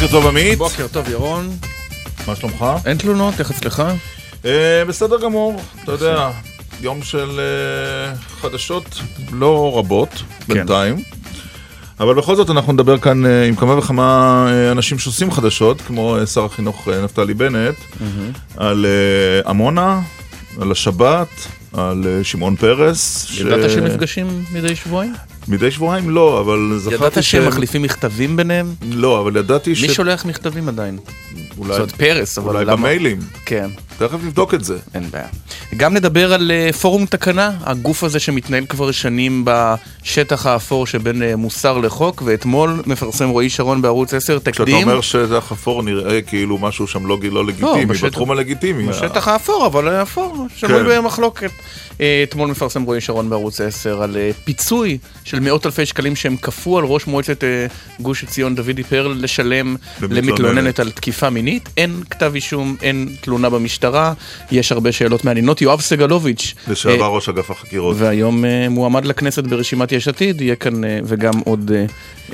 בוקר טוב עמית. בוקר טוב ירון. מה שלומך? אין תלונות, איך אצלך? אה, בסדר גמור, אתה יודע, יום של אה, חדשות לא רבות כן. בינתיים. אבל בכל זאת אנחנו נדבר כאן אה, עם כמה וכמה אה, אנשים שעושים חדשות, כמו אה, שר החינוך אה, נפתלי בנט, על אה, עמונה, על השבת, על אה, שמעון פרס. ש- ידעת שהם נפגשים מדי שבועיים? מדי שבועיים לא, אבל זכרתי ידעת שהם מחליפים מכתבים ביניהם? לא, אבל ידעתי ש... מי שולח מכתבים עדיין? אולי- זאת אומרת פרס, אבל אולי למה? במיילים. כן, תכף נבדוק את זה. אין בעיה. גם נדבר על אה, פורום תקנה, הגוף הזה שמתנהל כבר שנים בשטח האפור שבין אה, מוסר לחוק, ואתמול מפרסם רועי שרון בערוץ 10 כשאתה תקדים. אומר שטח אפור נראה כאילו משהו שם לא, לא לגיטימי, בשטח- בתחום הלגיטימי. בשטח האפור, אבל האפור, שנוי כן. במחלוקת. אה, אתמול מפרסם רועי שרון בערוץ 10 על פיצוי של מאות אלפי שקלים שהם כפו על ראש מועצת גוש עציון דודי פרל לשלם. למתלוננת על תקיפה מינית. אין כתב אישום, אין תלונה במשטרה, יש הרבה שאלות מעניינות. יואב סגלוביץ', לשעבר אה, ראש אגף החקירות. והיום אה, מועמד לכנסת ברשימת יש עתיד, יהיה כאן אה, וגם עוד אה,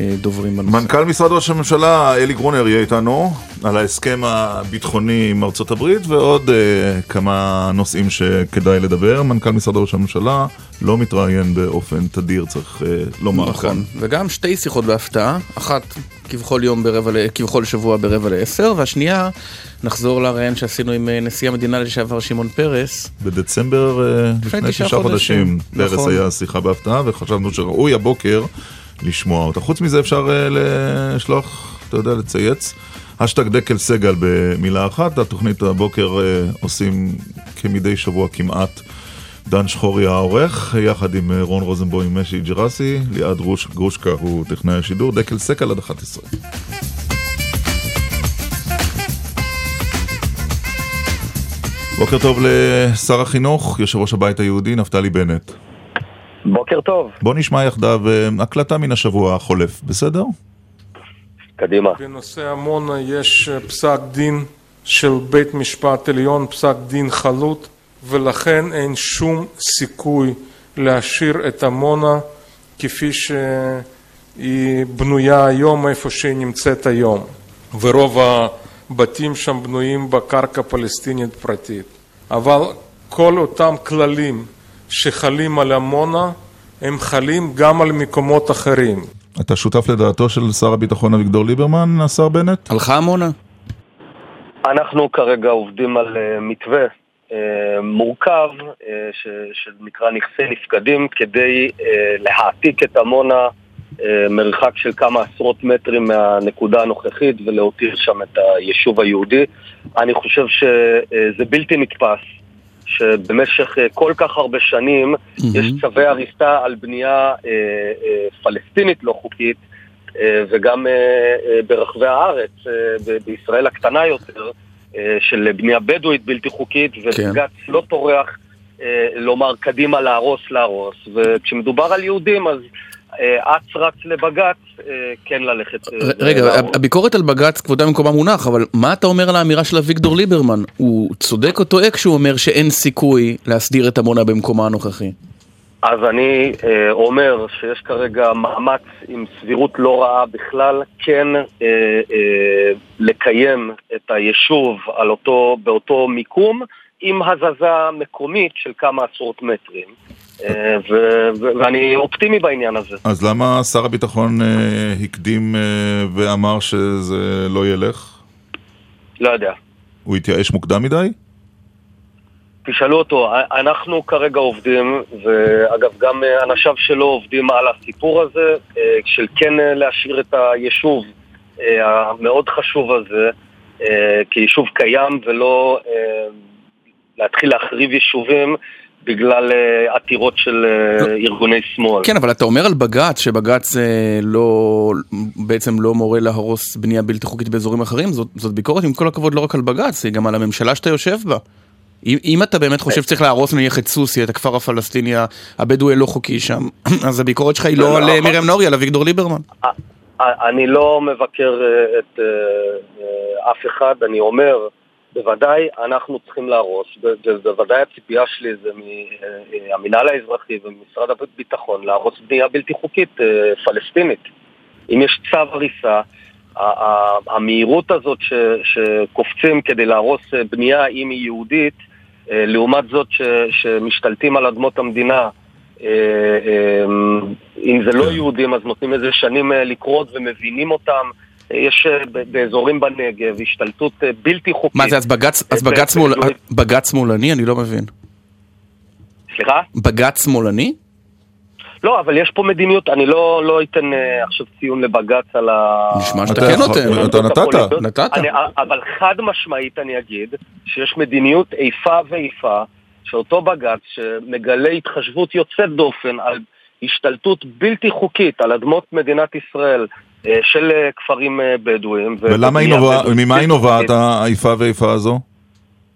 אה, דוברים בנושא. מנכ"ל משרד ראש הממשלה אלי גרונר יהיה איתנו על ההסכם הביטחוני עם ארצות הברית ועוד uh, כמה נושאים שכדאי לדבר. מנכ"ל משרד ראש הממשלה לא מתראיין באופן תדיר, צריך לומר כאן. נכון, וגם שתי שיחות בהפתעה, אחת כבכל יום ברבע, ל- כבכל שבוע ברבע לעשר, והשנייה, נחזור לראיין שעשינו עם אה, נשיא המדינה לשעבר שמעון פרס. בדצמבר uh, לפני תשעה חודשים. פרס נכון. היה שיחה בהפתעה וחשבנו שראוי הבוקר לשמוע אותה. חוץ מזה אפשר uh, לשלוח, אתה יודע, לצייץ. האשטג דקל סגל במילה אחת, התוכנית הבוקר עושים כמדי שבוע כמעט. דן שחורי העורך, יחד עם אה, רון רוזנבוים משי ג'רסי, ליעד רוש, גרושקה הוא טכנאי השידור, דקל סגל עד 11. בוקר טוב לשר החינוך, יושב ראש הבית היהודי, נפתלי בנט. בוקר טוב, בוא נשמע יחדיו אה, הקלטה מן השבוע החולף, בסדר? קדימה. בנושא עמונה יש אה, פסק דין של בית משפט עליון, פסק דין חלוט, ולכן אין שום סיכוי להשאיר את עמונה כפי שהיא בנויה היום, איפה שהיא נמצאת היום. ורוב הבתים שם בנויים בקרקע פלסטינית פרטית. אבל כל אותם כללים שחלים על עמונה, הם חלים גם על מקומות אחרים. אתה שותף לדעתו של שר הביטחון אביגדור ליברמן, השר בנט? הלכה עמונה? אנחנו כרגע עובדים על אה, מתווה מורכב אה, שנקרא נכסי נפקדים כדי אה, להעתיק את עמונה אה, מרחק של כמה עשרות מטרים מהנקודה הנוכחית ולהותיר שם את היישוב היהודי. אני חושב שזה בלתי נתפס שבמשך אה, כל כך הרבה שנים יש צווי הריסה על בנייה אה, אה, פלסטינית לא חוקית אה, וגם אה, אה, ברחבי הארץ, אה, בישראל הקטנה יותר, אה, של בנייה בדואית בלתי חוקית, ובג"ץ לא טורח אה, לומר קדימה להרוס, להרוס. וכשמדובר על יהודים, אז אה, אץ רץ לבג"ץ אה, כן ללכת אה, רגע. הביקורת על בג"ץ כבודה במקומה מונח, אבל מה אתה אומר על האמירה של אביגדור ליברמן? הוא צודק או טועה כשהוא אומר שאין סיכוי להסדיר את עמונה במקומה הנוכחי? אז אני אה, אומר שיש כרגע מאמץ עם סבירות לא רעה בכלל, כן אה, אה, לקיים את היישוב על אותו, באותו מיקום, עם הזזה מקומית של כמה עשרות מטרים. אה, ו- ו- ואני אופטימי בעניין הזה. אז למה שר הביטחון אה, הקדים אה, ואמר שזה לא ילך? לא יודע. הוא התייאש מוקדם מדי? תשאלו אותו, אנחנו כרגע עובדים, ואגב גם אה, אנשיו שלו עובדים על הסיפור הזה, אה, של כן אה, להשאיר את היישוב המאוד חשוב הזה כיישוב קיים ולא להתחיל להחריב יישובים בגלל אה, עתירות של לא. ארגוני שמאל. כן, אבל אתה אומר על בג"ץ, שבג"ץ אה, לא, בעצם לא מורה להרוס בנייה בלתי חוקית באזורים אחרים, זאת, זאת ביקורת עם כל הכבוד לא רק על בג"ץ, היא גם על הממשלה שאתה יושב בה. אם, אם אתה באמת חושב שצריך להרוס נניח את סוסיא, את הכפר הפלסטיני הבדואי הלא חוקי שם, אז הביקורת שלך היא לא לא, על לא, אה, אבל- מרים נאורי, על אביגדור ליברמן. אני לא מבקר אה, את אה, אה, אף אחד, אני אומר, בוודאי אנחנו צריכים להרוס, בוודאי הציפייה שלי זה מהמינהל האזרחי ומשרד הביטחון להרוס בנייה בלתי חוקית אה, פלסטינית. אם יש צו הריסה, המהירות הזאת שקופצים כדי להרוס אה, בנייה, אם היא יהודית, אה, לעומת זאת ש, שמשתלטים על אדמות המדינה, אה, אה, אם זה לא כן. יהודים אז נותנים איזה שנים אה, לקרות ומבינים אותם. אה, יש אה, באזורים בנגב השתלטות אה, בלתי חוקית. מה זה, אז בג"ץ, אז אה, בג"ץ שמאל- ב- בג"ץ שמאלני? אני לא מבין. סליחה? בג"ץ שמאלני? לא, אבל יש פה מדיניות, אני לא, לא אתן אה, עכשיו ציון לבג"ץ על ה... נשמע שאתה אתה כן נותן. אתה נתת. נתת. אני, אבל חד משמעית אני אגיד שיש מדיניות איפה ואיפה שאותו בג"ץ שמגלה התחשבות יוצאת דופן על השתלטות בלתי חוקית על אדמות מדינת ישראל אה, של אה, כפרים אה, בדואיים. ו- ולמה היא נובעת, ממה היא בלתי נובעת. האיפה ואיפה הזו?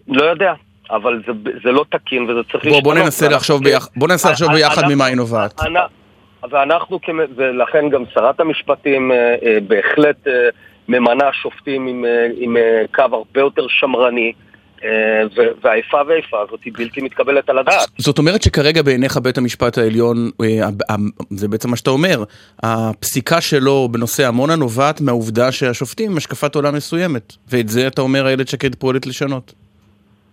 לא יודע, אבל זה, זה לא תקין וזה צריך בוא, בוא להשתנות. ננסה לחשוב ביחד, בוא ננסה לחשוב ביחד ממה היא נובעת. אנ- ואנחנו, ולכן גם שרת המשפטים אה, אה, בהחלט אה, ממנה שופטים עם, אה, עם אה, קו הרבה יותר שמרני, אה, והאיפה ואיפה הזאת היא בלתי מתקבלת על הדעת. זאת אומרת שכרגע בעיניך בית המשפט העליון, אה, זה בעצם מה שאתה אומר, הפסיקה שלו בנושא עמונה נובעת מהעובדה שהשופטים עם השקפת עולם מסוימת, ואת זה אתה אומר איילת שקד פועלת לשנות.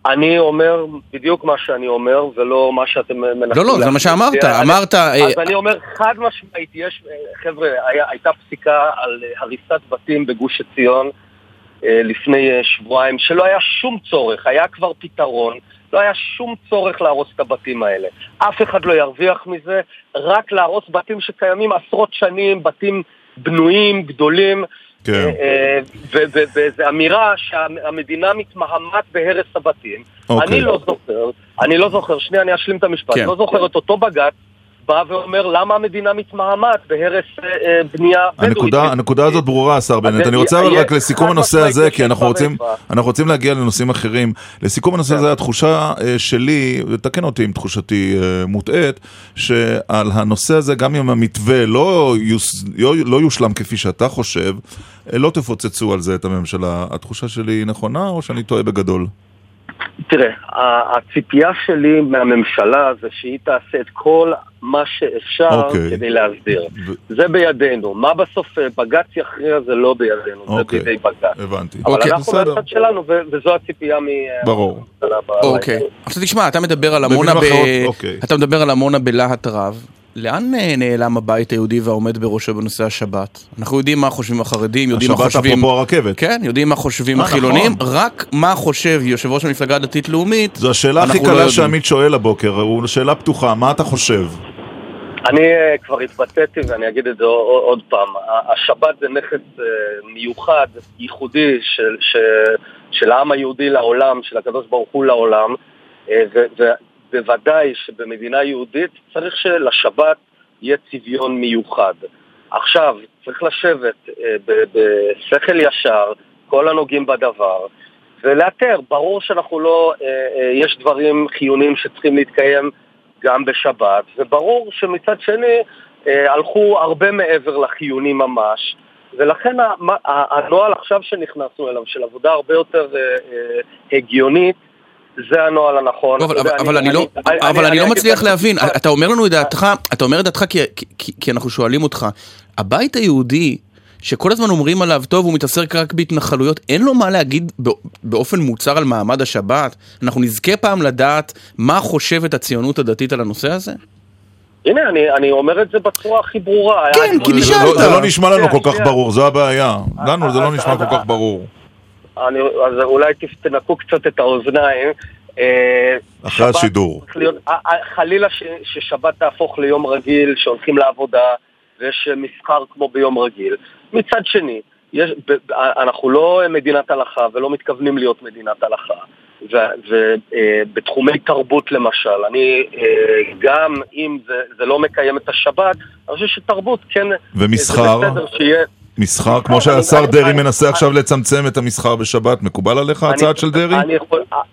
אני אומר בדיוק מה שאני אומר, ולא מה שאתם מנסים... לא, לא, זה מה. שאמרת, אמרת... אה, אז אני אומר חד משמעית, יש, אה, חבר'ה, הייתה פסיקה על אה, הריסת בתים בגוש עציון לפני שבועיים, שלא היה שום צורך, היה כבר פתרון, לא היה שום צורך להרוס את הבתים האלה. אף אחד לא ירוויח מזה, רק להרוס בתים שקיימים עשרות שנים, בתים בנויים, גדולים. כן. אה, אה, וזו אמירה שהמדינה מתמהמת בהרס הבתים. אוקיי. אני לא זוכר, אני לא זוכר, שנייה אני אשלים את המשפט, כן. לא זוכר את אותו בג"ץ בא ואומר למה המדינה מתמהמת בהרס אה, אה, בנייה בדואית. הנקודה, הנקודה הזאת ברורה, השר בנט. אני רוצה אבל רק לסיכום הנושא הזה, כי אנחנו רוצים. אנחנו רוצים להגיע לנושאים אחרים. לסיכום הנושא הזה, התחושה אה, שלי, ותקן אותי אם תחושתי אה, מוטעית, שעל הנושא הזה, גם אם המתווה לא, יוס, לא, לא יושלם כפי שאתה חושב, לא תפוצצו על זה את הממשלה. התחושה שלי נכונה, או שאני טועה בגדול? תראה, ה- הציפייה שלי מהממשלה זה שהיא תעשה את כל מה שאפשר אוקיי. כדי להסדיר. ו- זה בידינו. מה בסוף אה, בג"ץ יכריע זה לא בידינו, זה אוקיי. בידי בג"ץ. הבנתי. אבל אוקיי, אנחנו בסדר. מהצד שלנו, ו- וזו הציפייה מ... ברור. אוקיי. עכשיו תשמע, אתה מדבר על עמונה ב... במילים אחרות. אתה מדבר על עמונה בלהט רב. לאן אה, נעלם הבית היהודי והעומד בראשו בנושא השבת? אנחנו יודעים מה חושבים החרדים, יודעים מה השבת חושבים... אפרופו הרכבת. כן, יודעים מה חושבים אה, החילונים, נכון. רק מה חושב יושב ראש המפלגה הדתית-לאומית. זו השאלה הכי לא קלה יודעים. שעמית שואל הבוקר, הוא שאלה פתוחה, מה אתה חושב? אני אה, כבר התבטאתי ואני אגיד את זה עוד, פעם. השבת זה נכס מיוחד, ייחודי של, של, של העם היהודי לעולם, של הקדוש ברוך הוא לעולם, ו- ובוודאי שבמדינה יהודית צריך שלשבת יהיה צביון מיוחד. עכשיו, צריך לשבת אה, בשכל ישר, כל הנוגעים בדבר, ולאתר. ברור שאנחנו לא, אה, אה, יש דברים חיוניים שצריכים להתקיים גם בשבת, וברור שמצד שני הלכו הרבה מעבר לחיוני ממש, ולכן הנוהל עכשיו שנכנסנו אליו, של עבודה הרבה יותר הגיונית, זה הנוהל הנכון. לא, אבל, יודע, אבל, אבל אני, לא, אבל אני לא מצליח להבין, אתה אומר לנו את דעתך, אתה אומר את דעתך כי, כי, כי אנחנו שואלים אותך, הבית היהודי, שכל הזמן אומרים עליו, טוב, הוא מתעסק רק בהתנחלויות, אין לו מה להגיד בא- באופן מוצר על מעמד השבת? אנחנו נזכה פעם לדעת מה חושבת הציונות הדתית על הנושא הזה? הנה, אני, אני אומר את זה בצורה הכי ברורה. כן, אני- כי זה נשאלת. לא- זה לא נשמע לנו כל כך. ברור, זו הבעיה. לנו זה לא אז- נשמע אז- כל כך ברור. אני, אז אולי תנקו קצת את האוזניים. אה, אחרי שבת השידור. להיות, אה, אה, חלילה ש, ששבת תהפוך ליום רגיל, שהולכים לעבודה ויש מסחר כמו ביום רגיל. מצד שני, יש, ב, ב, אנחנו לא מדינת הלכה ולא מתכוונים להיות מדינת הלכה. ובתחומי תרבות למשל, אני גם אם זה, זה לא מקיים את השבת, אני חושב שתרבות כן, ומסחר? זה בסדר שיהיה... מסחר, כמו שהשר דרעי מנסה עכשיו לצמצם את המסחר בשבת, מקובל עליך הצעד של דרעי?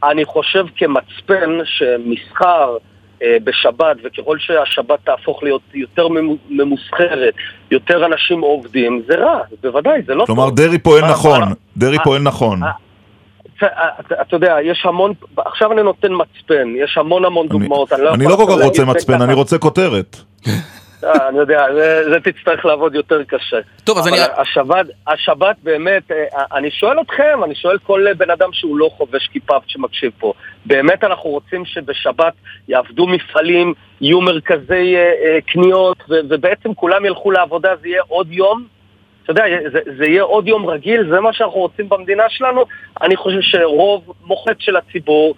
אני, חושב כמצפן שמסחר אה, בשבת, וככל שהשבת תהפוך להיות יותר ממוסחרת, יותר אנשים עובדים, זה רע, בוודאי, זה לא כלומר, טוב. כלומר, דרעי פועל נכון, דרעי פועל נכון. אתה יודע, יש המון, עכשיו אני נותן מצפן, יש המון המון דוגמאות. אני לא כל כך רוצה מצפן, אני רוצה כותרת. אה, אני יודע, זה, זה תצטרך לעבוד יותר קשה. טוב, אז אני... השבת, השבת באמת, אה, אני שואל אתכם, אני שואל כל בן אדם שהוא לא חובש כיפה שמקשיב פה, באמת אנחנו רוצים שבשבת יעבדו מפעלים, יהיו מרכזי אה, קניות, ובעצם כולם ילכו לעבודה, זה יהיה עוד יום? אתה יודע, זה, זה יהיה עוד יום רגיל, זה מה שאנחנו רוצים במדינה שלנו? אני חושב שרוב מוחץ של הציבור,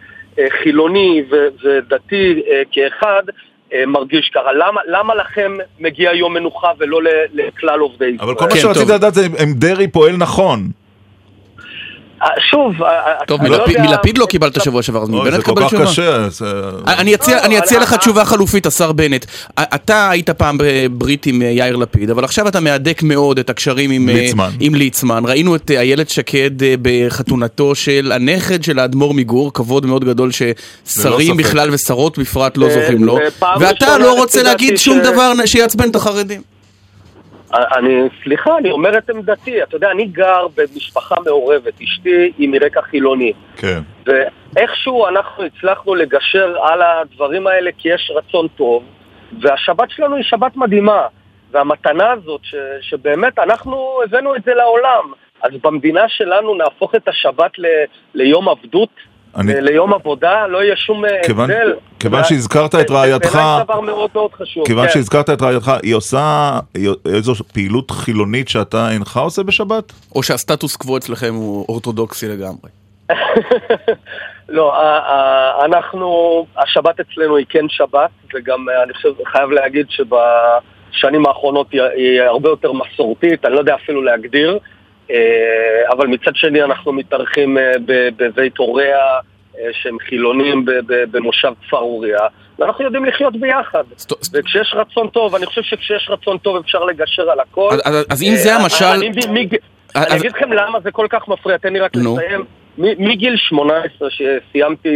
חילוני ודתי כאחד, אה, מרגיש ככה. למה, למה לכם מגיע יום מנוחה ולא לכלל עובדי ישראל? אבל כל מה כן, שרציתי לדעת זה אם דרעי פועל נכון. אה, שוב, אה, טוב, לא מלפיד לא קיבלת שבוע שעבר, אז מבנט תקבל תשובה. זה כל כך קשה. אני אציע לך תשובה חלופית, השר בנט. אתה היית פעם בברית עם יאיר לפיד, אבל עכשיו אתה מהדק מאוד את הקשרים עם ליצמן. ראינו את איילת שקד בחתונתו של הנכד של האדמו"ר מגור, כבוד מאוד גדול ששרים בכלל ושרות בפרט לא זוכים לו. ואתה לא רוצה להגיד שום דבר שיעצבן את החרדים. אני, סליחה, אני אומר את עמדתי. אתה יודע, אני גר במשפחה מעורבת, אשתי היא מרקע חילוני. כן. ואיכשהו אנחנו הצלחנו לגשר על הדברים האלה כי יש רצון טוב, והשבת שלנו היא שבת מדהימה. והמתנה הזאת, ש, שבאמת אנחנו הבאנו את זה לעולם. אז במדינה שלנו נהפוך את השבת ל, ליום עבדות? אני... ליום עבודה, לא יהיה שום אה, כיוון, הבדל. כיוון שהזכרת את רעייתך, זה דבר מאוד מאוד חשוב. כיוון כן. שהזכרת את רעייתך, היא עושה איזו פעילות חילונית שאתה אינך עושה בשבת? או שהסטטוס קוו אצלכם הוא אורתודוקסי לגמרי? לא, אנחנו, השבת אצלנו היא כן שבת, וגם אה, אני חושב, חייב להגיד שבשנים האחרונות היא הרבה יותר מסורתית, אני לא יודע אפילו להגדיר. אה, אבל מצד שני אנחנו מתארחים אה, בבית הוריה אה, שהם חילונים במושב כפר אוריה, ואנחנו יודעים לחיות ביחד. וכשיש רצון טוב, אני חושב שכשיש רצון טוב אפשר לגשר על הכל. אז אם זה המשל... אני אגיד לכם למה זה כל כך מפריע, תן לי רק לסיים. מגיל 18 שסיימתי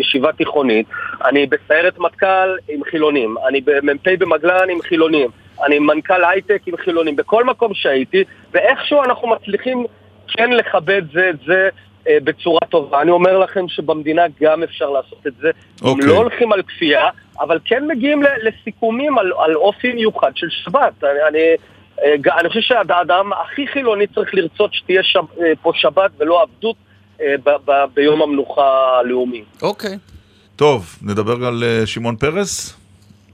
ישיבה תיכונית, אני בסיירת מטכ"ל עם חילונים, אני מ"פ במגלן עם חילונים, אני מנכ"ל הייטק עם חילונים, בכל מקום שהייתי, ואיכשהו אנחנו מצליחים כן לכבד זה את זה אה, בצורה טובה. אני אומר לכם שבמדינה גם אפשר לעשות את זה. Okay. הם אוקיי. לא הולכים על כפייה, אבל כן מגיעים לסיכומים על, על אופי מיוחד של שבת. אני, אני, אה, אני חושב שהאדם הכי חילוני צריך לרצות שתהיה שב, אה, פה שבת ולא עבדות אה, ב, ב, ביום המנוחה הלאומי. אוקיי. Okay. טוב, נדבר על אה, שמעון פרס?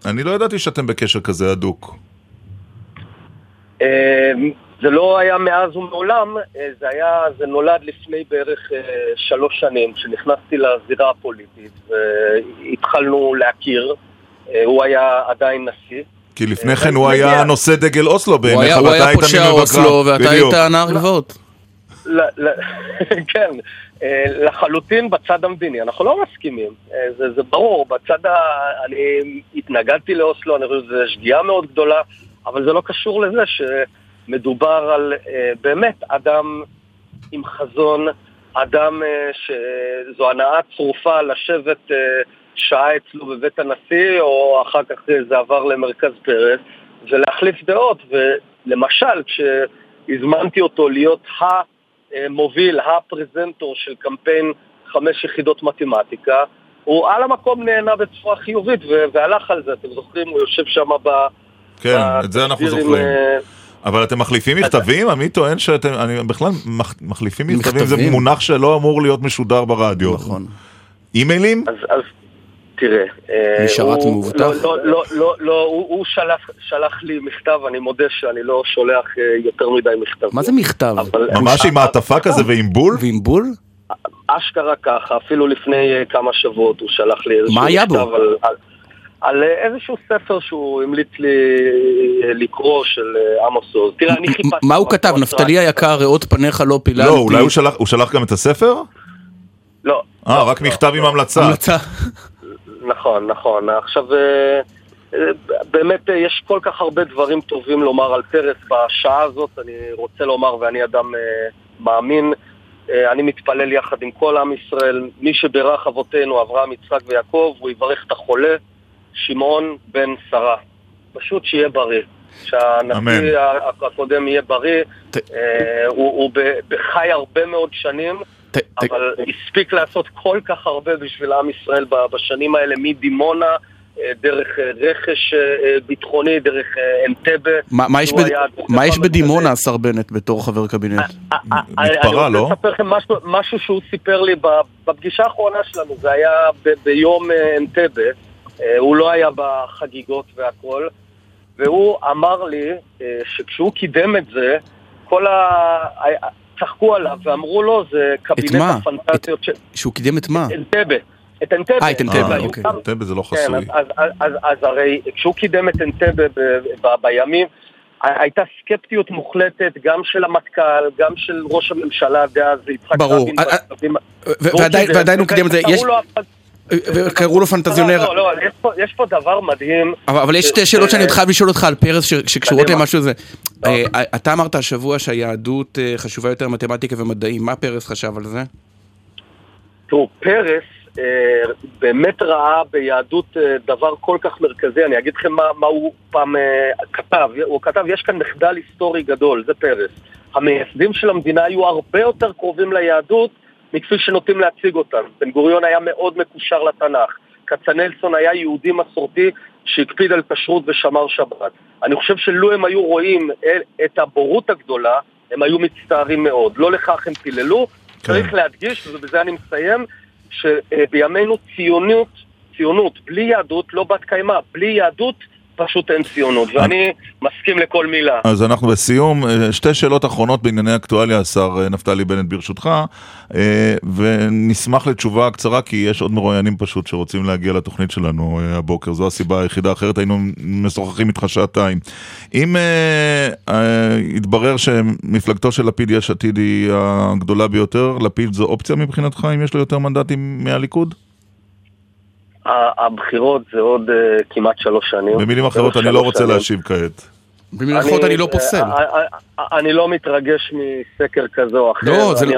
אני לא ידעתי שאתם בקשר כזה הדוק. אמ, זה לא היה מאז ומעולם, אה, זה היה, זה נולד לפני בערך אה, שלוש שנים, כשנכנסתי לזירה הפוליטית והתחלנו להכיר, אה, הוא היה עדיין נשיא. כי לפני כן הוא היה נושא דגל אוסלו בעיניך, ואתה היית ממבקרה. הוא היה פושע אוסלו ואתה היית נער גבעות. כן, לחלוטין בצד המדיני, אנחנו לא מסכימים, זה, זה ברור, בצד ה... אני התנגדתי לאוסלו, אני חושב שזו שגיאה מאוד גדולה. אבל זה לא קשור לזה שמדובר על אה, באמת אדם עם חזון, אדם אה, שזו הנאה צרופה לשבת אה, שעה אצלו בבית הנשיא, או אחר כך זה עבר למרכז פרס, ולהחליף דעות. ולמשל, כשהזמנתי אותו להיות המוביל, הפרזנטור של קמפיין חמש יחידות מתמטיקה, הוא על המקום נהנה בצורה חיובית והלך על זה, אתם זוכרים? הוא יושב שם ב... כן, את זה אנחנו זוכרים. אה, אבל אתם מחליפים מכתבים? עמית טוען שאתם, אני בכלל, מחליפים מכתבים זה מונח שלא אמור להיות משודר ברדיו. נכון. אימיילים? אז תראה, אה, משרת מאובטח? לא, לא, לא, לא, לא הוא שלח לי מכתב, אני מודה שאני לא שולח אה, יותר מדי מכתבים. מה זה מכתב? ממש עם מעטפה כזה ועם בול? ועם בול? אשכרה ככה, אפילו לפני כמה שבועות הוא שלח לי איזשהו מכתב על... על איזשהו ספר שהוא המליץ לי לקרוא של אה, עמוס עוז. תראה, אני חיפשתי... מה הוא כתב? נפתלי היקר, ראות פניך לא פיללתי. לא, אולי הוא שלח גם את הספר? לא. אה, רק מכתב עם. המלצה. המלצה. נכון, נכון. עכשיו, אה, אה, באמת אה, יש כל כך הרבה דברים טובים לומר על פרס בשעה הזאת. אני רוצה לומר, ואני אדם אה, מאמין, אה, אני מתפלל יחד עם כל עם ישראל. מי שברך אבותינו, אברהם, יצחק ויעקב, הוא יברך את החולה, שמעון בן שרה. פשוט שיהיה בריא. שהנשיא הקודם יהיה בריא. ת- אה, הוא הוא ב- בחי הרבה מאוד שנים. ת- ת- אבל הספיק לעשות כל כך הרבה בשביל עם ישראל ב- בשנים האלה, מדימונה, אה, דרך אה, רכש אה, ביטחוני, דרך אה, אנטבה. מה- מה יש שהוא בד- היה הדוחף מה יש. בדימונה, השר בנט, בתור חבר קבינט? מתפרה, אני לא? רוצה לספר לכם משהו, משהו שהוא סיפר לי ב- בפגישה האחרונה שלנו, זה היה ב- ביום אנטבה, אה, הוא לא היה בחגיגות והכל, והוא אמר לי אה, שכשהוא קידם את זה, כל ה... צחקו עליו ואמרו לו, זה קבינט מה? הפנטזיות של שהוא קידם את מה? אנטבה. את אנטבה. אה, את אנטבה, אה, אוקיי. אנטבה זה לא כן, חסוי. אז, אז, אז, אז, אז הרי כשהוא קידם את אנטבה ב- ב- בימים, הייתה סקפטיות מוחלטת גם של המטכ"ל, גם של ראש הממשלה דאז, יצחק ברור. רבין. אה, אה, קידם, ועדיין הוא קידם את זה. וקראו יש- לו פנטזיונר. לא, לא, יש פה- יש פה דבר מדהים. אבל, יש שתי שאלות שאני עוד חייב לשאול אותך על פרס שקשורות. למשהו הזה. אה, אתה אמרת השבוע שהיהדות אה, חשובה יותר מתמטיקה ומדעים, מה פרס חשב על זה? תראו, פרס אה, באמת ראה ביהדות אה, דבר כל כך מרכזי, אני אגיד לכם מה, הוא פעם אה, כתב, הוא כתב, יש כאן מחדל היסטורי גדול, זה פרס. המייסדים של המדינה היו הרבה יותר קרובים ליהדות מכפי שנוטים להציג אותם. בן גוריון היה מאוד מקושר לתנ"ך, כצנלסון היה יהודי מסורתי שהקפיד על כשרות ושמר שבת. אני חושב שלו הם היו רואים את הבורות הגדולה, הם היו מצטערים מאוד. לא לכך הם פיללו. כן. צריך להדגיש, ובזה אני מסיים, שבימינו ציונות, ציונות בלי יהדות לא בת קיימא. בלי יהדות פשוט אין ציונות, ואני מסכים לכל מילה. אז אנחנו בסיום, אה, שתי שאלות אחרונות בענייני אקטואליה, השר אה, נפתלי בנט ברשותך, אה, ונשמח לתשובה קצרה, כי יש עוד מרואיינים פשוט שרוצים להגיע לתוכנית שלנו הבוקר, זו הסיבה היחידה, אחרת היינו משוחחים איתך שעתיים. אם יתברר שמפלגתו של לפיד יש עתיד היא הגדולה ביותר, לפיד זו אופציה מבחינתך, אם יש לו יותר מנדטים מהליכוד? הבחירות זה עוד אה, כמעט שלוש שנים. במילים אחרות, אני לא רוצה שנים. להשיב כעת. במילים אחרות אני לא פוסל. אה, אה, אני לא מתרגש מסקר כזה או אחר. לא, זה לא-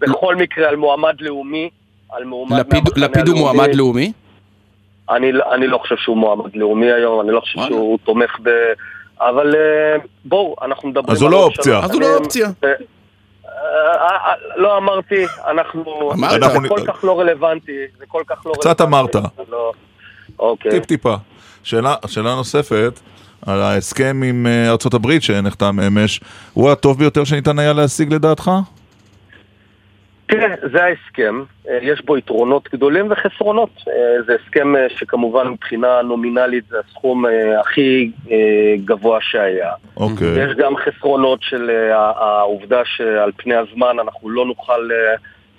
בכל מקרה על מועמד לאומי, על מועמד לפיד- הוא. מועמד לאומי? אני, לא- אני לא חושב שהוא מועמד לאומי היום, אני לא חושב. שהוא תומך ב... אבל בואו, אנחנו מדברים... אז הוא לא אופציה. אז הוא לא אופציה. לא אמרתי, אנחנו... אמרת. זה כל כך לא רלוונטי, זה כל כך לא קצת רלוונטי. אמרת. זה לא- אוקיי. טיפ טיפה. שאלה, נוספת, על ההסכם עם אה, ארצות הברית שנחתם אמש, הוא הטוב ביותר שניתן היה להשיג לדעתך? תראה, זה ההסכם, אה, יש בו יתרונות גדולים וחסרונות. אה, זה הסכם אה, שכמובן מבחינה נומינלית זה הסכום הכי גבוה שהיה. אוקיי. יש גם חסרונות של העובדה שעל פני הזמן אנחנו לא נוכל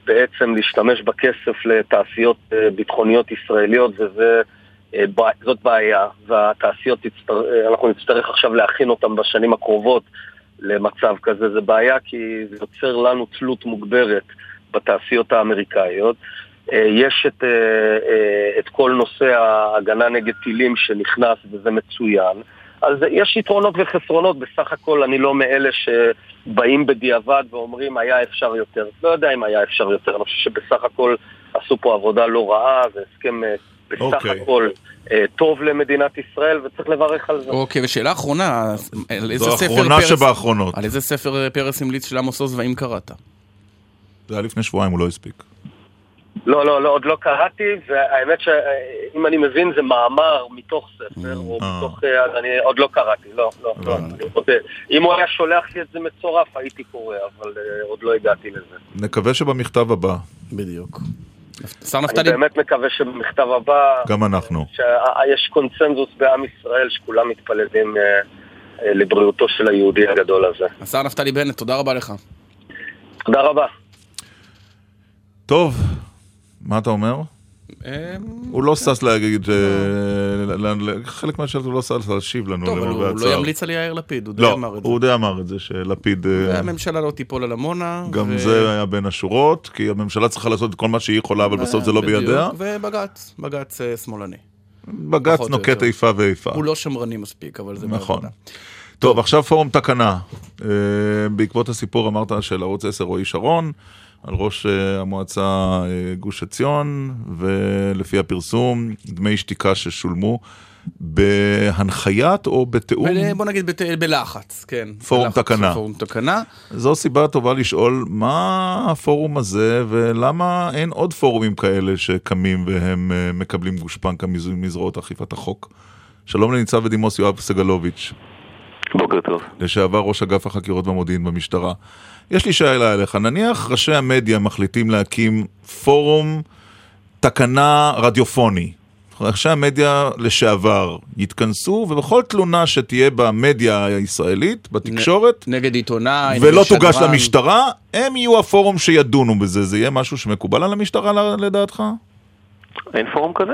בעצם להשתמש בכסף לתעשיות ביטחוניות ישראליות וזה... אה, ב- זאת בעיה, והתעשיות, תצטר... אנחנו נצטרך עכשיו להכין אותן בשנים הקרובות למצב כזה. זה בעיה כי זה יוצר לנו תלות מוגברת בתעשיות האמריקאיות. אה, יש את, אה, אה, את כל נושא ההגנה נגד טילים שנכנס וזה מצוין. אז יש יתרונות וחסרונות, בסך הכל אני לא מאלה שבאים בדיעבד ואומרים היה אפשר יותר. לא יודע אם היה אפשר יותר, אני חושב שבסך הכל עשו פה עבודה לא רעה, זה הסכם בסך אוקיי. הכל טוב למדינת ישראל וצריך לברך על זה. אוקיי, ושאלה אחרונה, על איזה זו ספר האחרונה פרס... שבאחרונות. על איזה ספר פרס המליץ של עמוס עוז והאם קראת? זה היה לפני שבועיים, הוא לא הספיק. לא, לא, לא, עוד לא קראתי, והאמת שאם אני מבין זה מאמר מתוך ספר, או אה. מתוך... אה, אז אני עוד לא קראתי, לא, לא, לא. אני. אם הוא היה שולח לי את זה מצורף, הייתי קורא, אבל אה, עוד לא הגעתי לזה. נקווה שבמכתב הבא, בדיוק. שר אני נפתלי, באמת מקווה שבמכתב הבא, גם אנחנו. שיש קונצנזוס בעם ישראל, שכולם מתפללים לבריאותו של היהודי הגדול הזה. השר נפתלי בנט, תודה רבה לך. תודה רבה. טוב, מה אתה אומר? אמ, הוא לא שש להגיד, ל- חלק מהשאלות הוא לא שש להשיב לנו טוב, אבל הוא לא. ימליץ על יאיר לפיד, הוא די לא, אמר את זה. הוא די אמר את זה, שלפיד... אה, והממשלה לא תיפול על עמונה. גם זה היה בין השורות, כי הממשלה צריכה לעשות את כל מה שהיא יכולה, אבל בסוף זה לא בידיה. ובג"ץ, בג"ץ אה, שמאלני. בג"ץ נוקט. איפה ואיפה. הוא לא שמרני מספיק, אבל זה נכון. טוב, עכשיו פורום תקנה. אה, בעקבות הסיפור אמרת של ערוץ 10 רועי שרון, על ראש אה, המועצה אה, גוש עציון, ולפי הפרסום, דמי שתיקה ששולמו בהנחיית או בתיאום. בוא נגיד בת- בלחץ, כן. פורום בלחץ, תקנה. פורום תקנה. זו סיבה טובה לשאול מה הפורום הזה ולמה אין עוד פורומים כאלה שקמים והם אה, מקבלים גושפנקה מז- מזרועות אכיפת החוק. שלום לניצב בדימוס יואב סגלוביץ', בוקר טוב. לשעבר ראש אגף החקירות והמודיעין במשטרה. יש לי שאלה אליך, נניח ראשי המדיה מחליטים להקים פורום תקנה רדיופוני. ראשי המדיה לשעבר יתכנסו, ובכל תלונה שתהיה במדיה הישראלית, בתקשורת, נגד עיתונאי, ולא נגד תוגש שדרן. למשטרה, הם יהיו הפורום שידונו בזה. זה יהיה משהו שמקובל על המשטרה ל- לדעתך? אין פורום כזה?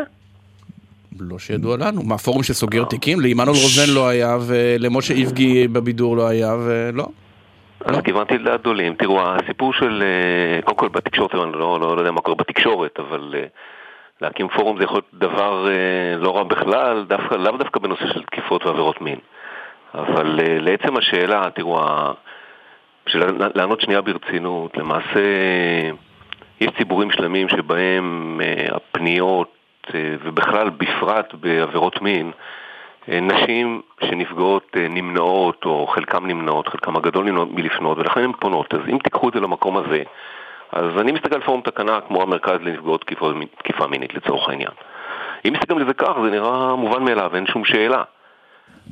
לא שידוע לנו. מה, פורום שסוגר תיקים? לעמנואל רוזן לא היה, ולמשה איבגי בבידור לא היה, ולא. אז כיוונתי לגדולים. תראו, הסיפור של... אה, קודם כל בתקשורת, אני לא, לא, לא יודע מה קורה בתקשורת, אבל אה, להקים פורום זה יכול להיות דבר אה, לא רע בכלל, דווקא, לאו דווקא בנושא של תקיפות ועבירות מין. אבל אה, לעצם השאלה, תראו, בשביל לענות שנייה ברצינות, למעשה יש ציבורים שלמים שבהם אה, הפניות, אה, ובכלל בפרט בעבירות מין, אה, נשים שנפגעות אה, נמנעות, או חלקם נמנעות, חלקם הגדול נמנעות מלפנות, ולכן הן פונות. אז אם תיקחו את זה למקום הזה, אז אני מסתכל על פורום תקנה כמו המרכז לנפגעות תקיפה, מינית לצורך העניין. אם מסתכלים על זה כך, זה נראה מובן מאליו, אין שום שאלה.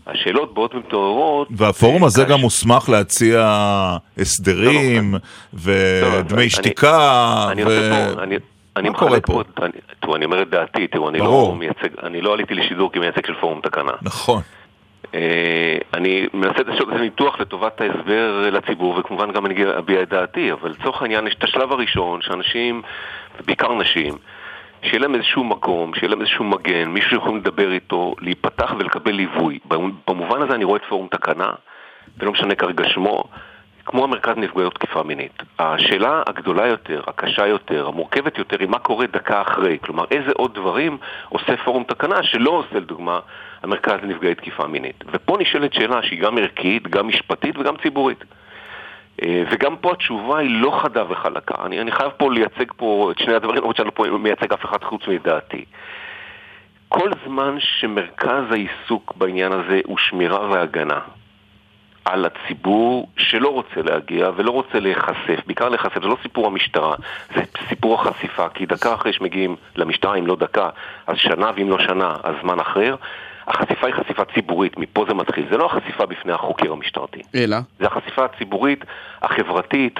השאלות באות ומתעוררות... והפורום אה, הזה כאשר- גם מוסמך להציע הסדרים, לא, ודמי אני- שתיקה, אני ו... אני, מה קורה פה? פה, אני, תראו, אני אומר את דעתי, תראו, אני. לא מייצג, אני לא עליתי לשידור כמייצג של פורום תקנה. נכון. אה, אני מנסה לעשות איזה ניתוח לטובת ההסבר לציבור, וכמובן גם אני אביע את דעתי, אבל לצורך העניין יש את השלב הראשון, שאנשים, בעיקר נשים, שיהיה להם איזשהו מקום, שיהיה להם איזשהו מגן, מישהו שיכולים לדבר איתו, להיפתח ולקבל ליווי. במובן הזה אני רואה את פורום תקנה, ולא משנה כרגע שמו, כמו המרכז נפגעות תקיפה מינית. השאלה הגדולה יותר, הקשה יותר, המורכבת יותר, היא מה קורה דקה אחרי. כלומר, איזה עוד דברים עושה פורום תקנה שלא עושה, לדוגמה, המרכז לנפגעי תקיפה מינית. ופה נשאלת שאלה שהיא גם ערכית, גם משפטית וגם ציבורית. אה, וגם פה התשובה היא לא חדה וחלקה. אני, אני חייב פה לייצג פה את שני הדברים, למרות שאני לא מייצג אף אחד חוץ מדעתי. כל זמן שמרכז העיסוק בעניין הזה הוא שמירה והגנה על הציבור שלא רוצה להגיע ולא רוצה להיחשף, בעיקר להיחשף, זה לא סיפור המשטרה, זה סיפור החשיפה, כי דקה אחרי שמגיעים למשטרה, אם לא דקה, אז שנה, ואם לא שנה, אז זמן אחר. החשיפה היא חשיפה ציבורית, מפה זה מתחיל. זה לא החשיפה בפני החוקר המשטרתי. אלא? זה החשיפה הציבורית, החברתית,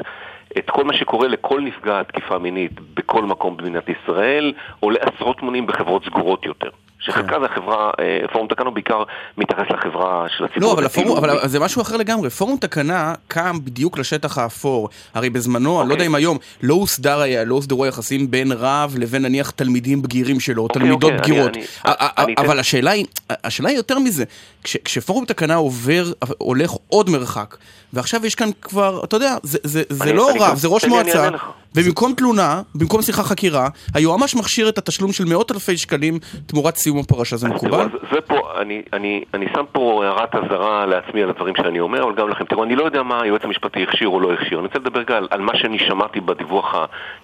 את כל מה שקורה לכל נפגע תקיפה מינית בכל מקום במדינת ישראל, עולה עשרות מונים בחברות סגורות יותר. שחלקה זה החברה, אה, פורום תקנה הוא בעיקר מתייחס לחברה של הציבור. לא, אבל הפורום. אבל זה משהו אחר לגמרי. פורום תקנה קם בדיוק לשטח האפור. הרי בזמנו, אני לא אוקיי. יודע אם היום, לא הוסדר היה, לא הוסדרו היחסים בין רב לבין נניח תלמידים בגירים שלו, או אוקיי, תלמידות אוקיי, בגירות. אני- אני אתן- אבל השאלה היא, השאלה היא יותר מזה. כש- כשפורום תקנה עובר, הולך עוד מרחק, ועכשיו יש כאן כבר, אתה יודע, זה- זה זה אני- לא אני- רב, זה ראש אני מועצה, לך. ובמקום תלונה, במקום שיחה חקירה, היועמ"ש מכשיר את התשלום של מאות אלפי שקלים תמורת סיום הפרשה, זה מקובל? זה פה, אני, אני, אני שם פה הערת אזהרה לעצמי על הדברים שאני אומר, אבל גם לכם. תראו, אני לא יודע מה היועץ המשפטי הכשיר או לא הכשיר. אני רוצה לדבר רגע על, על מה שאני שמעתי בדיווח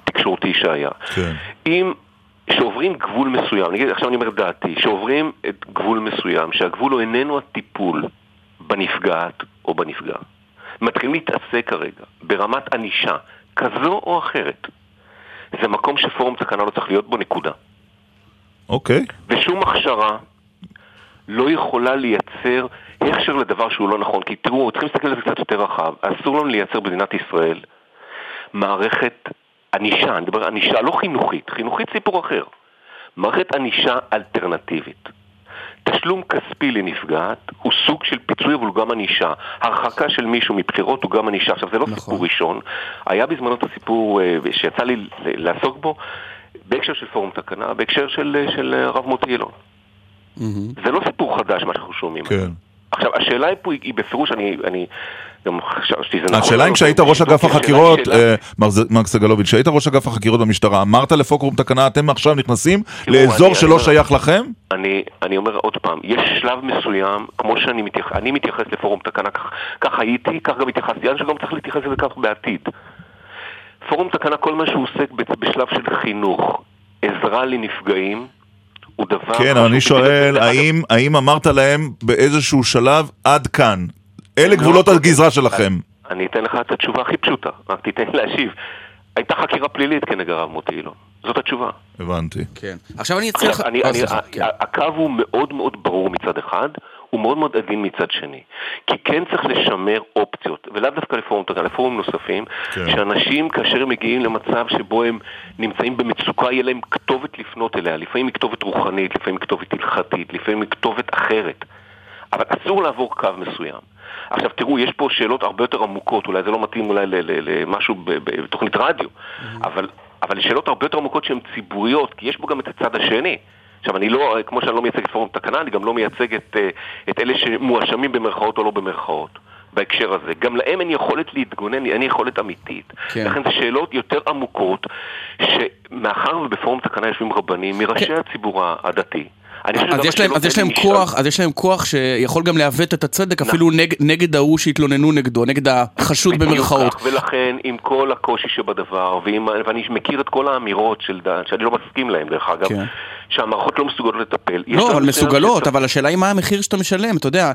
התקשורתי שהיה. כן. אם שעוברים גבול מסוים, נגיד, עכשיו אני אומר דעתי, שעוברים את גבול מסוים, שהגבול הוא איננו הטיפול בנפגעת או בנפגע, מתחילים להתעסק כרגע ברמת ענישה כזו או אחרת, זה מקום שפורום תקנה לא צריך להיות בו, נקודה. אוקיי. ושום הכשרה לא יכולה לייצר הכשר לדבר שהוא לא נכון. כי תראו, צריכים להסתכל על זה קצת יותר רחב. אסור לנו לייצר במדינת ישראל מערכת ענישה, אני מדבר ענישה לא חינוכית, חינוכית סיפור אחר. מערכת ענישה אלטרנטיבית. תשלום כספי לנפגעת סוג של פיצוי אבל הוא גם ענישה. הרחקה של מישהו מבחירות הוא גם ענישה. עכשיו זה לא נכון. סיפור ראשון, היה בזמנו את הסיפור אה, שיצא לי לעסוק בו, בהקשר של פורום תקנה, בהקשר של, של הרב מוטי אילון. זה לא סיפור חדש מה שאנחנו שומעים. כן. עכשיו, השאלה פה היא, היא בפירוש, אני, אני גם חשבתי שזה נכון. השאלה אם כשהיית ראש אגף החקירות, אה, מר סגלוביץ', כשהיית ראש אגף החקירות במשטרה, אמרת לפורום תקנה, אתם עכשיו נכנסים לאזור שלא שייך לכם? אני, אני אומר עוד פעם, יש שלב מסוים, כמו שאני מתייחס, אני מתייחס לפורום תקנה, כך, כך הייתי, כך גם התייחסתי, אני שגם צריך להתייחס לזה כך בעתיד. פורום תקנה, כל מה שהוא עוסק בשלב של חינוך, עזרה לנפגעים, הוא דבר... כן, אני שואל, האם- האם אמרת להם באיזשהו שלב, עד כאן, אלה לא, גבולות. הגזרה שלכם? אני אתן לך את התשובה הכי פשוטה, רק תיתן להשיב. הייתה חקירה פלילית כנגד הרב מוטי אילון, זאת התשובה. הבנתי. כן. עכשיו אני לך... אני, סליחה, ה- כן. הקו הוא מאוד מאוד ברור מצד אחד, הוא מאוד מאוד עדין מצד שני. כי כן צריך לשמר אופציות, ולאו דווקא לפורום תקנה, לפורומים נוספים, כן. שאנשים כאשר הם מגיעים למצב שבו הם נמצאים במצוקה, יהיה להם כתובת לפנות אליה. לפעמים היא כתובת רוחנית, לפעמים היא כתובת הלכתית, לפעמים היא כתובת אחרת. אבל אסור לעבור קו מסוים. עכשיו תראו, יש פה שאלות הרבה יותר עמוקות, אולי זה לא מתאים אולי למשהו בתוכנית רדיו, אבל, אבל שאלות הרבה יותר עמוקות שהן ציבוריות, כי יש פה גם את הצד השני. עכשיו, אני לא, כמו שאני לא מייצג את פורום תקנה, אני גם לא מייצג את, אה, את אלה שמואשמים במרכאות או לא במרכאות. בהקשר הזה. גם להם אין יכולת להתגונן, אין יכולת אמיתית. כן. לכן זה שאלות יותר עמוקות, שמאחר ובפורום תקנה יושבים רבנים מראשי הציבור הדתי. אז יש להם, אז יש להם כוח, אז יש להם כוח שיכול גם לעוות את הצדק אפילו נג, נגד ההוא שהתלוננו נגדו, נגד החשוד במרכאות. כך, ולכן, עם כל הקושי שבדבר, ועם, ואני מכיר את כל האמירות של דן, שאני לא מסכים להן דרך אגב, כן. שהמערכות לא מסוגלות לטפל. לא, אבל מסוגלות, אבל השאלה היא מה המחיר שאתה משלם, אתה יודע,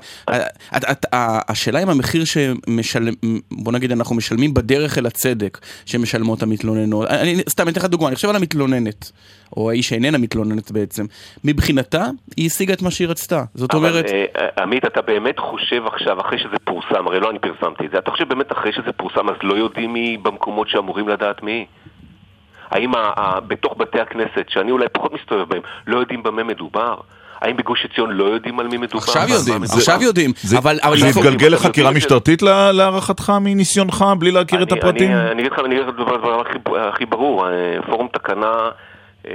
השאלה אם המחיר שמשלם, בוא נגיד אנחנו משלמים בדרך אל הצדק שמשלמות המתלוננות, אני סתם אתן לך דוגמא, אני חושב על המתלוננת, או האיש שאיננה מתלוננת בעצם, מבחינתה היא השיגה את מה שהיא רצתה, זאת אומרת, אבל אה, עמית, אתה באמת חושב עכשיו, אחרי שזה פורסם, הרי לא אני פרסמתי את זה, אתה חושב באמת אחרי שזה פורסם, אז לא יודעים מי במקומות שאמורים לדעת מי? האם בתוך בתי הכנסת, שאני אולי פחות מסתובב בהם, לא יודעים במה מדובר? האם בגוש עציון לא יודעים על מי מדובר? עכשיו יודעים, מדובר? עכשיו יודעים, זה אבל אבל זה התגלגל לחקירה את זה? משטרתית לה- להערכתך מניסיונך, בלי להכיר את אני- הפרטים? אני אני אגיד לך, אני אגיד לך את הדבר הכי- הכי ברור, אה, פורום תקנה, אה,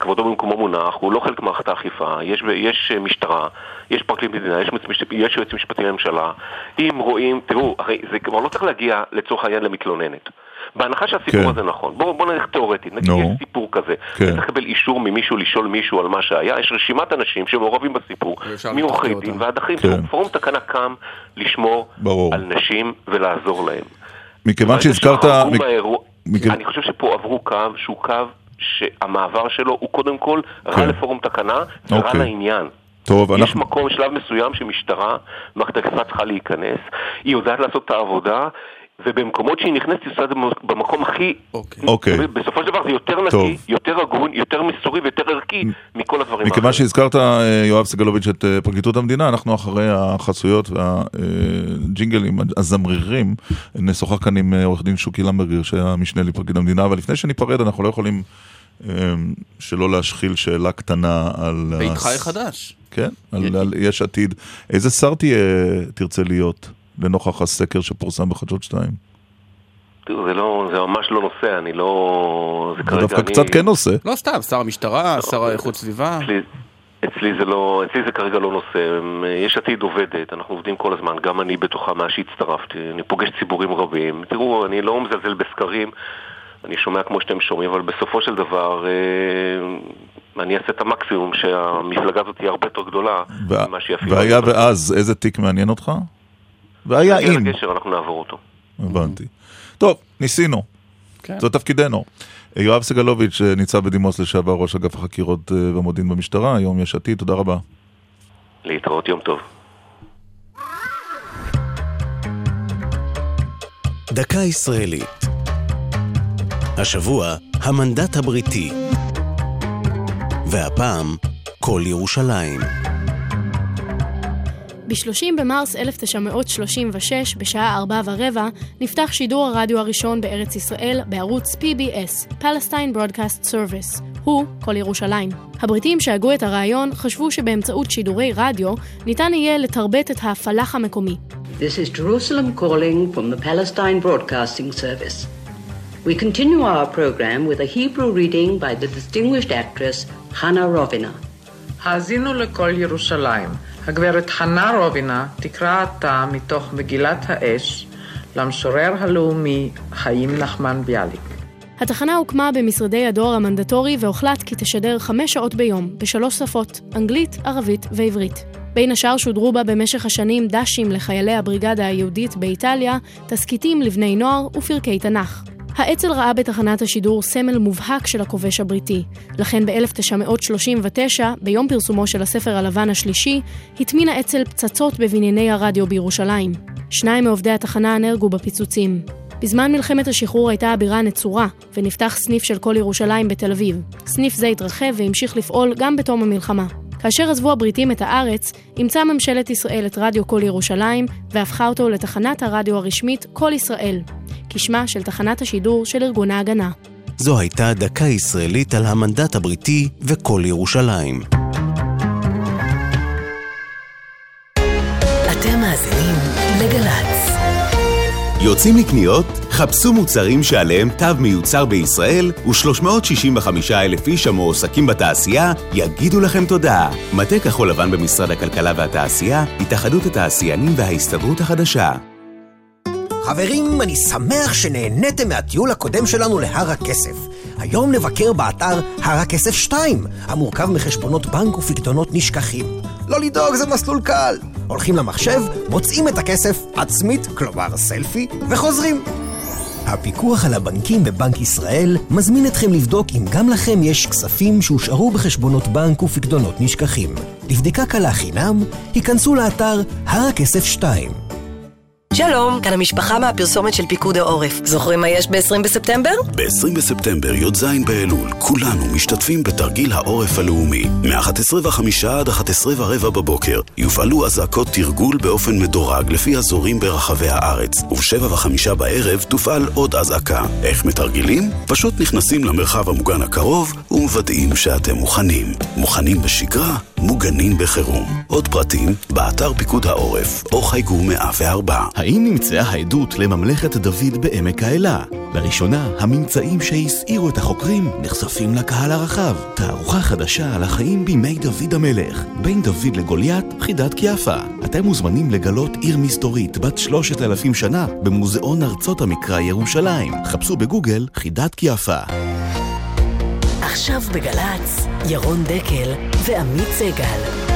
כבודו במקומו מונח, הוא לא חלק ממערכת האכיפה, יש יש אה, משטרה, יש פרקליט מדינה, יש יש יועץ משפטי לממשלה, אם רואים, תראו, הרי זה כבר לא צריך להגיע לצורך העניין למתלוננת. בהנחה שהסיפור כן. הזה נכון, בואו בוא נלך תיאורטית, נגיד נו. יש סיפור כזה, כן. צריך לקבל אישור ממישהו לשאול מישהו על מה שהיה, יש רשימת אנשים שמעורבים בסיפור, מעורכי דין. ועד אחרים, כן. פורום תקנה קם לשמור ברור. על נשים ולעזור להם. מכיוון שהזכרת... מק- מהאירוע- מכיוון- אני חושב שפה עברו קו שהוא קו שהמעבר שלו הוא קודם כל רע כן. לפורום תקנה ורע אוקיי. לעניין. טוב, יש אנחנו... מקום, שלב מסוים שמשטרה, מערכת האכיפה צריכה להיכנס, היא יודעת לעשות את העבודה, ובמקומות שהיא נכנסת היא עושה את זה במקום הכי... אוקיי. אוקיי. בסופו של דבר זה יותר נקי, טוב. יותר הגון, יותר מסורי ויותר ערכי מכל הדברים מכיוון שהזכרת, אה, יואב סגלוביץ', את אה, פרקליטות המדינה, אנחנו אחרי החסויות והג'ינגלים הזמרירים, נשוחח כאן עם אה, עורך דין שוקי למברגר, שהיה משנה לפרקליט המדינה, אבל לפני שניפרד, אנחנו לא יכולים אה, שלא להשחיל שאלה קטנה על... ביתך הס- החדש. כן, על, על יש עתיד. איזה שר תהיה, תרצה להיות, לנוכח הסקר שפורסם בחדשות 2? תראו, זה לא, זה ממש לא נושא, אני לא... זה זה כרגע דווקא אני- קצת כן עושה. לא סתם, שר המשטרה, שר איכות סביבה. אצלי, אצלי זה לא, אצלי זה כרגע לא נושא. יש עתיד עובדת, אנחנו עובדים כל הזמן, גם אני בתוכה מאז שהצטרפתי, אני פוגש ציבורים רבים. תראו, אני לא מזלזל בסקרים, אני שומע כמו שאתם שומעים, אבל בסופו של דבר אה, אני אעשה את המקסימום שהמפלגה הזאת תהיה הרבה יותר גדולה ממה שהיא אפילו... והיה ואז, איזה תיק מעניין אותך? והיה נגיע אם. לגשר, אנחנו נעבור אותו. הבנתי. טוב, ניסינו. כן. זה תפקידנו. יואב סגלוביץ', אה, ניצב בדימוס לשעבר ראש אגף החקירות אה, והמודיעין במשטרה, היום יש עתיד, תודה רבה. להתראות יום טוב. דקה ישראלית. השבוע, המנדט הבריטי. והפעם, כל ירושלים. ב-30 במרס 1936, בשעה ארבע ורבע, נפתח שידור הרדיו הראשון בארץ ישראל בערוץ PBS, Palestine Broadcast Service. הוא כל ירושלים. הבריטים שהגו את הרעיון חשבו שבאמצעות שידורי רדיו ניתן יהיה לתרבט את הפלאח המקומי. This is Jerusalem calling from the Palestine Broadcasting Service. We continue our program with a Hebrew reading by the distinguished actress Hannah Rovina. האזינו לכל ירושלים. הגברת חנה רובינה תקרא עתה מתוך מגילת האש למשורר הלאומי חיים נחמן ביאליק. התחנה הוקמה במשרדי הדואר המנדטורי והוחלט כי תשדר חמש שעות ביום, בשלוש שפות, אנגלית, ערבית ועברית. בין השאר שודרו בה במשך השנים דשים לחיילי הבריגדה היהודית באיטליה, תסכיתים לבני נוער ופרקי תנ"ך. האצ"ל ראה בתחנת השידור סמל מובהק של הכובש הבריטי, לכן ב-1939, ביום פרסומו של הספר הלבן השלישי, הטמין האצ"ל פצצות בבנייני הרדיו בירושלים. שניים מעובדי התחנה נהרגו בפיצוצים. בזמן מלחמת השחרור הייתה הבירה נצורה, ונפתח סניף של כל ירושלים בתל אביב. סניף זה התרחב והמשיך לפעול גם בתום המלחמה. כאשר עזבו הבריטים את הארץ, אימצה ממשלת ישראל את רדיו כל ירושלים, והפכה אותו לתחנת הרדיו הרשמית כל ישראל, כשמה של תחנת השידור של ארגון ההגנה. זו הייתה דקה ישראלית על המנדט הבריטי וכל ירושלים. אתם מאזינים לגל"צ. יוצאים לקניות? חפשו מוצרים שעליהם תו מיוצר בישראל ו-365 אלף איש המועסקים בתעשייה יגידו לכם תודה. מטה כחול לבן במשרד הכלכלה והתעשייה, התאחדות התעשיינים וההסתדרות החדשה. חברים, אני שמח שנהניתם מהטיול הקודם שלנו להר הכסף. היום נבקר באתר הר הכסף 2, המורכב מחשבונות בנק ופקדונות נשכחים. לא לדאוג, זה מסלול קל. הולכים למחשב, מוצאים את הכסף עצמית, כלומר סלפי, וחוזרים. הפיקוח על הבנקים בבנק ישראל מזמין אתכם לבדוק אם גם לכם יש כספים שהושארו בחשבונות בנק ופקדונות נשכחים. לבדיקה קלה חינם, היכנסו לאתר הר הכסף 2. שלום, כאן המשפחה מהפרסומת של פיקוד העורף. זוכרים מה יש ב-20 בספטמבר? ב-20 בספטמבר, י"ז באלול, כולנו משתתפים בתרגיל העורף הלאומי. מ-11:05 עד 11 ורבע בבוקר יופעלו אזעקות תרגול באופן מדורג לפי אזורים ברחבי הארץ, וב-7:05 בערב תופעל עוד אזעקה. איך מתרגלים? פשוט נכנסים למרחב המוגן הקרוב ומוודאים שאתם מוכנים. מוכנים בשגרה, מוגנים בחירום. עוד פרטים, באתר פיקוד העורף, או חייגו 104. האם נמצאה העדות לממלכת דוד בעמק האלה? לראשונה, הממצאים שהסעירו את החוקרים נחשפים לקהל הרחב. תערוכה חדשה על החיים בימי דוד המלך. בין דוד לגוליית, חידת קיאפה. אתם מוזמנים לגלות עיר מסתורית בת שלושת אלפים שנה במוזיאון ארצות המקרא ירושלים. חפשו בגוגל חידת קיאפה. עכשיו בגל"צ, ירון דקל ועמית סגל.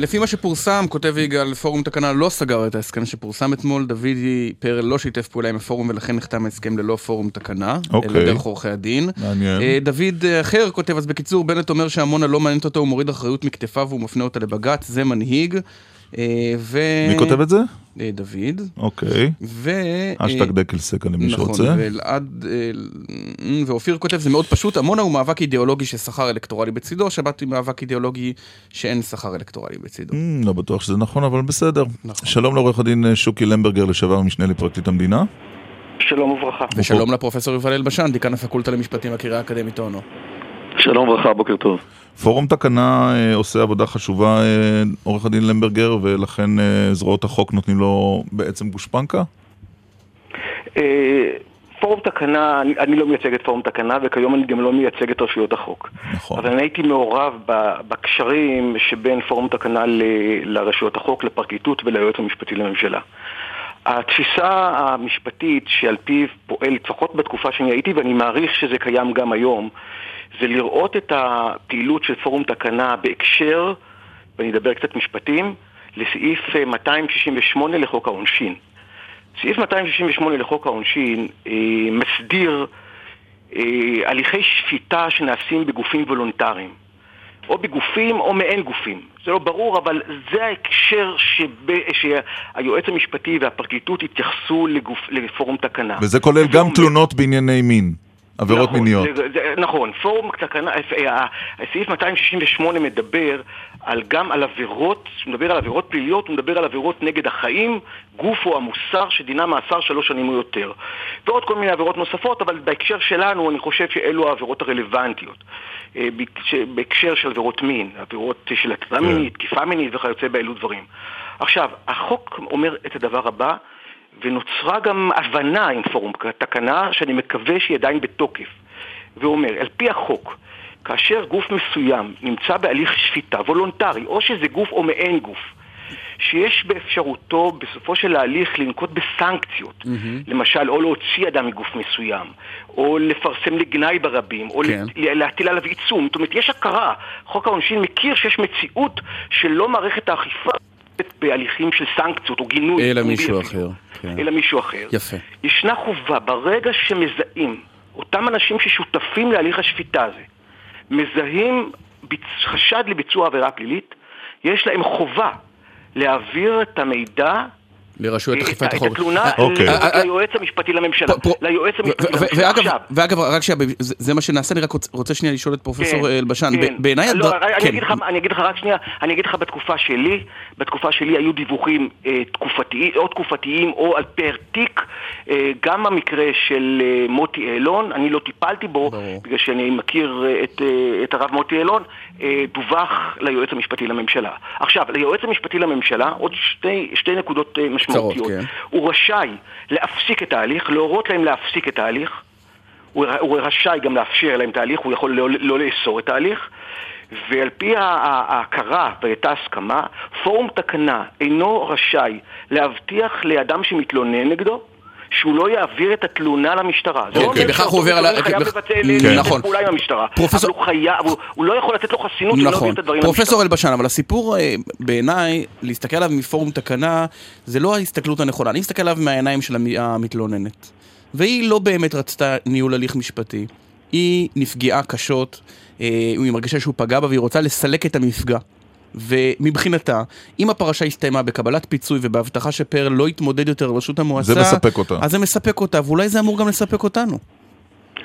לפי מה שפורסם, כותב יגאל, פורום תקנה לא סגר את ההסכם שפורסם אתמול, דודי פרל לא שיתף פעולה עם הפורום ולכן נחתם ההסכם ללא פורום תקנה, אוקיי. אלא דרך עורכי הדין. מעניין. Uh, דוד אחר כותב, אז בקיצור, בנט אומר שעמונה לא מעניינת אותו, הוא מוריד אחריות מכתפיו והוא מפנה אותה לבג"ץ, זה מנהיג. Uh, ו... מי כותב את זה? Uh, דוד. אוקיי. ו... אשטג דקל סקל למי נכון, שרוצה. ואלעד, אה, ואופיר כותב, זה מאוד פשוט, עמונה הוא מאבק אידיאולוגי ששכר אלקטורלי בצידו, שבת היא מאבק אידיאולוגי שאין שכר אלקטורלי בצידו. Mm, לא בטוח שזה נכון, אבל בסדר. נכון. שלום לעורך הדין אה, שוקי למברגר, לשעבר משנה לפרקליט המדינה. שלום וברכה. ושלום לפרופסור יובל אלבשן, דיקן הפקולטה למשפטים בקריה האקדמית אונו. שלום וברכה, בוקר טוב. פורום תקנה אה, עושה עבודה חשובה, אה, עורך הדין למברגר, ולכן אה, זרועות החוק נותנים לו בעצם גושפנקה? אה, פורום תקנה, אני, אני לא מייצג את פורום תקנה וכיום אני גם לא מייצג את רשויות החוק. נכון. אבל אני הייתי מעורב ב- בקשרים שבין פורום תקנה ל- לרשויות החוק, לפרקליטות וליועץ המשפטי לממשלה. התפיסה המשפטית שעל פיו פועל, לפחות בתקופה שאני הייתי, ואני מעריך שזה קיים גם היום, זה לראות את הפעילות של פורום תקנה בהקשר, ואני אדבר קצת משפטים, לסעיף אה, 268 לחוק העונשין. סעיף 268 לחוק העונשין אה, מסדיר אה, הליכי שפיטה שנעשים בגופים וולונטריים. או בגופים או מעין גופים. זה לא ברור, אבל זה ההקשר שב, שהיועץ המשפטי והפרקליטות התייחסו לגוף, לפורום תקנה. וזה כולל גם תלונות בענייני מין, עבירות נכון, מיניות. זה, זה, נכון, פורום תקנה, אה, סעיף 268 מדבר על, גם על עבירות, הוא מדבר על עבירות פליליות, הוא מדבר על עבירות נגד החיים, גוף או המוסר שדינם מאסר שלוש שנים או יותר. ועוד כל מיני עבירות נוספות, אבל בהקשר שלנו אני חושב שאלו העבירות הרלוונטיות. אה, בהקשר של עבירות מין, עבירות של הטרדה מינית, תקיפה מינית וכיוצא באלו דברים. עכשיו, החוק אומר את הדבר הבא, ונוצרה גם הבנה עם פורום תקנה, שאני מקווה שהיא עדיין בתוקף. ואומר, על פי החוק, כאשר גוף מסוים נמצא בהליך שפיטה וולונטרי, או שזה גוף או מעין גוף, שיש באפשרותו בסופו של ההליך לנקוט בסנקציות, mm-hmm. למשל, או להוציא אדם מגוף מסוים, או לפרסם לגנאי ברבים, או כן. להטיל עליו עיצום. זאת אומרת, יש הכרה. חוק העונשין מכיר שיש מציאות שלא מערכת האכיפה בהליכים של סנקציות או גינוי. אלא מישהו אחר. כן. אלא מישהו אחר. יפה. ישנה חובה, ברגע שמזהים אותם אנשים ששותפים להליך השפיטה הזה, מזהים חשד לביצוע עבירה פלילית, יש להם חובה להעביר את המידע לרשויות אכיפת החוק. את התלונה ליועץ המשפטי לממשלה. ליועץ המשפטי לממשלה. ואגב, רק שנייה, זה מה שנעשה, אני רק רוצה שנייה לשאול את פרופסור אלבשן. בעיניי... אני אגיד לך רק שנייה, אני אגיד לך בתקופה שלי, בתקופה שלי היו דיווחים תקופתיים, או תקופתיים או על פר תיק. גם המקרה של מוטי אילון, אני לא טיפלתי בו, בגלל שאני מכיר את הרב מוטי אילון, דווח ליועץ המשפטי לממשלה. עכשיו, ליועץ המשפטי לממשלה, עוד שתי נקודות משמעותיות. משמעותיות. כן. הוא רשאי להפסיק את ההליך, להורות להם להפסיק את ההליך, הוא, הוא רשאי גם לאפשר להם את ההליך, הוא יכול לא, לא לאסור את ההליך, ועל פי ההכרה והייתה הסכמה, פורום תקנה אינו רשאי להבטיח לאדם שמתלונן נגדו שהוא לא יעביר את התלונה למשטרה. אוקיי, בכך הוא עובר על... הוא חייב לבצע פעולה עם המשטרה. אבל הוא חייב, הוא לא יכול לתת לו חסינות אם לא יעביר את הדברים למשטרה. פרופסור אלבשן, אבל הסיפור בעיניי, להסתכל עליו מפורום תקנה, זה לא ההסתכלות הנכונה. אני מסתכל עליו מהעיניים של המתלוננת. והיא לא באמת רצתה ניהול הליך משפטי. היא נפגעה קשות, היא מרגישה שהוא פגע בה והיא רוצה לסלק את המפגע. ומבחינתה, אם הפרשה הסתיימה בקבלת פיצוי ובהבטחה שפרל לא יתמודד יותר לראשות המועצה, זה מספק אותה. אז זה מספק אותה, ואולי זה אמור גם לספק אותנו.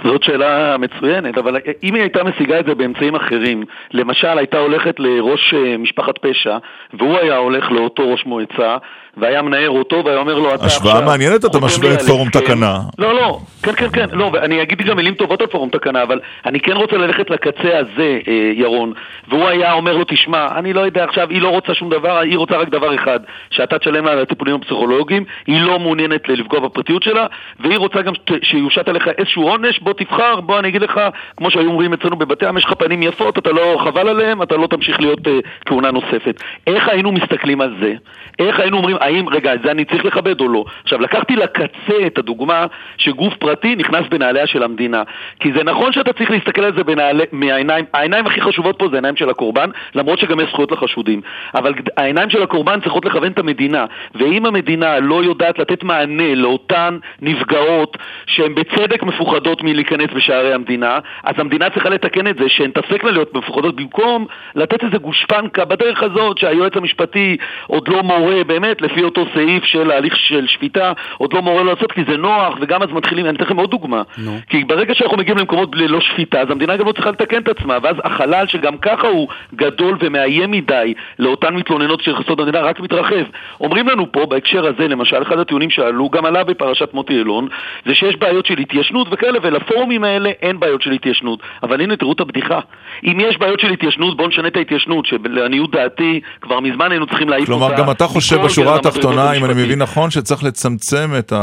זאת שאלה מצוינת, אבל אם היא הייתה משיגה את זה באמצעים אחרים, למשל הייתה הולכת לראש משפחת פשע, והוא היה הולך לאותו ראש מועצה, והיה מנער אותו והיה אומר לו, אתה השוואה עכשיו... מעניינת, אתה משווה את פורום תקנה. לא, לא, כן, כן, כן, לא, ואני אגיד גם מילים טובות על פורום תקנה, אבל אני כן רוצה ללכת לקצה הזה, אה, ירון, והוא היה אומר לו, תשמע, אני לא יודע עכשיו, היא לא רוצה שום דבר, היא רוצה רק דבר אחד, שאתה תשלם לה על הטיפולים הפסיכולוגיים, היא לא מעוניינת לפגוע בפרטיות שלה, והיא רוצה גם שיושת עליך איזשהו עונש, בוא תבחר, בוא אני אגיד לך, כמו שהיו אומרים אצלנו בבתי יש לך פנים יפות, אתה לא חבל עליהם, אתה לא תמשיך להיות אה, כהונה נוספת. איך היינו מסתכלים על זה? איך היינו אומרים, האם, רגע, את זה אני צריך לכבד או לא? עכשיו, לקחתי לקצה את הדוגמה שגוף פרטי נכנס בנעליה של המדינה. כי זה נכון שאתה צריך להסתכל על זה בנעלי, מהעיניים, העיניים הכי חשובות פה זה העיניים של הקורבן, למרות שגם יש זכויות לחשודים. אבל העיניים של הקורבן צריכות לכוון את המדינה. ואם המדינה לא יודעת לתת מענה לאותן נפגעות שהן בצדק מפוחדות מלהיכנס בשערי המדינה, אז המדינה צריכה לתקן את זה, שהן תפסקנה להיות מפוחדות במקום לתת איזה גושפנקה בדרך הזאת שהיועץ המשפטי עוד לא מורה, באמת, לפי אותו סעיף של ההליך של שפיטה, עוד לא מורה לעשות כי זה נוח, וגם אז מתחילים, אני אתן לכם עוד דוגמה. No. כי ברגע שאנחנו מגיעים למקומות ללא שפיטה, אז המדינה גם לא צריכה לתקן את עצמה, ואז החלל שגם ככה הוא גדול ומאיים מדי לאותן מתלוננות של חסות המדינה רק מתרחב. אומרים לנו פה, בהקשר הזה, למשל, אחד הטיעונים שעלו, גם עלה בפרשת מוטי אלון, זה שיש בעיות של התיישנות וכאלה, ולפורומים האלה אין בעיות של התיישנות. אבל הנה, תראו את הבדיחה. אם יש בעיות של התיישנות, בואו נשנה את ההתיישנות, שלעניות דעתי, כבר מזמן היינו צריכים להעיף אותה. כלומר, גם אתה חושב בשורה התחתונה, אם אני מבין נכון, שצריך לצמצם את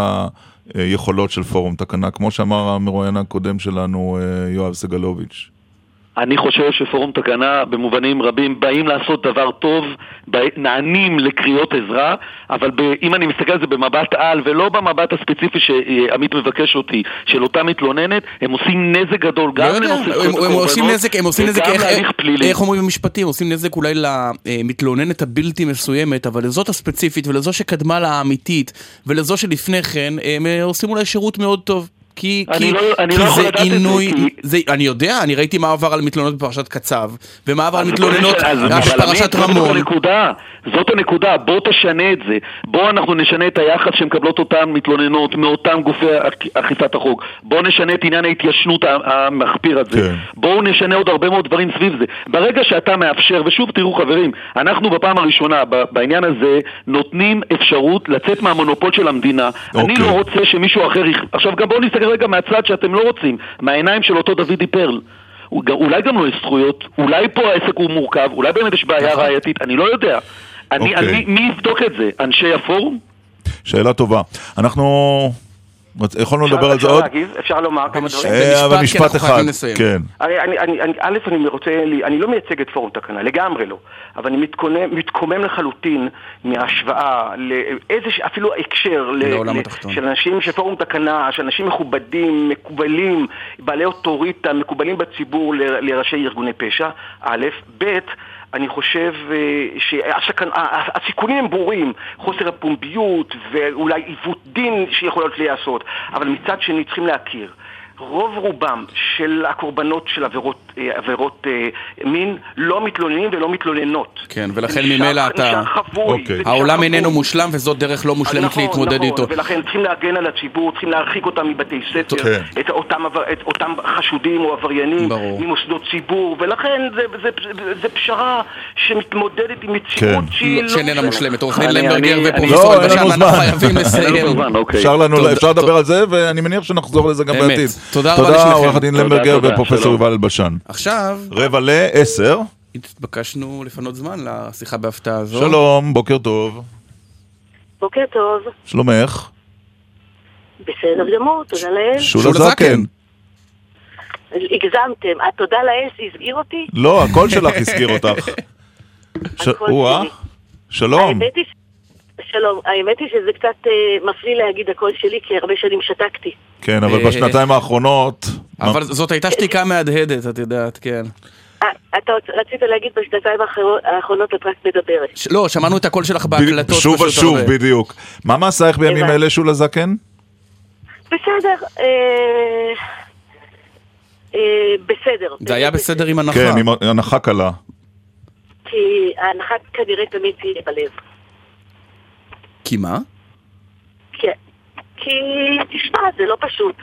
היכולות של פורום תקנה, כמו שאמר המרואיין הקודם שלנו, אה, יואב סגלוביץ'. אני חושב שפורום תקנה במובנים רבים באים לעשות דבר טוב, נענים לקריאות עזרה, אבל ב, אם אני מסתכל על זה במבט על ולא במבט הספציפי שעמית מבקש אותי, של אותה מתלוננת, הם עושים נזק גדול גם לא לנושא זכויות הקורבנות הם עושים נזק, הם עושים נזק, איך, איך אומרים במשפטים, עושים נזק אולי למתלוננת הבלתי מסוימת, אבל לזאת הספציפית ולזו שקדמה לה האמיתית ולזו שלפני כן, הם עושים אולי שירות מאוד טוב. כי, כי, לא, כי לא זה עינוי, כי... זה, אני יודע, אני ראיתי מה עבר על מתלוננות בפרשת קצב, ומה עבר על מתלוננות בפרשת רמון. זאת הנקודה, זאת הנקודה, בוא תשנה את זה. בוא אנחנו נשנה את היחס שמקבלות אותן מתלוננות מאותם גופי אכיפת החוק. בוא נשנה את עניין ההתיישנות המחפיר הזה. כן. בואו נשנה עוד הרבה מאוד דברים סביב זה. ברגע שאתה מאפשר, ושוב תראו חברים, אנחנו בפעם הראשונה בעניין הזה נותנים אפשרות לצאת מהמונופול של המדינה. אוקיי. אני לא רוצה שמישהו אחר... עכשיו גם בואו נסתכל רגע מהצד שאתם לא רוצים, מהעיניים של אותו דודי פרל. אולי גם לא יש זכויות, אולי פה העסק הוא מורכב, אולי באמת יש בעיה נכון. ראייתית, אני לא יודע. אני, okay. אוקיי. אני, מי יבדוק את זה? אנשי הפורום? שאלה טובה. אנחנו... יכולנו לדבר על זה עוד? אפשר לומר כמה דברים? אה, אבל משפט אחד, כן. א', אני רוצה, אני לא מייצג את פורום תקנה, לגמרי לא, אבל אני מתקומם לחלוטין מההשוואה לאיזה, אפילו הקשר. של אנשים, של פורום תקנה, של אנשים מכובדים, מקובלים, בעלי אוטוריטה, מקובלים בציבור לראשי ארגוני פשע, א', ב', אני חושב אה, שהסיכונים הם ברורים, חוסר הפומביות ואולי עיוות דין שיכולות להיעשות, אבל מצד שני צריכים להכיר. רוב רובם של הקורבנות של עבירות, עבירות אה, מין לא מתלוננים ולא מתלוננות. כן, ולכן ממילא אתה... נשאר חבוי, נשאר העולם חבוי. איננו מושלם וזאת דרך לא מושלמת נכון, להתמודד נכון, איתו. ולכן צריכים להגן על הציבור, צריכים להרחיק אותם מבתי ספר, כן. את אותם, את אותם חשודים או עבריינים ברור. ממוסדות ציבור, ולכן זה, זה, זה, זה פשרה שמתמודדת עם מציאות כן. שהיא לא שאיננה מושלמת. עורך דין למברגר ופרופסור לא, אלבשן, לנו אנחנו. חייבים לסיים. אוקיי. אפשר לנו, תודה- אפשר לדבר על זה, ואני מניח שנחזור לזה גם. בעתיד. תודה רבה תודה, לשניכם. עורך הדין תודה, למברגר תודה, ופרופסור. יובל אלבשן. עכשיו, רבע לעשר. התבקשנו לפנות זמן לשיחה בהפתעה הזו. שלום, בוקר טוב. בוקר טוב, שלומך? בסדר גמור, תודה לאל. שולה זקן. הגזמתם, התודה לאל שהסגיר אותי? לא, הקול שלך הזכיר אותך. ש- הקול או-אה, שלי. שלום. האמת היא, ש- שלום, האמת היא שזה קצת אה, מפליא להגיד הקול שלי, כי הרבה שנים שתקתי. כן, אבל אה, בשנתיים האחרונות... אבל זאת הייתה שתיקה מהדהדת, את יודעת, כן. אה, אתה רצית להגיד בשנתיים האחרו- האחרונות את רק מדברת. לא, שמענו את הקול שלך בהקלטות. שוב ושוב. בדיוק. מה מעשייך בימים. אלה, שולה זקן? בסדר, אה, בסדר. זה היה בסדר עם הנחה. כן, עם הנחה קלה. כי ההנחה כנראה תמיד תהיה בלב. כי מה? כי, כי תשמע, זה לא פשוט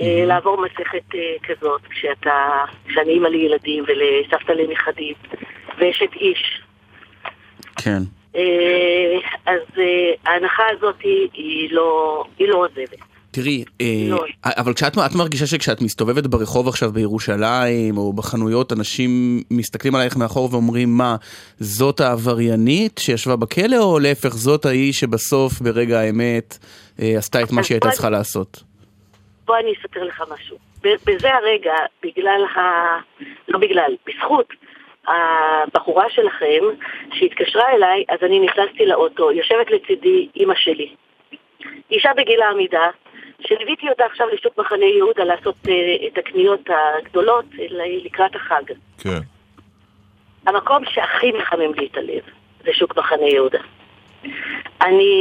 אה, לעבור מסכת אה, כזאת כשאתה, כשאני אימא לילדים ולסבתא לנכדים ואשת איש. כן. אה, אז ההנחה הזאת היא, היא, לא, היא לא עוזבת. תראי, אה, לא. אבל כשאת את מרגישה שכשאת מסתובבת ברחוב עכשיו בירושלים או בחנויות, אנשים מסתכלים עלייך מאחור ואומרים, מה, זאת העבריינית שישבה בכלא, או להפך, זאת ההיא שבסוף, ברגע האמת, אה, עשתה את מה שהיא הייתה צריכה לעשות? בוא אני אספר לך משהו. בזה הרגע, בגלל ה... לא בגלל, בזכות הבחורה שלכם שהתקשרה אליי, אז אני נכנסתי לאוטו, יושבת לצידי אימא שלי. אישה בגיל העמידה, שליוויתי אותה עכשיו לשוק מחנה יהודה לעשות אה, את הקניות הגדולות לקראת החג. כן. המקום שהכי מחמם לי את הלב זה שוק מחנה יהודה. אני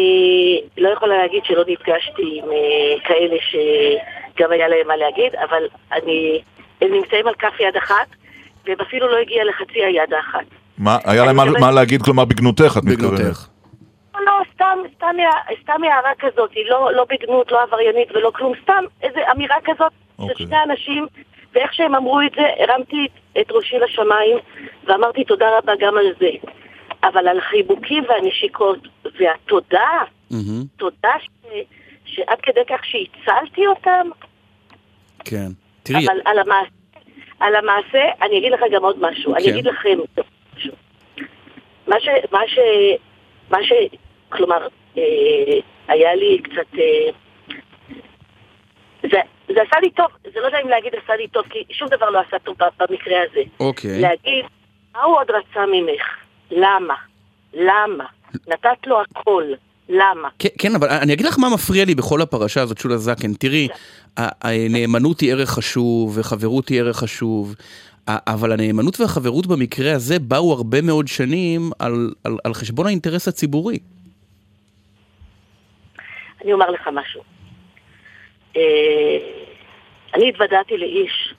לא יכולה להגיד שלא נפגשתי עם אה, כאלה שגם היה להם מה להגיד, אבל אני, הם נמצאים על כף יד אחת, והם אפילו לא הגיע לחצי היד האחת. מה, היה להם מה- מה להגיד, כלומר בגנותך, את מתכוונת. לא, לא, סתם, סתם, סתם הערה כזאת, היא לא, לא בגנות, לא עבריינית ולא כלום, סתם איזו אמירה כזאת של שני אנשים, ואיך שהם אמרו את זה, הרמתי את ראשי לשמיים ואמרתי תודה רבה גם על זה. אבל על החיבוקים והנשיקות והתודה, תודה ש... שעד כדי כך שהצלתי אותם, כן. תראי, אבל על המעשה, על המעשה, אני אגיד לך גם עוד משהו, אני כן. אגיד לכם משהו. מה ש... מה ש... מה ש... כלומר, אה, היה לי קצת... אה, זה, זה עשה לי טוב, זה לא יודע אם להגיד עשה לי טוב, כי שום דבר לא עשה טוב במקרה הזה. אוקיי. להגיד, מה הוא עוד רצה ממך? למה? למה? נתת לו הכל, למה? כן, כן, אבל אני אגיד לך מה מפריע לי בכל הפרשה הזאת, שולה זקן. תראי, ה- הנאמנות היא ערך חשוב, וחברות היא ערך חשוב, אבל הנאמנות והחברות במקרה הזה באו הרבה מאוד שנים על, על, על חשבון האינטרס הציבורי. אני אומר לך משהו. אה, אני התוודעתי לאיש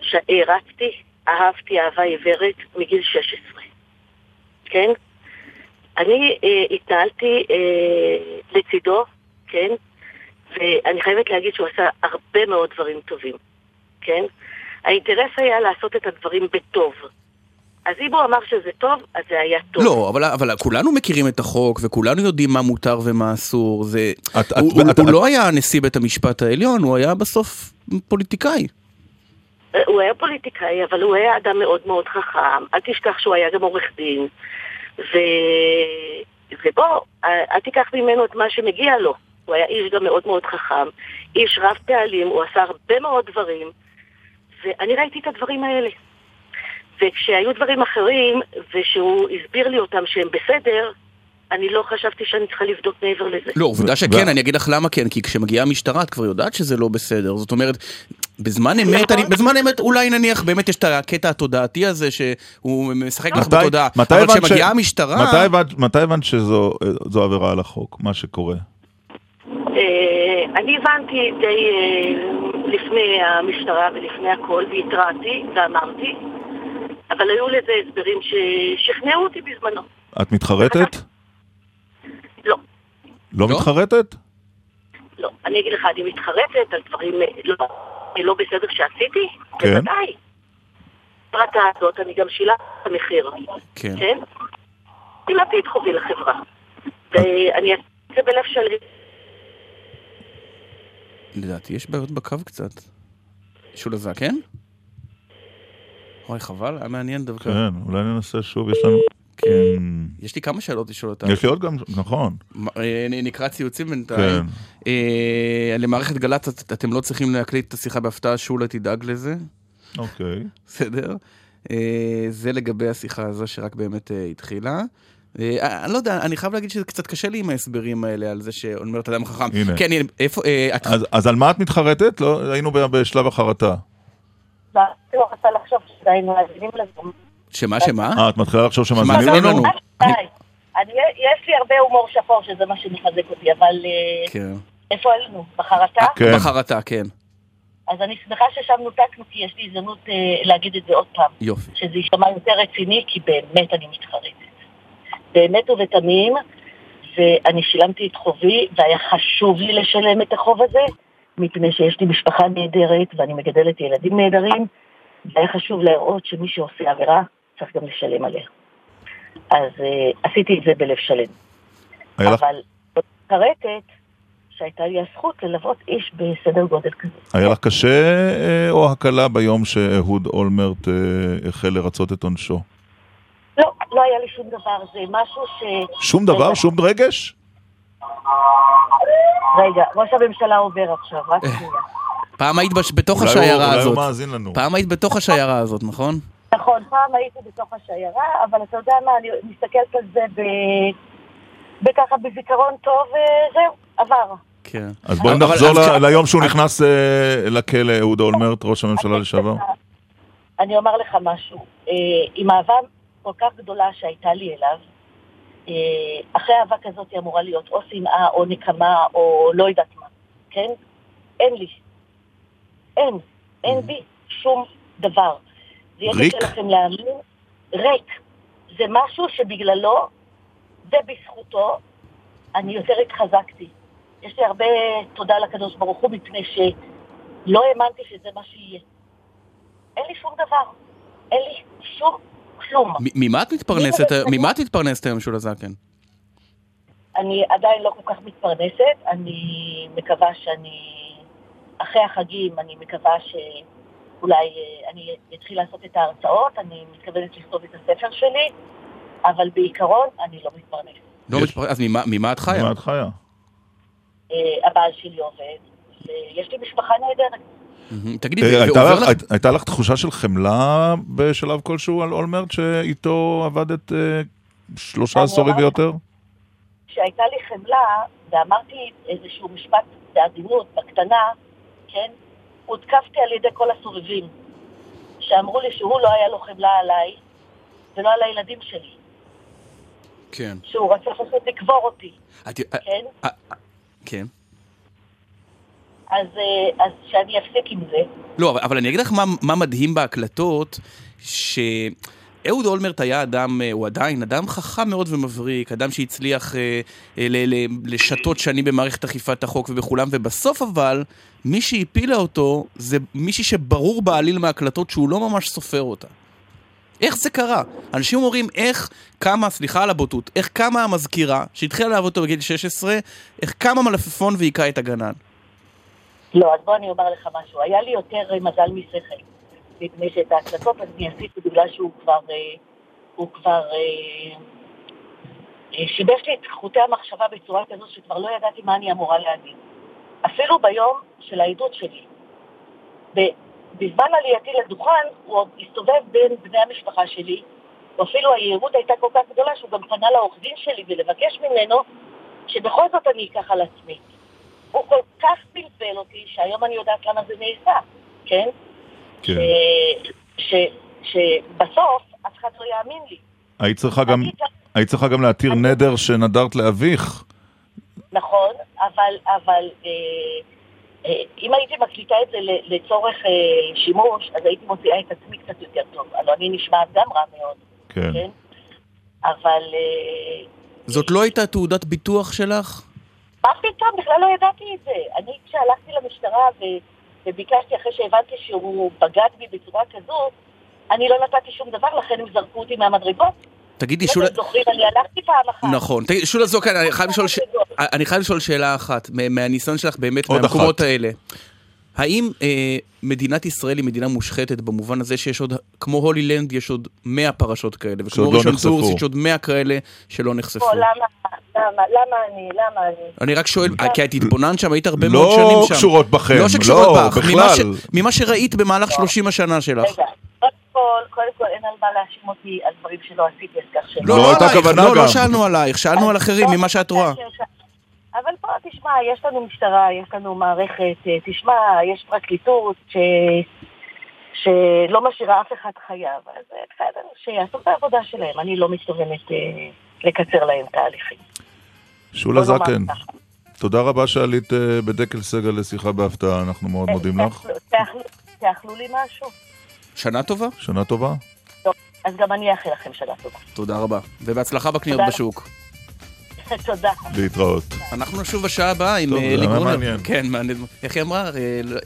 שהערצתי, אהבתי אהבה עיוורת מגיל 16. כן? אני אה, התנהלתי אה, לצידו, כן? ואני חייבת להגיד שהוא עשה הרבה מאוד דברים טובים, כן? האינטרס היה לעשות את הדברים בטוב. אז אם הוא אמר שזה טוב, אז זה היה טוב. לא, אבל, אבל כולנו מכירים את החוק, וכולנו יודעים מה מותר ומה אסור. זה... את- הוא, את- הוא, את- הוא את- לא היה נשיא בית המשפט העליון, הוא היה בסוף פוליטיקאי. הוא היה פוליטיקאי, אבל הוא היה אדם מאוד מאוד חכם. אל תשכח שהוא היה גם עורך דין. ובוא, אה, אל תיקח ממנו את מה שמגיע לו. הוא היה איש גם מאוד מאוד חכם, איש רב פעלים, הוא עשה הרבה מאוד דברים, ואני ראיתי את הדברים האלה. וכשהיו דברים אחרים, ושהוא הסביר לי אותם שהם בסדר, אני לא חשבתי שאני צריכה לבדוק מעבר לזה. לא, עובדה שכן, אני אגיד לך למה כן, כי כשמגיעה המשטרה את כבר יודעת שזה לא בסדר. זאת אומרת, בזמן אמת, אני, בזמן אמת אולי נניח באמת יש את הקטע התודעתי הזה שהוא משחק לך בתודעה, מתי אבל הבנת ש- כשמגיעה המשטרה... מתי הבנת- מתי הבנת שזו זו עבירה על החוק, מה שקורה? אה, אני הבנתי די אה, לפני המשטרה ולפני הכל, והתרעתי ואמרתי, אבל היו לזה הסברים ששכנעו אותי בזמנו. את מתחרטת? לא. לא מתחרטת? לא, אני אגיד לך, אני מתחרטת על דברים אה, לא, לא בסדר שעשיתי, כן. בוודאי. הפרטה הזאת, אני גם שילמתי את המחיר. כן. כן? שילמתי את חובי לחברה. ואני אעשה את זה בלב שלם. לדעתי יש בעיות בקו קצת. שולזה, כן? אוי, חבל, היה מעניין דווקא. כן, אולי ננסה שוב, יש לנו... כן. Mm, יש לי כמה שאלות לשאול אותה. יש לי עוד גם, נכון. אה, נקרא ציוצים בינתיים. כן. אה, למערכת גל"צ את- אתם לא צריכים להקליט את השיחה בהפתעה, שולה תדאג לזה. אוקיי. בסדר? אה, זה לגבי השיחה הזו שרק באמת התחילה. אני לא יודע, אני חייב להגיד שזה קצת קשה לי עם ההסברים האלה על זה שאומרת אדם חכם. הנה. כן, איפה... אז- אז על מה את מתחרטת? לא, היינו בשלב החרטה. לא לחשוב שעדיין מאזינים לנו. שמה, שמה? אה, את מתחילה לחשוב שמאזינים לנו? לנו. די. אני- יש לי הרבה הומור שחור, שזה מה שמחזק אותי, אבל אה, כן. איפה היינו? בחרטה? בחרטה, כן. אז אני שמחה ששם נותקנו, כי יש לי הזדמנות אה, להגיד את זה עוד פעם. יופי. שזה יישמע יותר רציני, כי באמת אני מתחרטת. באמת ובתמים, ואני שילמתי את חובי, והיה חשוב לי לשלם את החוב הזה, מפני שיש לי משפחה נהדרת, ואני מגדלת ילדים נהדרים, והיה חשוב להראות שמי שעושה עבירה, צריך גם לשלם עליה. אז אה, עשיתי את זה בלב שלם. היה לך- אבל מתחרטת שהייתה לי הזכות ללוות איש בסדר גודל כזה. היה לך קשה אה, או הקלה ביום שאהוד אולמרט אה, החל לרצות את עונשו? לא, לא היה לי שום דבר, זה משהו ש... שום דבר? שום רגש? רגע, ראש הממשלה עובר עכשיו, רק שנייה. פעם היית בש- בתוך אולי הוא- השיירה אולי הוא הזאת. מאזין לנו. פעם היית בתוך השיירה הזאת, נכון? נכון, פעם הייתי בתוך השיירה, אבל אתה יודע מה, אני מסתכלת על זה ב... בככה בזיכרון טוב, וזהו, עבר. כן. אז בואי נחזור ליום שהוא נכנס אה, לכלא, אהוד אולמרט, ראש הממשלה לשעבר. אני אומר לך משהו, אה, עם אהבה כל כך גדולה שהייתה לי אליו, אה, אחרי אהבה כזאת היא אמורה להיות או שנאה או נקמה או לא יודעת מה, כן? אין לי. אין. אין בי שום דבר. ריק? קשה לכם להאמין. ריק. זה משהו שבגללו ובזכותו אני יותר התחזקתי. יש לי הרבה תודה לקדוש ברוך הוא מפני שלא האמנתי שזה מה שיהיה. אין לי שום דבר. אין לי שום כלום. ממה את מתפרנסת? ממה את מתפרנסת היום, שולה זקן? אני עדיין לא כל כך מתפרנסת, אני מקווה שאני, אחרי החגים, אני מקווה שאולי אה, אני אתחיל לעשות את ההרצאות, אני מתכוונת לכתוב את הספר שלי, אבל בעיקרון אני לא מתפרנסת. לא מתפרנסת, אז ממה- ממה את חיה? מה את חיה? אה, הבעל שלי עובד, ויש לי משפחה נהדרת. מהמם. תגידי, אה, ועובר לך- לך... היית- הייתה לך תחושה של חמלה בשלב כלשהו על אולמרט, שאיתו עבדת אה, שלושה עשורים ויותר? כשהייתה לי חמלה, ואמרתי איזשהו משפט בעדינות, בקטנה, כן, הותקפתי על ידי כל הסובבים, שאמרו לי שהוא לא היה לו חמלה עליי, ולא על הילדים שלי, כן. שהוא רצה פשוט לקבור אותי, את- כן? כן. אז, אה, אז שאני אפסיק עם זה. לא, אבל, אבל אני אגיד לך מה, מה מדהים בהקלטות, שאהוד אולמרט היה אדם, אה, הוא עדיין אדם חכם מאוד ומבריק, אדם שהצליח אה, אה, ל, לשתות שנים במערכת אכיפת החוק ובכולם, ובסוף אבל, מי שהפילה אותו זה מישהי שברור בעליל מההקלטות שהוא לא ממש סופר אותה. איך זה קרה? אנשים אומרים איך קמה, סליחה על הבוטות, איך קמה המזכירה, שהתחילה לעבוד אותו בגיל 16, איך קמה מלפפון והיכה את הגנן. לא, אז בוא אני אומר לך משהו. היה לי יותר אה, מזל משכל, מפני שאת ההקלטות אני עשיתי בגלל שהוא כבר, אה, הוא כבר, אה, שיבש לי את חוטי המחשבה בצורה כזו שכבר לא ידעתי מה אני אמורה להגיד. אפילו ביום של העדות שלי. בזמן עלייתי לדוכן הוא עוד הסתובב בין בני המשפחה שלי, ואפילו היהירות הייתה כל כך גדולה שהוא גם פנה לעורך דין שלי ולבקש ממנו שבכל זאת אני אקח על עצמי. הוא כל כך בלבל אותי, שהיום אני יודעת למה זה נעשה, כן? כן. ש, שבסוף אף אחד לא יאמין לי. היית צריכה גם, היית צריכה גם להתיר נדר שנדרת לאביך. נכון, אבל, אבל אה, אה, אם הייתי מקליטה את זה לצורך אה, שימוש, אז הייתי מוציאה את עצמי קצת יותר טוב. הלוא אני נשמעת גם רע מאוד, כן. כן? אבל אה, זאת לא הייתה תעודת ביטוח שלך? מה פתאום? בכלל לא ידעתי את זה. אני כשהלכתי למשטרה ו... וביקשתי אחרי שהבנתי שהוא בגד בי בצורה כזו, אני לא נתתי שום דבר, לכן הם זרקו אותי מהמדרגות. תגידי, שולה... אתם זוכרים, אני הלכתי פעם אחת. נכון. תגידי, שולה זקן, אני חייב לשאול שאלה אחת, מה- מהניסיון שלך באמת, מהמקומות. האלה. האם אה, מדינת ישראל היא מדינה מושחתת במובן הזה שיש עוד, כמו הולילנד יש עוד 100 פרשות כאלה, וכמו לא ראשון טורס יש עוד 100 כאלה שלא נחשפו. למה, למה, למה אני, למה אני? אני רק שואל, כי את התבוננת שם, היית הרבה לא מאוד שנים שם. קשורות בכם, לא שקשורות לא, בך, בכלל. ממה ש- ממה שראית במהלך 30 השנה שלך. רגע, קודם כל, קודם כל אין על מה להאשים אותי על דברים שלא עשיתי, אז כך שלא. לא, לא עלייך, לא, לא שאלנו עלייך, שאלנו על אחרים, ממה שאת רואה. אבל פה, תשמע, יש לנו משטרה, יש לנו מערכת, אה, תשמע, יש פרקליטות ש... שלא משאירה אף אחד חייב, אז אה, בסדר, שיעשו את העבודה שלהם, אני לא מתכוונת אה, לקצר להם תהליכים. שולה זקן. תודה רבה שעלית אה, בדקל סגל לשיחה בהפתעה, אנחנו מאוד מודים לך. תאכלו- לי משהו? שנה טובה? שנה טובה. טוב, אז גם אני אאחל לכם שנה טובה. תודה רבה. ובהצלחה בקניות תודה. בשוק. תודה. להתראות. אנחנו נשוב בשעה הבאה עם טוב, אה, זה אלי היה גרונר. מעניין. כן, מעניין. איך היא אמרה? אה,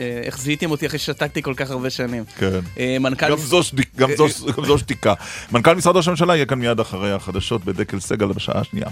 אה, איך זיהיתם אותי אחרי ששתקתי כל כך הרבה שנים. כן. אה, מנכ"ל... גם זו שתיק- גם זו- גם זו שתיקה. מנכ"ל משרד ראש הממשלה יהיה כאן מיד אחרי החדשות בדקל סגל בשעה השנייה.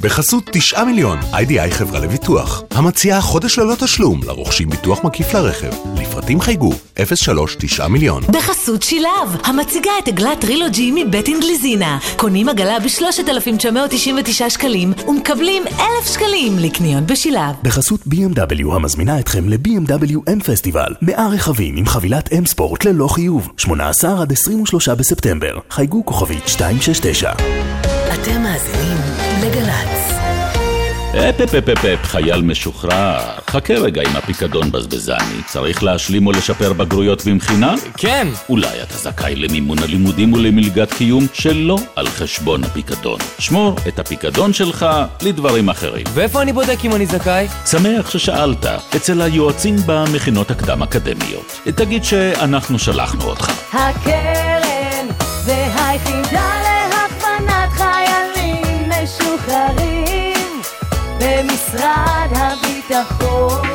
בחסות 9 מיליון, איי-די-איי חברה לביטוח, המציעה חודש ללא תשלום לרוכשים ביטוח מקיף לרכב. לפרטים חייגו 03 9 מיליון. בחסות שילב, המציגה את עגלת טרילוג'י מבית אינגליזינה. קונים עגלה ב-3,999 שקלים ומקבלים 1,000 שקלים לקניות בשילב. בחסות BMW המזמינה אתכם ל-BMW M פסטיבל. 100 רכבים עם חבילת M ספורט ללא חיוב. 18 עד 23 בספטמבר. חייגו כוכבית 269. אתם מאזינים לגל"צ. אפ אפ אפ אפ אפ, חייל משוחרר. חכה רגע עם הפיקדון בזבזני. צריך להשלים או לשפר בגרויות במכינה? כן. אולי אתה זכאי למימון הלימודים ולמלגת קיום שלא על חשבון הפיקדון. שמור את הפיקדון שלך לדברים אחרים. ואיפה אני בודק אם אני זכאי? שמח ששאלת, אצל היועצים במכינות הקדם-אקדמיות. תגיד שאנחנו שלחנו אותך. הקרן והיחידה במשרד הביטחון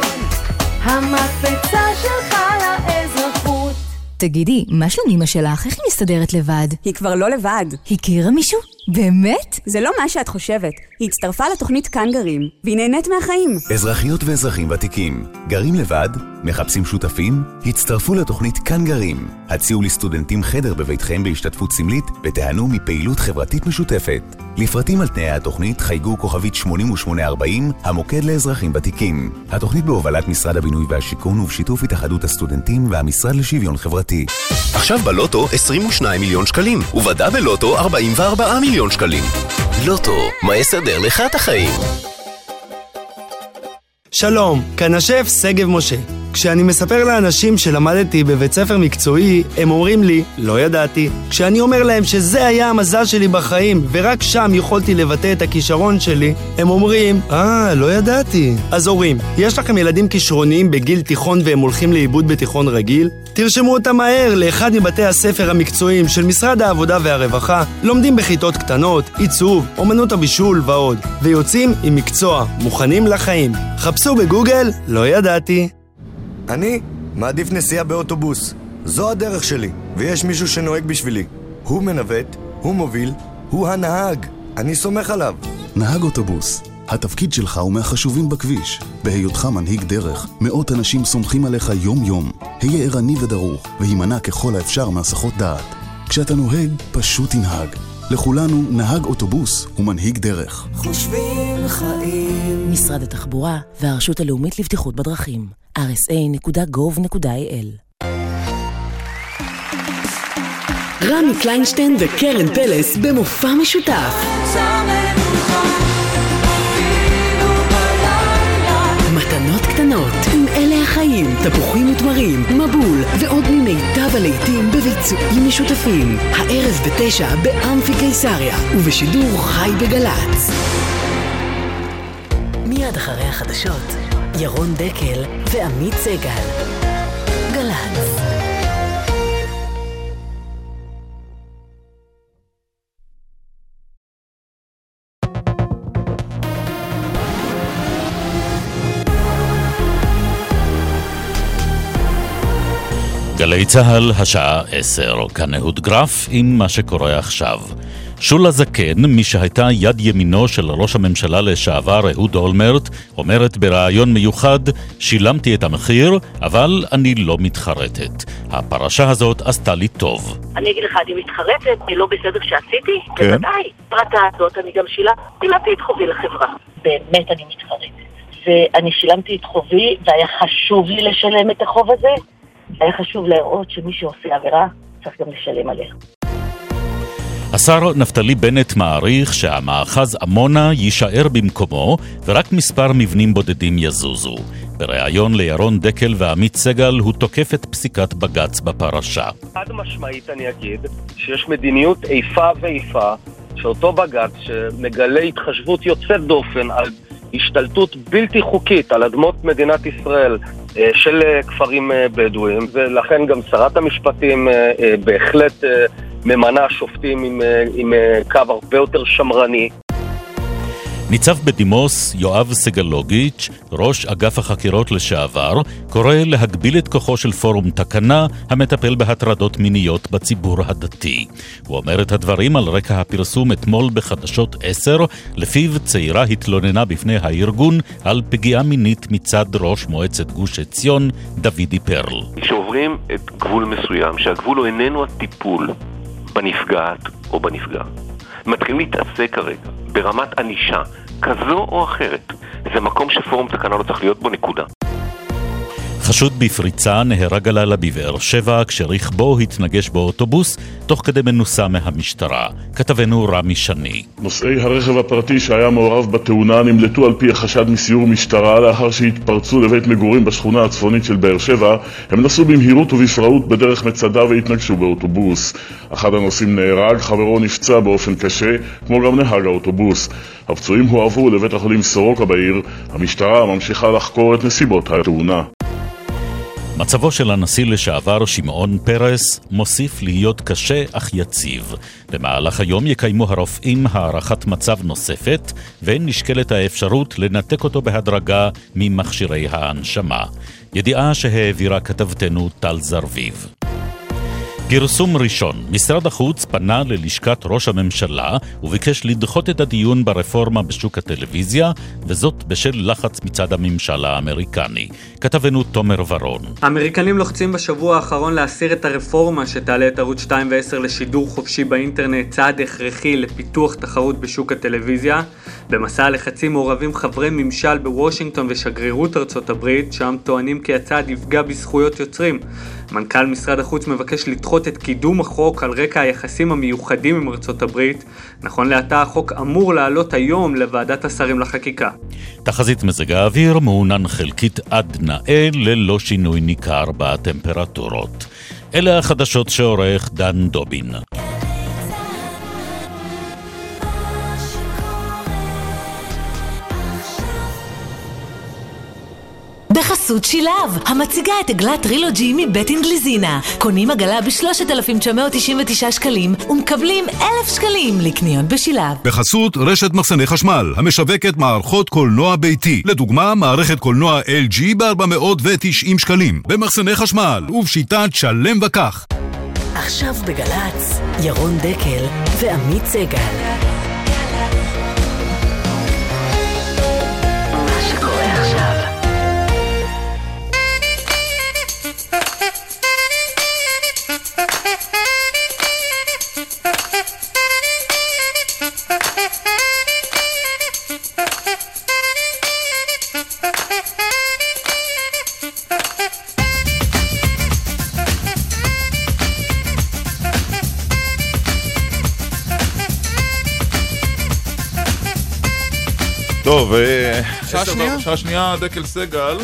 המקפצה שלך לאזרחות תגידי, מה שלום אמא שלך? איך היא מסתדרת לבד? היא כבר לא לבד. הכירה מישהו? באמת? זה לא מה שאת חושבת. היא הצטרפה לתוכנית כאן גרים, והיא נהנית מהחיים. אזרחיות ואזרחים ותיקים, גרים לבד? מחפשים שותפים? הצטרפו לתוכנית כאן גרים. הציעו לסטודנטים חדר בביתכם בהשתתפות סמלית ותיהנו מפעילות חברתית משותפת. לפרטים על תנאי התוכנית חייגו כוכבית 8840, המוקד לאזרחים ותיקים. התוכנית בהובלת משרד הבינוי והשיכון ובשיתוף התאחדות הסטודנטים והמשרד לשוויון חברתי. עכשיו בלוטו 22 מיליון שקלים, ובדאבל לוטו 44 מיליון שקלים. לוטו, מה יסדר לך את החיים? שלום, כאן השף שגב משה. כשאני מספר לאנשים שלמדתי בבית ספר מקצועי, הם אומרים לי, לא ידעתי. כשאני אומר להם שזה היה המזל שלי בחיים, ורק שם יכולתי לבטא את הכישרון שלי, הם אומרים, אה, לא ידעתי. אז הורים, יש לכם ילדים כישרוניים בגיל תיכון והם הולכים לאיבוד בתיכון רגיל? תרשמו אותם מהר לאחד מבתי הספר המקצועיים של משרד העבודה והרווחה, לומדים בכיתות קטנות, עיצוב, אומנות הבישול ועוד, ויוצאים עם מקצוע, מוכנים לחיים. חפשו בגוגל, לא ידעתי. אני מעדיף נסיעה באוטובוס. זו הדרך שלי, ויש מישהו שנוהג בשבילי. הוא מנווט, הוא מוביל, הוא הנהג. אני סומך עליו. נהג אוטובוס, התפקיד שלך הוא מהחשובים בכביש. בהיותך מנהיג דרך, מאות אנשים סומכים עליך יום-יום. היה ערני ודרוך, והימנע ככל האפשר מהסחות דעת. כשאתה נוהג, פשוט תנהג. לכולנו, נהג אוטובוס הוא מנהיג דרך. חושבים חיים. משרד התחבורה והרשות הלאומית לבטיחות בדרכים. rsa.gov.il רמי קליינשטיין וקרן פלס במופע משותף. מתנות קטנות, עם אלה החיים, תפוחים ותמרים, מבול ועוד ממיטב הלהיטים בביצועים משותפים. הערב בתשע באמפי קיסריה ובשידור חי בגל"צ. מיד אחרי החדשות, ירון דקל ועמית סגל. גל"צ. גלי צה"ל, השעה עשר, כאן אהוד גרף עם מה שקורה עכשיו. שולה זקן, מי שהייתה יד ימינו של ראש הממשלה לשעבר אהוד אולמרט, אומרת בריאיון מיוחד, שילמתי את המחיר, אבל אני לא מתחרטת. הפרשה הזאת עשתה לי טוב. אני אגיד לך, אני מתחרטת, אני לא בסדר שעשיתי? כן. בוודאי. פרטה הזאת, אני גם שילמתי את חובי לחברה. באמת אני מתחרטת. ואני שילמתי את חובי, והיה חשוב לי לשלם את החוב הזה. היה חשוב להראות שמי שעושה עבירה, צריך גם לשלם עליה. השר נפתלי בנט מעריך שהמאחז עמונה יישאר במקומו ורק מספר מבנים בודדים יזוזו. בריאיון לירון דקל ועמית סגל הוא תוקף את פסיקת בג"ץ בפרשה. חד משמעית אני אגיד שיש מדיניות איפה ואיפה שאותו בג"ץ שמגלה התחשבות יוצאת דופן על השתלטות בלתי חוקית על אדמות מדינת ישראל של אה, כפרים אה, בדואיים ולכן גם שרת המשפטים אה, אה, בהחלט אה, ממנה שופטים עם, אה, אה, קו הרבה יותר שמרני. ניצב בדימוס יואב סגלוביץ', ראש אגף החקירות לשעבר, קורא להגביל את כוחו של פורום תקנה המטפל בהטרדות מיניות בציבור הדתי. הוא אומר את הדברים על רקע הפרסום אתמול בחדשות 10, לפיו צעירה התלוננה בפני הארגון על פגיעה מינית מצד ראש מועצת גוש עציון, דוידי פרל. כשעוברים את גבול מסוים, שהגבול הוא איננו הטיפול בנפגעת או בנפגע, מתחילים להתעסק כרגע ברמת ענישה כזו או אחרת. זה מקום שפורום תקנה לא צריך להיות בו, נקודה. חשוד בפריצה נהרג הלילה בבאר שבע כשרכבו התנגש באוטובוס תוך כדי מנוסה מהמשטרה. כתבנו רמי שני. נוסעי הרכב הפרטי שהיה מעורב בתאונה נמלטו על פי החשד מסיור משטרה לאחר שהתפרצו לבית מגורים בשכונה הצפונית של באר שבע. הם נסעו במהירות ובפראות בדרך מצדה והתנגשו באוטובוס. אחד הנוסעים נהרג, חברו נפצע באופן קשה, כמו גם נהג האוטובוס. הפצועים הועברו לבית החולים סורוקה בעיר. המשטרה ממשיכה לחקור את נסיבות התאונה. מצבו של הנשיא לשעבר שמעון פרס מוסיף להיות קשה אך יציב. במהלך היום יקיימו הרופאים הערכת מצב נוספת, ונשקלת האפשרות לנתק אותו בהדרגה ממכשירי ההנשמה. ידיעה שהעבירה כתבתנו טל זרביב. פרסום ראשון, משרד החוץ פנה ללשכת ראש הממשלה וביקש לדחות את הדיון ברפורמה בשוק הטלוויזיה, וזאת בשל לחץ מצד הממשל האמריקני. כתבנו תומר ורון. האמריקנים לוחצים בשבוע האחרון להסיר את הרפורמה שתעלה את ערוץ 2 ו-10 לשידור חופשי באינטרנט, צעד הכרחי לפיתוח תחרות בשוק הטלוויזיה. במסע הלחצים מעורבים חברי ממשל בוושינגטון ושגרירות ארצות הברית, שם טוענים כי הצעד יפגע בזכויות יוצרים. מנכ"ל משרד החוץ מבקש לדחות את קידום החוק על רקע היחסים המיוחדים עם ארצות הברית. נכון לעתה החוק אמור לעלות היום לוועדת השרים לחקיקה. תחזית מזג האוויר מעונן חלקית עד נאה ללא שינוי ניכר בטמפרטורות. אלה החדשות שעורך דן דובין. בחסות שילב, המציגה את עגלת טרילוגי מבית אינגליזינה. קונים עגלה ב-3,999 שקלים ומקבלים 1,000 שקלים לקניות בשילב. בחסות רשת מחסני חשמל, המשווקת מערכות קולנוע ביתי. לדוגמה, מערכת קולנוע LG ב-490 שקלים. במחסני חשמל ובשיטת שלם וכך. עכשיו בגל"צ, ירון דקל ועמית סגל. טוב, אה, שעה שנייה? שעה שנייה, דקל סגל.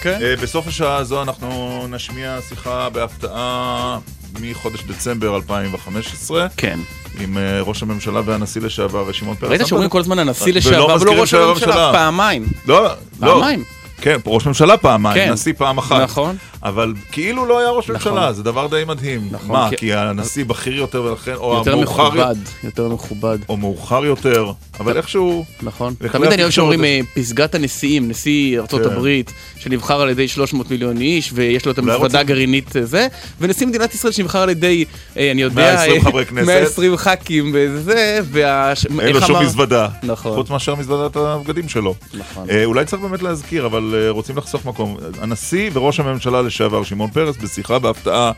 כן. אה, בסוף השעה הזו אנחנו נשמיע שיחה בהפתעה מחודש דצמבר 2015. כן. עם אה, ראש הממשלה והנשיא לשעבר שמעון פרס. ראית שאומרים כל הזמן הנשיא לשעבר, ולא מזכירים ראש הממשלה, פעמיים. לא, לא. פעמיים. כן, ראש ממשלה פעמיים, כן. נשיא פעם אחת. נכון. אבל כאילו לא היה ראש נכון. ממשלה, זה דבר די מדהים. נכון, מה, כי- כי הנשיא בכיר יותר ולכן, או יותר המאוחר... מכובד, יותר מכובד. או מאוחר יותר, אבל איכשהו... נכון. תמיד אני אוהב שאומרים אה, פסגת הנשיאים, נשיא ארצות כן. הברית, שנבחר על ידי 300 מיליון איש, ויש לו את המזוודה הגרעינית אה, זה, ונשיא מדינת ישראל שנבחר על ידי, אה, אני יודע, 120 אה, חברי כנסת. 120 ח"כים וזה, וה... אין לו שום אמר- מזוודה. נכון. חוץ מאשר מזוודת הבגדים שלו. נכון. אה, אולי צריך באמת להזכיר, אבל רוצים לחסוך מקום. הנשיא וראש הממשלה לשעבר, שמעון פרס, בשיחה בהפתעה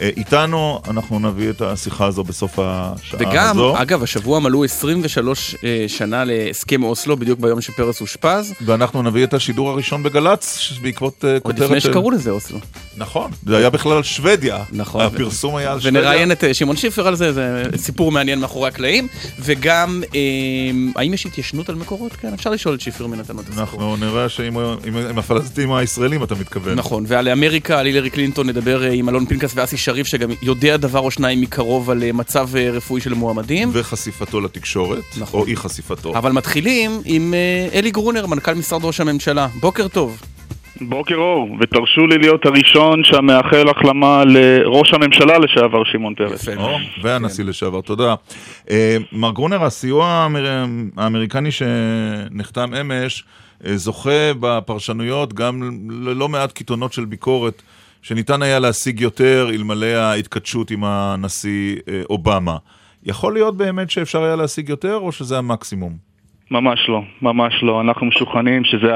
איתנו, אנחנו נביא את השיחה הזו בסוף השעה וגם, הזו. אגב, השבוע מלאו 23 אה, שנה להסכם אוסלו, בדיוק ביום שפרס אושפז. ואנחנו נביא את השידור הראשון בגל"צ, בעקבות אה, עוד כותרת... לפני של- שקראו לזה אוסלו. נכון, זה היה בכלל על שוודיה. נכון. הפרסום היה על שוודיה. ונראיין את אה, שמעון שיפר על זה, זה סיפור מעניין מאחורי הקלעים. וגם, אה, האם יש התיישנות על מקורות? כן, אפשר לשאול את שיפר מן התנות הסיפור. אנחנו נראה שעם עם- עם הפלסטינים הישראלים אתה מתכוון. נכון, ועל אמריקה, על הילרי קלינטון, נדבר אה, עם אלון פנקס ואסי שריף, שגם יודע דבר או שניים מקרוב על אה, מצב אה, רפואי של מועמדים. וחשיפתו לתקשורת, נכון. או אי חשיפתו. אבל מתחילים עם אה, אלי גרונר, מנכ"ל משרד ראש הממשלה. בוקר טוב. בוקר אור, ותרשו לי להיות הראשון שמאחל החלמה לראש הממשלה לשעבר שמעון פרס. או, והנשיא לשעבר, תודה. מר גרונר, הסיוע האמר- האמריקני שנחתם אמש זוכה בפרשנויות גם ללא מעט קיתונות של ביקורת שניתן היה להשיג יותר אלמלא ההתכתשות עם הנשיא אה, אובמה. יכול להיות באמת שאפשר היה להשיג יותר, או שזה המקסימום? ממש לא, ממש לא. אנחנו משוכנעים שזה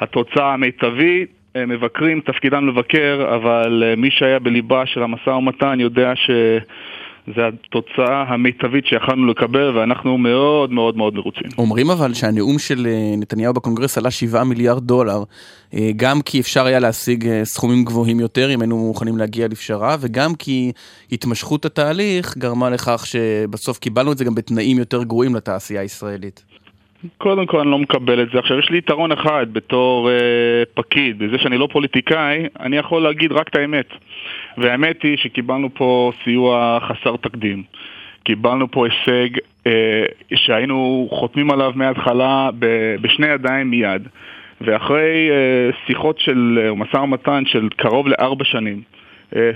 התוצאה המיטבית. אה, מבקרים, תפקידם לבקר, אבל אה, מי שהיה בליבה של המשא ומתן יודע שזה התוצאה המיטבית שיכלנו לקבל, ואנחנו מאוד מאוד מאוד מרוצים. אומרים אבל שהנאום של אה, נתניהו בקונגרס עלה 7 מיליארד דולר, אה, גם כי אפשר היה להשיג אה, סכומים גבוהים יותר אם היינו מוכנים להגיע לפשרה, וגם כי התמשכות התהליך גרמה לכך שבסוף קיבלנו את זה גם בתנאים יותר גרועים לתעשייה הישראלית. קודם כל אני לא מקבל את זה. עכשיו יש לי יתרון אחד בתור אה, פקיד, בזה שאני לא פוליטיקאי, אני יכול להגיד רק את האמת. והאמת היא שקיבלנו פה סיוע חסר תקדים. קיבלנו פה הישג אה, שהיינו חותמים עליו מההתחלה ב- בשני ידיים מיד. ואחרי אה, שיחות של אה, משא ומתן של קרוב לארבע שנים,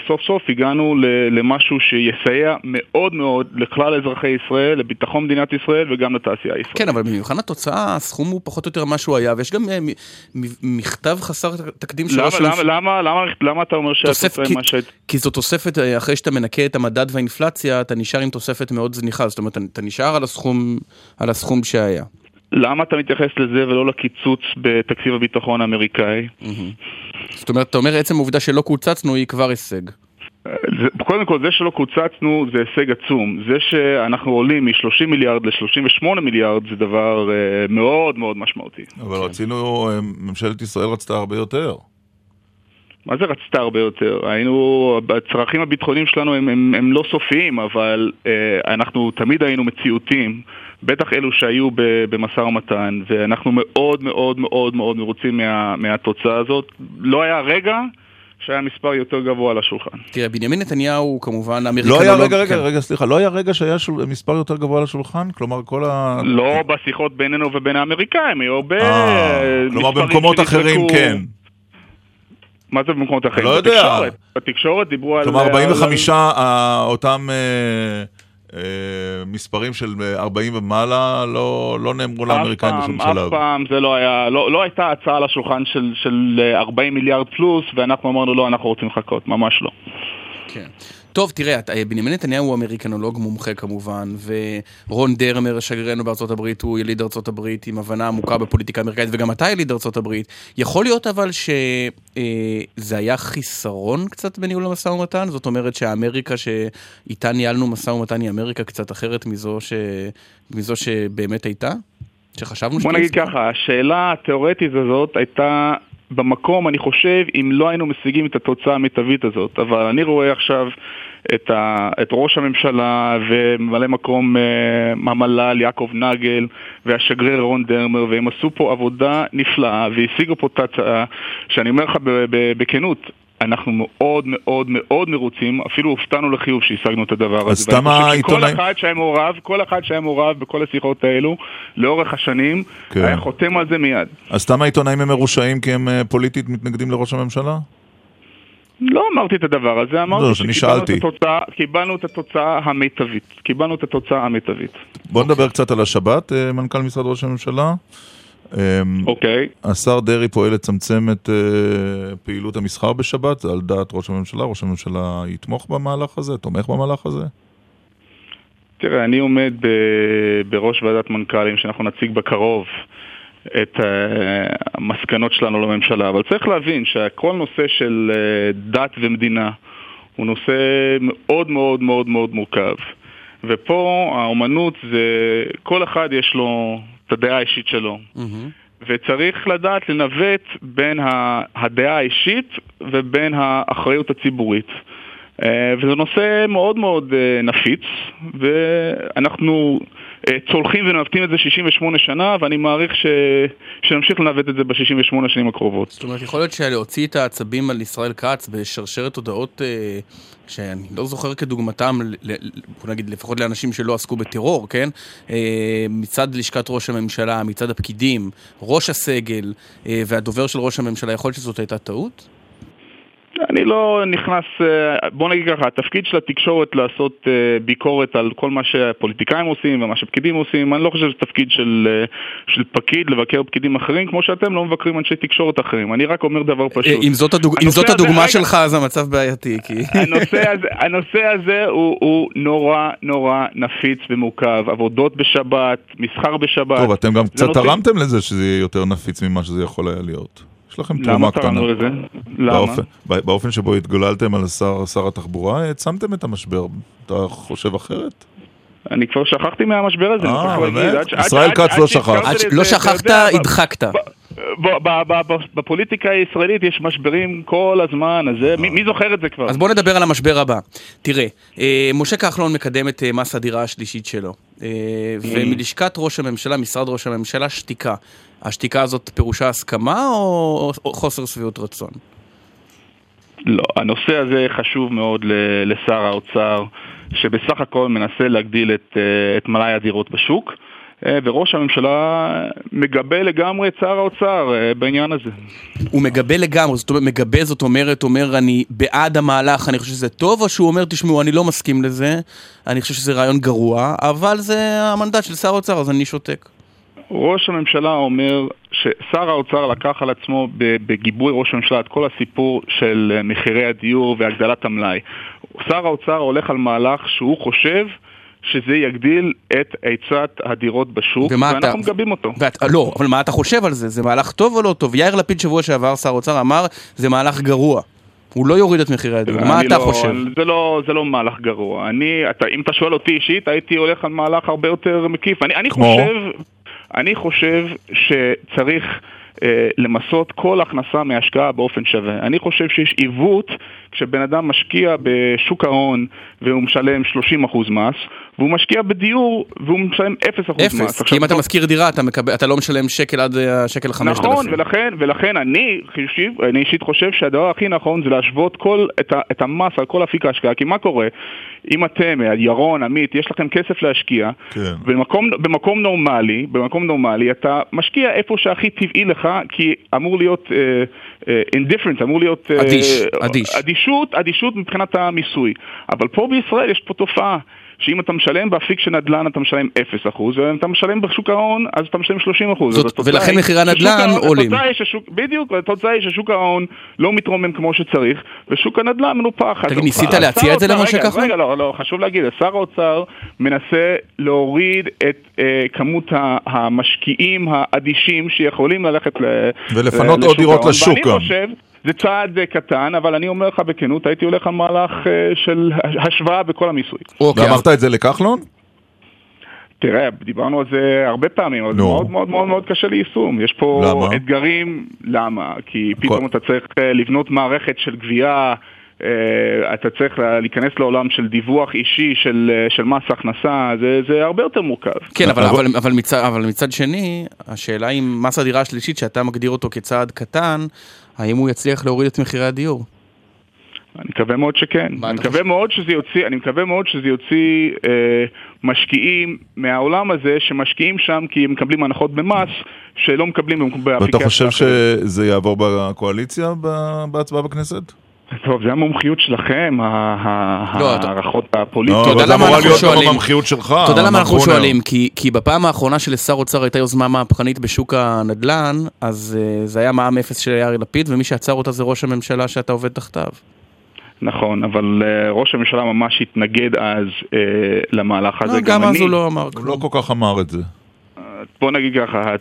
סוף סוף הגענו למשהו שיסייע מאוד מאוד לכלל אזרחי ישראל, לביטחון מדינת ישראל וגם לתעשייה הישראלית. כן, אבל במבחן התוצאה הסכום הוא פחות או יותר מה שהוא היה, ויש גם אה, מכתב חסר תקדים של למה, ראש למה, הממשלה. למה, למה, למה אתה אומר שהתוצאה היא מה ש... כי זו תוספת, אה, אחרי שאתה מנקה את המדד והאינפלציה, אתה נשאר עם תוספת מאוד זניחה, זאת אומרת, אתה נשאר על הסכום, על הסכום שהיה. למה אתה מתייחס לזה ולא לקיצוץ בתקציב הביטחון האמריקאי? זאת אומרת, אתה אומר, עצם העובדה שלא קוצצנו היא כבר הישג. קודם כל, זה שלא קוצצנו זה הישג עצום. זה שאנחנו עולים מ-30 מיליארד ל-38 מיליארד זה דבר אה, מאוד מאוד משמעותי. אבל רצינו, אה, ממשלת ישראל רצתה הרבה יותר. מה זה רצתה הרבה יותר? היינו, הצרכים הביטחוניים שלנו הם, הם, הם לא סופיים, אבל אה, אנחנו תמיד היינו מציאותיים, בטח אלו שהיו במשא ומתן, ואנחנו מאוד מאוד מאוד מאוד מרוצים מה, מהתוצאה הזאת. לא היה רגע שהיה מספר יותר גבוה על השולחן. תראה, בנימין נתניהו כמובן לא אמריקנולוג... היה, רגע, רגע, כן. רגע, סליחה, לא היה רגע שהיה שול- מספר יותר גבוה על השולחן? כלומר, כל ה... לא בשיחות בינינו ובין האמריקאים, היו הרבה אה, כלומר, במקומות. אחרים כן. מה זה במקומות אחרים? לא יודע. בתקשורת, בתקשורת דיברו על... כלומר, על- 45, אה, אותם אה, מספרים של אה, 40 ומעלה לא לא נאמרו לאמריקאים בשום שלב. אף פעם זה לא היה, לא, לא הייתה הצעה על השולחן של, של אה, 40 מיליארד פלוס, ואנחנו אמרנו לא, אנחנו רוצים לחכות, ממש לא. כן. טוב, תראה, אתה- בנימין נתניהו הוא אמריקנולוג מומחה כמובן, ורון דרמר, שגרירנו בארצות הברית, הוא יליד ארצות הברית עם הבנה עמוקה בפוליטיקה האמריקאית, וגם אתה יליד ארצות הברית. יכול להיות אבל שזה היה חיסרון קצת בניהול המשא ומתן? זאת אומרת שהאמריקה שאיתה ניהלנו משא ומתן היא אמריקה קצת אחרת מזו, ש... מזו שבאמת הייתה? שחשבנו בוא נגיד ככה, השאלה התיאורטית הזאת הייתה במקום, אני חושב, אם לא היינו משיגים את התוצאה המיטבית הזאת. אבל אני רואה עכשיו את, ה, את ראש הממשלה וממלא מקום אה, המל"ל יעקב נגל והשגריר רון דרמר, והם עשו פה עבודה נפלאה והשיגו פה את ההצעה, שאני אומר לך בכנות, אנחנו מאוד מאוד מאוד מרוצים, אפילו הופתענו לחיוב שהשגנו את הדבר אז הזה. חושב שכל העיתונאים- אחד שהיה מעורב, כל אחד שהיה מעורב בכל השיחות האלו, לאורך השנים, כן. היה חותם על זה מיד. אז סתם העיתונאים הם מרושעים כי הם אה, פוליטית מתנגדים לראש הממשלה? לא אמרתי את הדבר הזה, לא, אמרתי שאני שקיבלנו את. התוצאה, קיבלנו את התוצאה המיטבית. קיבלנו את התוצאה המיטבית. בוא נדבר קצת על השבת, אה, מנכ"ל משרד ראש הממשלה. אוקיי. השר דרעי פועל לצמצם את אה, פעילות המסחר בשבת, על דעת ראש הממשלה. ראש הממשלה יתמוך במהלך הזה, תומך במהלך הזה? תראה, אני עומד ב- בראש ועדת מנכ"לים שאנחנו נציג בקרוב את uh, המסקנות שלנו לממשלה, אבל צריך להבין שכל נושא של uh, דת ומדינה הוא נושא מאוד מאוד מאוד מאוד מורכב. ופה האומנות זה, כל אחד יש לו את הדעה האישית שלו. וצריך לדעת לנווט בין הדעה האישית ובין האחריות הציבורית. אה, וזה נושא מאוד מאוד אה, נפיץ, ואנחנו אה, צולחים ונווטים את זה 68 שנה, ואני מעריך ש... שנמשיך לנווט את זה ב-68 השנים הקרובות. זאת אומרת, יכול להיות שלהוציא את העצבים על ישראל כץ בשרשרת הודעות אה, שאני לא זוכר כדוגמתם, ל- נגיד לפחות לאנשים שלא עסקו בטרור, כן? אה, מצד לשכת ראש הממשלה, מצד הפקידים, ראש הסגל אה, והדובר של ראש הממשלה, יכול להיות שזאת הייתה טעות? אני לא נכנס, אה, בוא נגיד ככה, התפקיד של התקשורת לעשות אה, ביקורת על כל מה שהפוליטיקאים עושים ומה שפקידים עושים, אני לא חושב שזה תפקיד של, אה, של פקיד לבקר פקידים אחרים, כמו שאתם לא מבקרים אנשי תקשורת אחרים. אני רק אומר דבר פשוט. אם זאת הדוג- אם זאת הזה- הדוגמה רגע, שלך, אז המצב בעייתי, כי... הנושא הזה, הנושא הזה הוא, הוא נורא נורא נפיץ ומורכב. עבודות בשבת, מסחר בשבת. טוב, אתם גם קצת נושא- תרמתם לזה שזה יהיה יותר נפיץ ממה שזה יכול היה להיות. יש לכם למה תרומה קטנה. תרמנו לזה? למה? באופן, באופן שבו התגוללתם על שר, שר התחבורה, העצמתם את המשבר. אתה חושב אחרת? אני כבר שכחתי מהמשבר הזה, אני אה. באמת? עד ש- עד- ישראל כץ לא שכח. לא שכחת, הדחקת. ב- ב- ב- ב- בפוליטיקה הישראלית יש משברים כל הזמן, אז זה- מי- מי זוכר את זה כבר? אז בואו נדבר על המשבר הבא. תראה, אה, משה כחלון מקדם את אה, מס הדירה השלישית שלו, אה, ומלשכת ראש הממשלה, משרד ראש הממשלה, שתיקה. השתיקה הזאת פירושה הסכמה או או חוסר שביעות רצון? לא, הנושא הזה חשוב מאוד לשר האוצר, שבסך הכל מנסה להגדיל את, אה, את מלאי הדירות בשוק, אה, וראש הממשלה מגבה לגמרי את שר האוצר אה, בעניין הזה. הוא מגבה לגמרי, זאת אומרת, מגבה זאת אומרת, אומר אני בעד המהלך, אני חושב שזה טוב, או שהוא אומר, תשמעו, אני לא מסכים לזה, אני חושב שזה רעיון גרוע, אבל זה המנדט של שר האוצר, אז אני שותק. ראש הממשלה אומר ששר האוצר לקח על עצמו בגיבוי ראש הממשלה את כל הסיפור של אה, מחירי הדיור והגדלת המלאי. שר האוצר הולך על מהלך שהוא חושב שזה יגדיל את היצת הדירות בשוק, ומה אתה- ואנחנו מגבים אותו. ואת, לא, אבל מה אתה חושב על זה? זה מהלך טוב או לא טוב? יאיר לפיד שבוע שעבר, שר האוצר, אמר, זה מהלך גרוע. הוא לא יוריד את מחירי הדיור. מה אתה לא, חושב? זה לא, זה לא מהלך גרוע. אני, אתה, אם אתה שואל אותי אישית, הייתי הולך על מהלך הרבה יותר מקיף. אני, אני? חושב, אני חושב שצריך אה, למסות כל הכנסה מהשקעה באופן שווה. אני חושב שיש עיוות כשבן אדם משקיע בשוק ההון והוא משלם 30% מס, והוא משקיע בדיור והוא משלם 0% מס. אפס, כי אם אתה משכיר דירה, אתה, מקבל, אתה לא משלם שקל עד אה, שקל חמשת נכון, אלפים. ולכן, ולכן אני, חישיב, אני אישית חושב שהדבר הכי נכון זה להשוות כל, את, ה, את המס על כל אפיק ההשקעה, כי מה קורה? אם אתם, ירון, עמית, יש לכם כסף להשקיע, כן. במקום, במקום נורמלי, במקום נורמלי, אתה משקיע איפה שהכי טבעי לך, כי אמור להיות uh, uh, indifferent, אמור להיות... uh, אדיש, אדיש. אדישות, אדישות מבחינת המיסוי. אבל פה בישראל יש פה תופעה. שאם אתה משלם באפיק של נדל"ן אתה משלם 0%, ואם אתה משלם בשוק ההון אז אתה משלם 30%. זאת, ולכן מחירי הנדל"ן עולים. ששוק, בדיוק, התוצאה היא ששוק ההון לא מתרומם כמו שצריך, ושוק הנדל"ן מנופח. תגיד, ניסית להציע את זה למשה כחלון? רגע, לא, לא, חשוב להגיד, שר האוצר מנסה להוריד את אה, כמות המשקיעים האדישים שיכולים ללכת ל, ולפנות עוד דירות לשוק ואני חושב... זה צעד קטן, אבל אני אומר לך בכנות, הייתי הולך על מהלך של השוואה בכל המיסוי. אוקיי, ואמרת את זה לכחלון? תראה, דיברנו על זה הרבה פעמים, אבל זה מאוד מאוד מאוד מאוד קשה ליישום. יש פה למה? אתגרים, למה? כי פתאום אתה צריך לבנות מערכת של גבייה, אתה צריך להיכנס לעולם של דיווח אישי של, של מס הכנסה, זה, זה הרבה יותר מורכב. כן, אבל, אבל, אבל, מצד, אבל מצד שני, השאלה אם מס הדירה השלישית, שאתה מגדיר אותו כצעד קטן, האם הוא יצליח להוריד את מחירי הדיור? אני מקווה מאוד שכן. אני מקווה מאוד שזה יוציא, אני מקווה מאוד שזה יוציא אה, משקיעים מהעולם הזה שמשקיעים שם כי הם מקבלים הנחות במס שלא מקבלים באפליקציה. ואתה חושב שזה יעבור בקואליציה בהצבעה בכנסת? טוב, זה המומחיות שלכם, ההערכות הפוליטיות. לא, אבל זה אמורה להיות גם המומחיות שלך. אתה יודע למה אנחנו שואלים? כי בפעם האחרונה שלשר אוצר הייתה יוזמה מהפכנית בשוק הנדל"ן, אז זה היה מע"מ אפס של יאיר לפיד, ומי שעצר אותה זה ראש הממשלה שאתה עובד תחתיו. נכון, אבל uh, ראש הממשלה ממש התנגד אז uh, למהלך הזה. לא, גם, גם אז הוא לא אמר הוא לא כל כך אמר את זה. בוא נגיד ככה,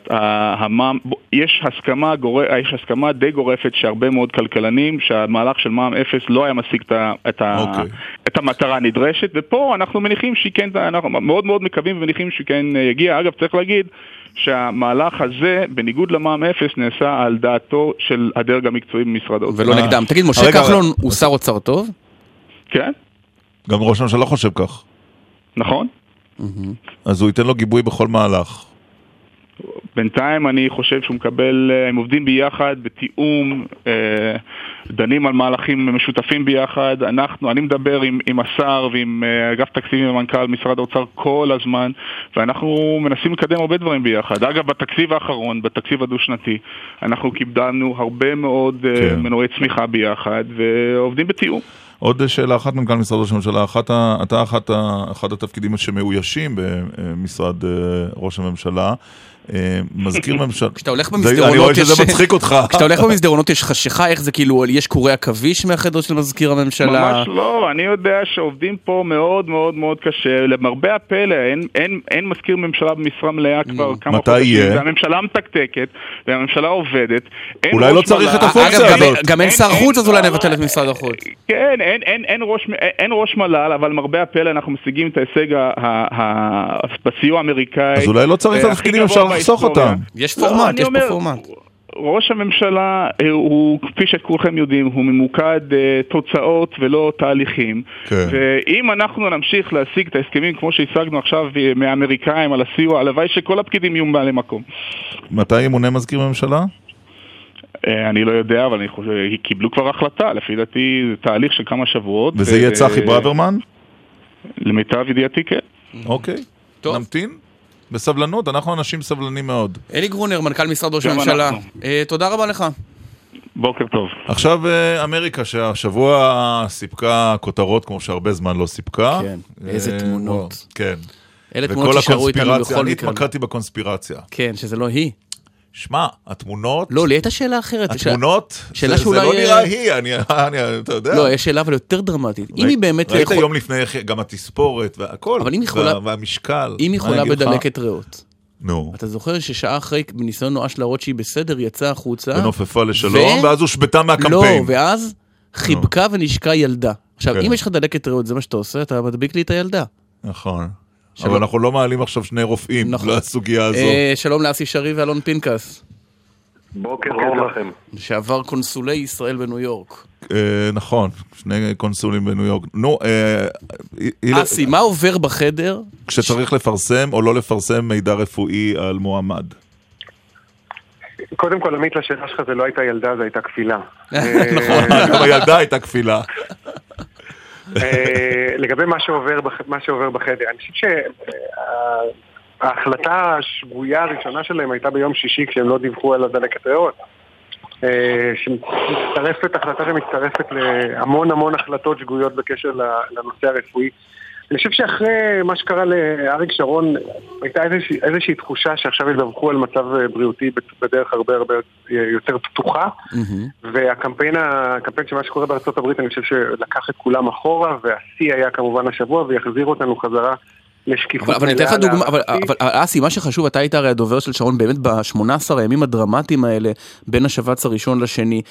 המע"מ, יש הסכמה, גור... יש הסכמה די גורפת שהרבה מאוד כלכלנים שהמהלך של מע"מ אפס לא היה משיג את, את, okay. אוקיי. את המטרה הנדרשת ופה אנחנו מניחים שהיא כן, אנחנו מאוד מאוד מקווים ומניחים שהיא כן יגיע. אגב, צריך להגיד שהמהלך הזה, בניגוד למע"מ אפס, נעשה על דעתו של הדרג המקצועי במשרד האוצר. ולא נגדם. תגיד, משה כחלון הוא שר אוצר טוב? כן. גם ראש הממשלה חושב כך. נכון. אז הוא ייתן לו גיבוי בכל מהלך. בינתיים אני חושב שהוא מקבל, הם עובדים ביחד, בתיאום, דנים על מהלכים משותפים ביחד. אנחנו, אני מדבר עם, עם השר ועם אגף תקציבים ומנכ"ל משרד האוצר כל הזמן, ואנחנו מנסים לקדם הרבה דברים ביחד. אגב, בתקציב האחרון, בתקציב הדו-שנתי, אנחנו קיבלנו הרבה מאוד כן. מנועי צמיחה ביחד, ועובדים בתיאום. עוד שאלה אחת, מנכ"ל משרד ראש הממשלה, אחת, אתה אחת, אחד התפקידים שמאוישים במשרד ראש הממשלה. מזכיר ממשלה. כשאתה הולך במסדרונות אני רואה שזה מצחיק אותך. כשאתה הולך במסדרונות יש חשיכה, איך זה כאילו, יש קורי עכביש מהחדר של מזכיר הממשלה? ממש לא, אני יודע שעובדים פה מאוד מאוד מאוד קשה, למרבה הפלא, אין, אין, אין מזכיר ממשלה במשרה מלאה כבר כמה חודשים. מתי יהיה? והממשלה מתקתקת, והממשלה עובדת. אולי לא צריך את הפונקציה הזאת. גם אין שר חוץ, אז אולי נבטל את משרד החוץ. כן, אין, אין, אין, ראש, אין ראש מל"ל, אבל למרבה הפלא אנחנו משיגים את ההישג בסיוע האמריקאי. אז אולי לא צריך את התפקידים, אפשר לחסוך אותם. יש פורמט, יש פה פורמט. ראש הממשלה הוא, כפי שכולכם יודעים, הוא ממוקד uh, תוצאות ולא תהליכים. כן. ואם אנחנו נמשיך להשיג את ההסכמים כמו שהשגנו עכשיו מהאמריקאים על הסיוע, הלוואי שכל הפקידים יהיו בעלי מקום. מתי ימונה מזכיר הממשלה? אני לא יודע, אבל אני חושב, קיבלו כבר החלטה, לפי דעתי זה תהליך של כמה שבועות. וזה יהיה צחי ברוורמן? למיטב ידיעתי כן. אוקיי, טוב. נמתין. בסבלנות, אנחנו אנשים סבלנים מאוד. אלי גרונר, מנכ"ל משרד ראש הממשלה, תודה רבה לך. בוקר טוב. עכשיו אמריקה, שהשבוע סיפקה כותרות כמו שהרבה זמן לא סיפקה. כן, איזה תמונות. כן. אלה תמונות שישארו איתנו בכל מקרה. אני התמקדתי בקונספירציה. כן, שזה לא היא. שמע, התמונות... לא, לי הייתה שאלה אחרת. התמונות? שאלה זה, שאולי... זה לא נראה היא, אני, אני, אתה יודע. לא, יש שאלה אבל יותר דרמטית. אם היא באמת... ראית יום לפני גם התספורת והכל, אבל אם יכולה... והמשקל. אם היא חולה בדלקת ריאות. נו. אתה זוכר ששעה אחרי, בניסיון נואש להראות שהיא בסדר, יצאה החוצה. ונופפה לשלום, ואז הושבתה מהקמפיין. לא, ואז חיבקה ונשקה ילדה. עכשיו, אם יש לך דלקת ריאות, זה מה שאתה עושה, אתה מדביק לי את הילדה. נכון. אבל אנחנו לא מעלים עכשיו שני רופאים לסוגיה הזו. שלום לאסי שרי ואלון פנקס. בוקר טוב לכם. שעבר קונסולי ישראל בניו יורק. נכון, שני קונסולים בניו יורק. נו, אסי, מה עובר בחדר? כשצריך לפרסם או לא לפרסם מידע רפואי על מועמד. קודם כל, עמית, לשאלה שלך זה לא הייתה ילדה, זה הייתה כפילה. נכון, גם הילדה הייתה כפילה. לגבי מה שעובר בחדר, אני חושב שה... ההחלטה השגויה הראשונה שלהם הייתה ביום שישי כשהם לא דיווחו על הדלקת ריאות. שמצטרפת, החלטה שמצטרפת להמון המון החלטות שגויות בקשר לנושא הרפואי. אני חושב שאחרי מה שקרה לאריק שרון, הייתה איזושהי, איזושהי תחושה שעכשיו ידווחו על מצב אה, בריאותי בדרך הרבה הרבה יותר פתוחה, והקמפיין הקמפיין של מה שקורה בארצות הברית, אני חושב שלקח את כולם אחורה, והשיא היה כמובן השבוע, ויחזיר אותנו חזרה לשקיפות אבל אני אתן לך דוגמה, אבל אסי, מה שחשוב, אתה היית הרי הדובר של שרון באמת ב-18 הימים הדרמטיים האלה, בין השבץ הראשון לשני.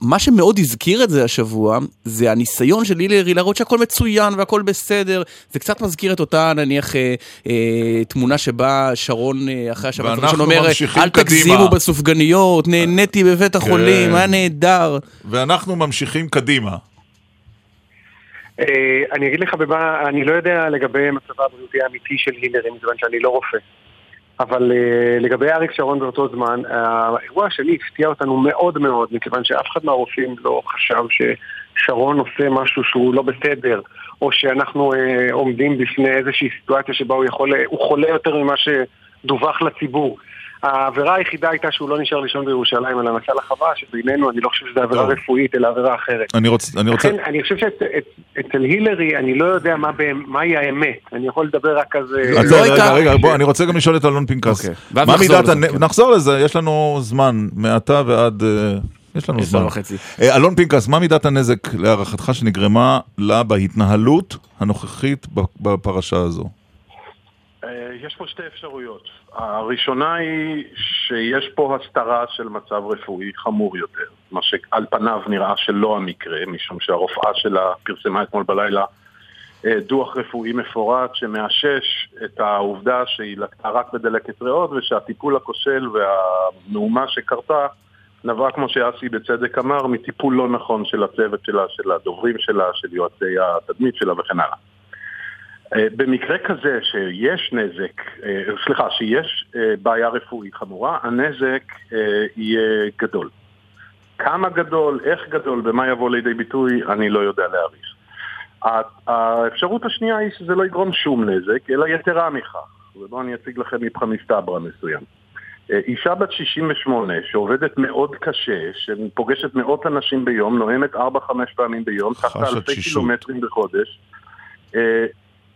מה שמאוד הזכיר את זה השבוע, זה הניסיון של הילרי להראות שהכל מצוין והכל בסדר. זה קצת מזכיר את אותה, נניח, אה, אה, תמונה שבה שרון אה, אחרי השבץ הראשון אומר, אל תגזימו בסופגניות, נהניתי בבית החולים, כן. היה נהדר. ואנחנו ממשיכים קדימה. אה, אני אגיד לך במה, אני לא יודע לגבי מצבה הבריאותי האמיתי של הילרי, מכיוון שאני לא רופא. אבל uh, לגבי אריק שרון באותו זמן, האירוע השני הפתיע אותנו מאוד מאוד, מכיוון שאף אחד מהרופאים לא חשב ששרון עושה משהו שהוא לא בסדר, או שאנחנו uh, עומדים בפני איזושהי סיטואציה שבה הוא יכול, הוא חולה יותר ממה שדווח לציבור. העבירה היחידה הייתה שהוא לא נשאר לישון בירושלים, אלא נסע לחווה, שבינינו אני לא חושב שזו עבירה רפואית, אלא עבירה אחרת. אני רוצה... אני, רוצה... אני חושב שאצל הילרי, אני לא יודע מהי האמת. אני יכול לדבר רק על זה... לא רגע, רגע, בוא, אני רוצה גם לשאול את אלון פנקס. אוקיי. מה מידת הנזק... נחזור לזה, יש לנו זמן, מעתה ועד... אה, יש לנו זמן. אה, אלון פנקס, מה מידת הנזק להערכתך שנגרמה לה בהתנהלות הנוכחית בפרשה הזו? אה, יש פה שתי אפשרויות. הראשונה היא שיש פה הסתרה של מצב רפואי חמור יותר, מה שעל פניו נראה שלא המקרה, משום שהרופאה שלה פרסמה אתמול בלילה אה, דוח רפואי מפורט שמאשש את העובדה שהיא לקחה רק בדלקת ריאות ושהטיפול הכושל והמהומה שקרתה נבעה, כמו שאסי בצדק אמר, מטיפול לא נכון של הצוות שלה, של הדוברים שלה, של יועצי התדמית שלה וכן הלאה. אה, במקרה כזה שיש נזק, אה, סליחה, שיש אה, בעיה רפואית חמורה, הנזק יהיה גדול. כמה גדול, איך גדול, במה יבוא לידי ביטוי, אני לא יודע להעריך. האפשרות השנייה היא שזה לא יגרום שום נזק, אלא יתרה מכך. ובואו אני אציג לכם מבחן מסתברא מסוים. אישה בת 68 שעובדת מאוד קשה, שפוגשת מאות אנשים ביום, נואמת 4-5 פעמים ביום, ככה אלפי קילומטרים בחודש,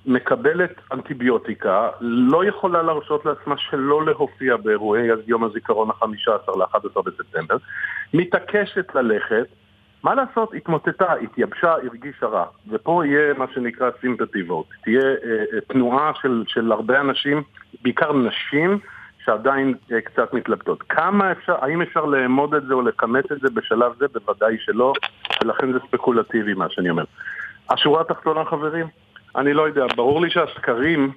מקבלת אנטיביוטיקה, לא יכולה להרשות לעצמה שלא להופיע באירועי יום הזיכרון ה-15 ל-11 בספטמבר, מתעקשת ללכת, מה לעשות, התמוטטה, התייבשה, הרגישה רע. ופה יהיה מה שנקרא vote. תהיה אה, אה, תנועה של, של הרבה אנשים, בעיקר נשים, שעדיין אה, קצת מתלבטות. כמה אפשר, האם אפשר לאמוד את זה או לכמת את זה בשלב זה? בוודאי שלא, ולכן זה ספקולטיבי מה שאני אומר. השורה התחתונה חברים, אני לא יודע, ברור לי שהסקרים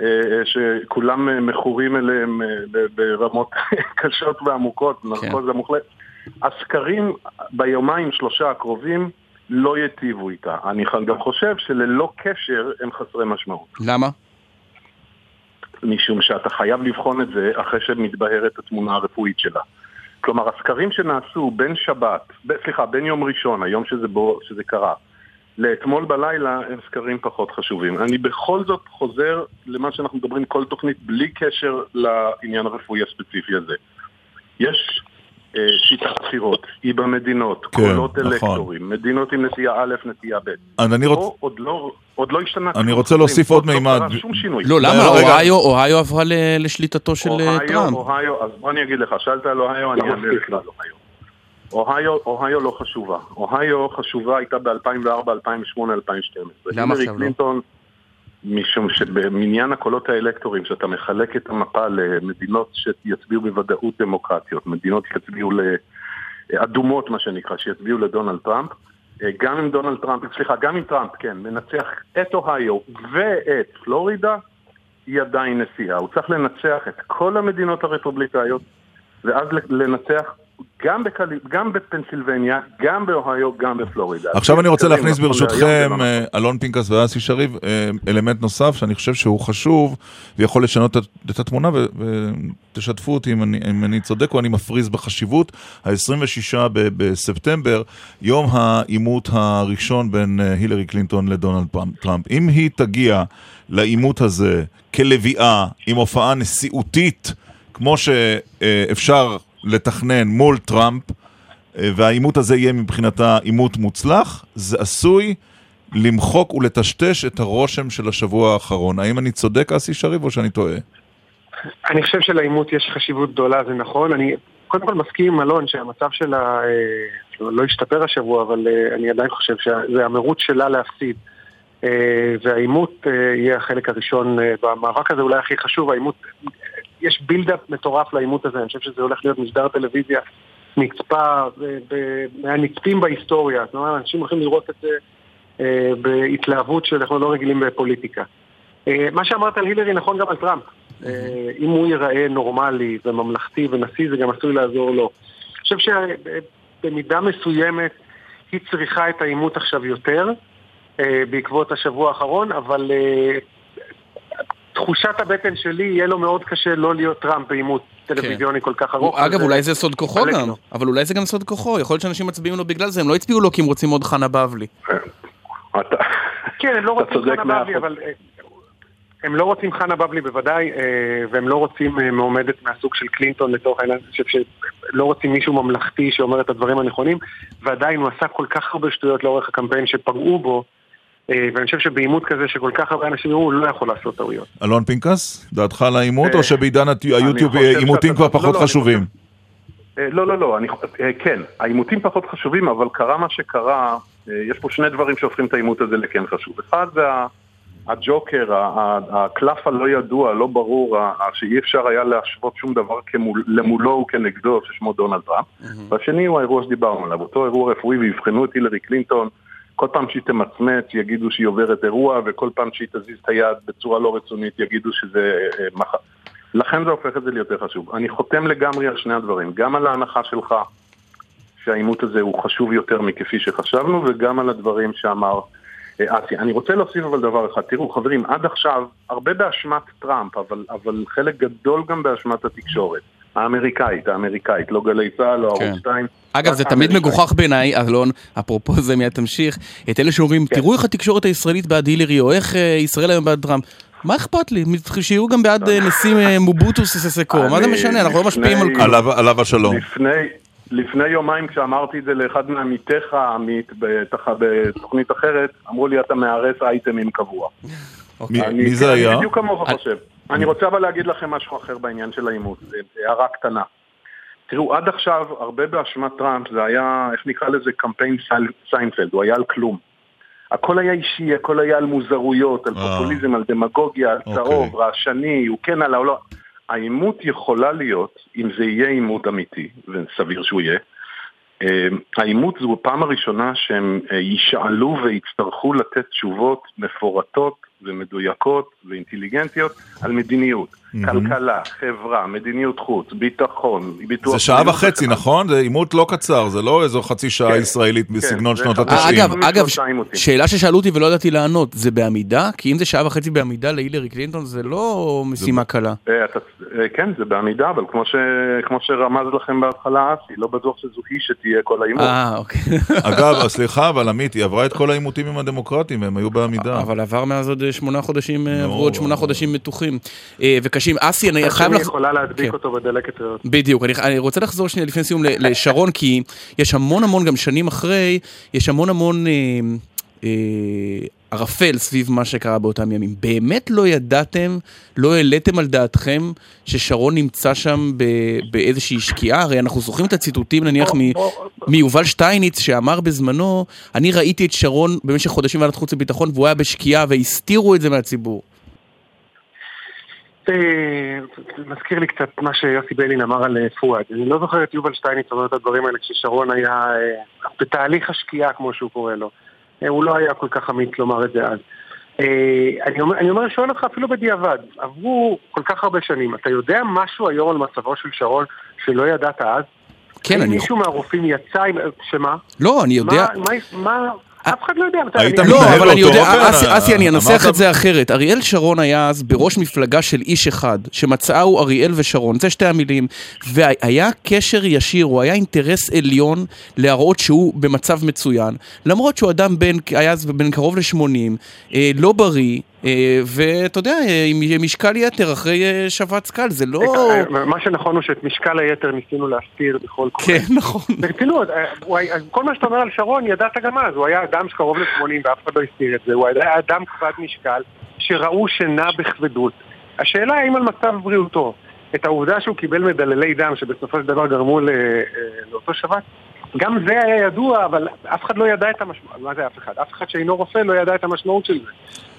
אה, אה, שכולם אה, מכורים אליהם ברמות קשות ועמוקות, כן. נרקוזה מוחלט, הסקרים ביומיים שלושה הקרובים לא יטיבו איתה. אני גם חושב שללא קשר הם חסרי משמעות. למה? משום שאתה חייב לבחון את זה אחרי שמתבהרת התמונה הרפואית שלה. כלומר, הסקרים שנעשו בין שבת, סליחה, בין יום ראשון, היום שזה, בו, שזה קרה, לאתמול בלילה הם סקרים פחות חשובים. אני בכל זאת חוזר למה שאנחנו מדברים כל תוכנית בלי קשר לעניין הרפואי הספציפי הזה. יש אה, שיטת בחירות, היא במדינות, כן, קולות נכון. אלקטורים, מדינות עם נטייה א', נטייה ב'. אני רוצ... עוד לא... עוד לא השתנה. אני רוצה להוסיף עוד מימד. לא, למה? אוהיו, אוהיו עברה לשליטתו של אה, טראמפ. אוהיו, אז בוא אני אגיד לך, שאלת על אוהיו, אני אענה לך על אוהיו. אוהיו, אוהיו לא חשובה. אוהיו חשובה הייתה ב-2004, 2008, 2012. למה עכשיו לא? קלינטון, משום שבמניין הקולות האלקטוריים, שאתה מחלק את המפה למדינות שיצביעו בוודאות דמוקרטיות, מדינות שיצביעו לאדומות, מה שנקרא, שיצביעו לדונלד טראמפ, גם אם דונלד טראמפ, סליחה, גם אם טראמפ, כן, מנצח את אוהיו ואת פלורידה, היא עדיין נשיאה. הוא צריך לנצח את כל המדינות הרפובליקאיות, ואז לנצח גם, בקל... גם בפנסילבניה, גם באוהיו, גם בפלורידה. עכשיו אני רוצה להכניס ברשותכם, אה, אלון פינקס ואסי שריב, אה, אלמנט נוסף שאני חושב שהוא חשוב ויכול לשנות את התמונה, ותשתפו אותי אם אני, אם אני צודק או אני מפריז בחשיבות. ה-26 בספטמבר, יום העימות הראשון בין אה, הילרי קלינטון לדונלד טראמפ. אם היא תגיע לעימות הזה כלביאה עם הופעה נשיאותית, כמו שאפשר לתכנן מול טראמפ, אה, והעימות הזה יהיה מבחינתה עימות מוצלח, זה עשוי למחוק ולטשטש את הרושם של השבוע האחרון. האם אני צודק, אסי שריב, או שאני טועה? אני חושב שלעימות יש חשיבות גדולה, זה נכון. אני קודם כל מסכים עם אלון שהמצב שלה אה, לא השתפר השבוע, אבל אה, אני עדיין חושב שזה המרוץ שלה להפסיד. והעימות יהיה החלק הראשון במאבק הזה, אולי הכי חשוב, העימות, יש בילדאפ מטורף לעימות הזה, אני חושב שזה הולך להיות משדר טלוויזיה נצפה, מהנצפים בהיסטוריה, זאת אומרת, אנשים הולכים לראות את זה בהתלהבות שאנחנו לא רגילים בפוליטיקה. מה שאמרת על הילרי נכון גם על טראמפ. אם הוא ייראה נורמלי וממלכתי ונשיא, זה גם עשוי לעזור לו. אני חושב שבמידה מסוימת היא צריכה את העימות עכשיו יותר. אה, בעקבות השבוע האחרון, אבל אה, תחושת הבטן שלי, יהיה לו מאוד קשה לא להיות טראמפ בעימות טלוויזיוני כל כך ארוך. אגב, אולי זה סוד כוחו גם, אבל אולי זה גם סוד כוחו, יכול להיות שאנשים מצביעים לו בגלל זה, הם לא הצביעו לו כי הם רוצים עוד חנה בבלי. כן, הם לא רוצים חנה בבלי, אבל... אה, הם לא רוצים חנה בבלי בוודאי, והם לא רוצים מועמדת מהסוג של קלינטון לצורך העניין, אני חושב שלא רוצים מישהו ממלכתי שאומר את הדברים הנכונים, ועדיין הוא עשה כל כך הרבה שטויות לאורך הקמפיין שפגעו בו, אה, ואני חושב שבעימות כזה שכל כך הרבה אנשים יראו, הוא לא יכול לעשות טעויות. אלון פינקס, דעתך על העימות, או שבעידן היוטיוב עימותים כבר פחות לא, לא, חשובים? אה, לא, לא, לא, אני, אה, כן, העימותים פחות חשובים, אבל קרה מה שקרה, יש פה שני דברים שהופכים את העימות הזה לכן חשוב. אחד זה הג'וקר, הקלף הלא ידוע, לא ברור, שאי אפשר היה להשוות שום דבר למולו וכנגדו, ששמו דונלד טראמפ. והשני הוא האירוע שדיברנו עליו, אותו אירוע רפואי, ויבחנו את הילרי קלינטון. כל פעם שהיא תמצמץ יגידו שהיא עוברת אירוע, וכל פעם שהיא תזיז את היד בצורה לא רצונית יגידו שזה אה, מח... לכן זה הופך את זה ליותר חשוב. אני חותם לגמרי על שני הדברים, גם על ההנחה שלך שהעימות הזה הוא חשוב יותר מכפי שחשבנו, וגם על הדברים שאמר אה, אסי. אני רוצה להוסיף אבל דבר אחד, תראו חברים, עד עכשיו, הרבה באשמת טראמפ, אבל, אבל חלק גדול גם באשמת התקשורת. האמריקאית, האמריקאית, לא גלי צה"ל, לא ערוץ 2. כן. אגב, זה תמיד מגוחך בעיניי, אלון, אפרופו זה מיד תמשיך, את אלה שאומרים, כן. תראו איך התקשורת הישראלית בעד הילרי, או איך אה, ישראל היום בעד טראמפ. מה אכפת לי? שיהיו גם בעד אה, נשיא אה, מובוטו סססקו, מה זה משנה? אנחנו לא משפיעים על כלום. עליו השלום. לפני יומיים כשאמרתי את זה לאחד מעמיתיך, עמית, בתוכנית אחרת, אמרו לי אתה הורס אייטמים קבוע. מי זה היה? אני בדיוק כמוך חושב. אני רוצה אבל להגיד לכם משהו אחר בעניין של האימוץ, הערה קטנה. תראו, עד עכשיו, הרבה באשמת טראמפ זה היה, איך נקרא לזה, קמפיין סיינפלד, הוא היה על כלום. הכל היה אישי, הכל היה על מוזרויות, על אה. פופוליזם, על דמגוגיה, על צהוב, אוקיי. רעשני, הוא כן עלה או לא. העימות יכולה להיות, אם זה יהיה עימות אמיתי, וסביר שהוא יהיה, אה, העימות זו הפעם הראשונה שהם אה, ישאלו ויצטרכו לתת תשובות מפורטות ומדויקות ואינטליגנטיות על מדיניות, mm-hmm. כלכלה, חברה, מדיניות חוץ, ביטחון, ביטוח... זה שעה וחצי, נכון? זה עימות לא קצר, זה לא איזו חצי שעה כן, ישראלית כן, בסגנון שנות ה-90. אגב, אגב, שאלה ששאלו אותי ולא ידעתי לענות, זה בעמידה? כי אם זה שעה וחצי בעמידה להילרי קלינטון, זה לא משימה קלה. אה, אה, כן, זה בעמידה, אבל כמו שרמז לכם בהתחלה אסי, לא בטוח שזו היא שתהיה כל העימות. אה, אוקיי. אגב, סליחה, אבל עמית, היא עברה את כל העימותים עם הדמוקרטים, הם היו בעמידה. אבל עבר מאז עוד שמונה חודשים, אה, עברו עוד שמונה חודשים מתוחים אה, וקשים. אסי, אני חייב לך... יכולה להדביק כן. אותו בדלקת ריאות. בדיוק, אני רוצה לחזור שנייה לפני סיום לשרון, כי יש המון המון, גם שנים אחרי, יש המון המון... אה, ערפל סביב מה שקרה באותם ימים. באמת לא ידעתם, לא העליתם על דעתכם ששרון נמצא שם באיזושהי שקיעה? הרי אנחנו זוכרים את הציטוטים נניח מיובל שטייניץ שאמר בזמנו, אני ראיתי את שרון במשך חודשים בוועדת חוץ וביטחון והוא היה בשקיעה והסתירו את זה מהציבור. מזכיר לי קצת מה שיוסי ביילין אמר על אה, פואד. אני לא זוכר את יובל שטייניץ אומר את הדברים האלה כששרון היה אה, בתהליך השקיעה כמו שהוא קורא לו. אה, הוא לא היה כל כך אמיץ לומר את זה אז. אה, אני אומר, אני אומר, שואל אותך אפילו בדיעבד, עברו כל כך הרבה שנים, אתה יודע משהו היום על מצבו של שרון שלא ידעת אז? כן, אני... מישהו מהרופאים יצא עם... שמה? לא, אני יודע... מה, מה, אף אחד לא יודע מתי... היית מנהל לא, אבל אני יודע, אסי, אני אנסח את זה אחרת. אריאל שרון היה אז בראש מפלגה של איש אחד, שמצאהו אריאל ושרון, זה שתי המילים, והיה קשר ישיר, הוא היה אינטרס עליון להראות שהוא במצב מצוין, למרות שהוא אדם בן, היה אז בן קרוב ל-80, אה, לא בריא, ואתה יודע, אה, עם משקל יתר אחרי אה, שבץ קל, זה לא... אה, מה שנכון הוא שאת משקל היתר ניסינו להסתיר בכל קורא. כן, נכון. ברצינות, אה, כל מה שאתה אומר על שרון, ידעת גם אז, הוא היה אדם שקרוב ל-80 ואף אחד לא הסתיר את זה, הוא היה אדם כבד משקל, שראו שנע בכבדות. השאלה האם על מצב בריאותו, את העובדה שהוא קיבל מדללי דם שבסופו של דבר גרמו אה, לאותו שבץ, גם זה היה ידוע, אבל אף אחד לא ידע את המשמעות, מה זה אף אחד? אף אחד שאינו רופא לא ידע את המשמעות של זה.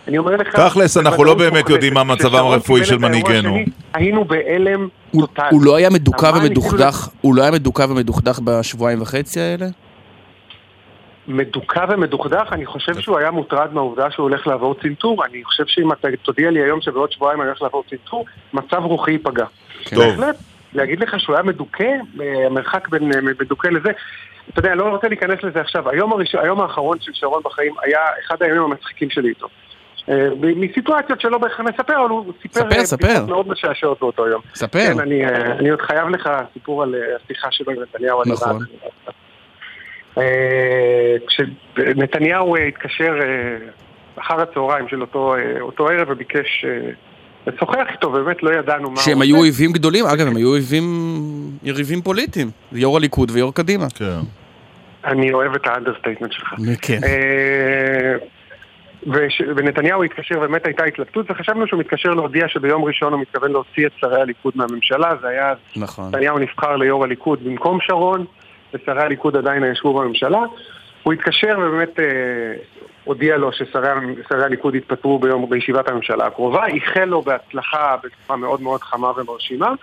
אני אומר לך... תכלס, אנחנו לא באמת יודעים מה מצבם הרפואי של מנהיגנו. היינו בהלם טוטאלי. הוא לא היה מדוכא ומדוכדך, הוא לא היה מדוכא ומדוכדך בשבועיים וחצי האלה? מדוכא ומדוכדך, אני חושב שהוא היה מוטרד מהעובדה שהוא הולך לעבור צנתור. אני חושב שאם אתה תודיע לי היום שבעוד שבועיים אני הולך לעבור צנתור, מצב רוחי ייפגע. טוב. בהחלט, להגיד לך שהוא היה מדוכא, אה, המרחק בין אה, מדוכא לזה, אתה יודע, אני לא רוצה להיכנס לזה עכשיו. היום, הראש... היום האחרון של שרון בחיים היה אחד הימים המצחיקים שלי איתו. אה, מסיטואציות שלא בהכרח נספר, אבל הוא סיפר ספר, אה, ספר. מאוד משעשעות באותו יום. ספר. כן, אני, אה, אני עוד חייב לך סיפור על השיחה שלו עם נתניהו. נכון. כשנתניהו התקשר אחר הצהריים של אותו, אותו ערב וביקש לשוחח איתו, באמת לא ידענו מה שהם היו. אויבים גדולים, אגב, הם היו אויבים, יריבים פוליטיים. יו"ר הליכוד ויו"ר קדימה. כן. אני אוהב את ה understatement שלך. כן. וש... ונתניהו התקשר, באמת הייתה התלבטות, וחשבנו שהוא מתקשר להודיע שביום ראשון הוא מתכוון להוציא את שרי הליכוד מהממשלה, זה היה... נכון. נתניהו נבחר ליו"ר הליכוד במקום שרון, ושרי הליכוד עדיין ישבו בממשלה. הוא התקשר ובאמת אה, הודיע לו ששרי הליכוד יתפטרו ביום, בישיבת הממשלה הקרובה, איחל לו בהצלחה בתקופה מאוד מאוד חמה ומרשימה,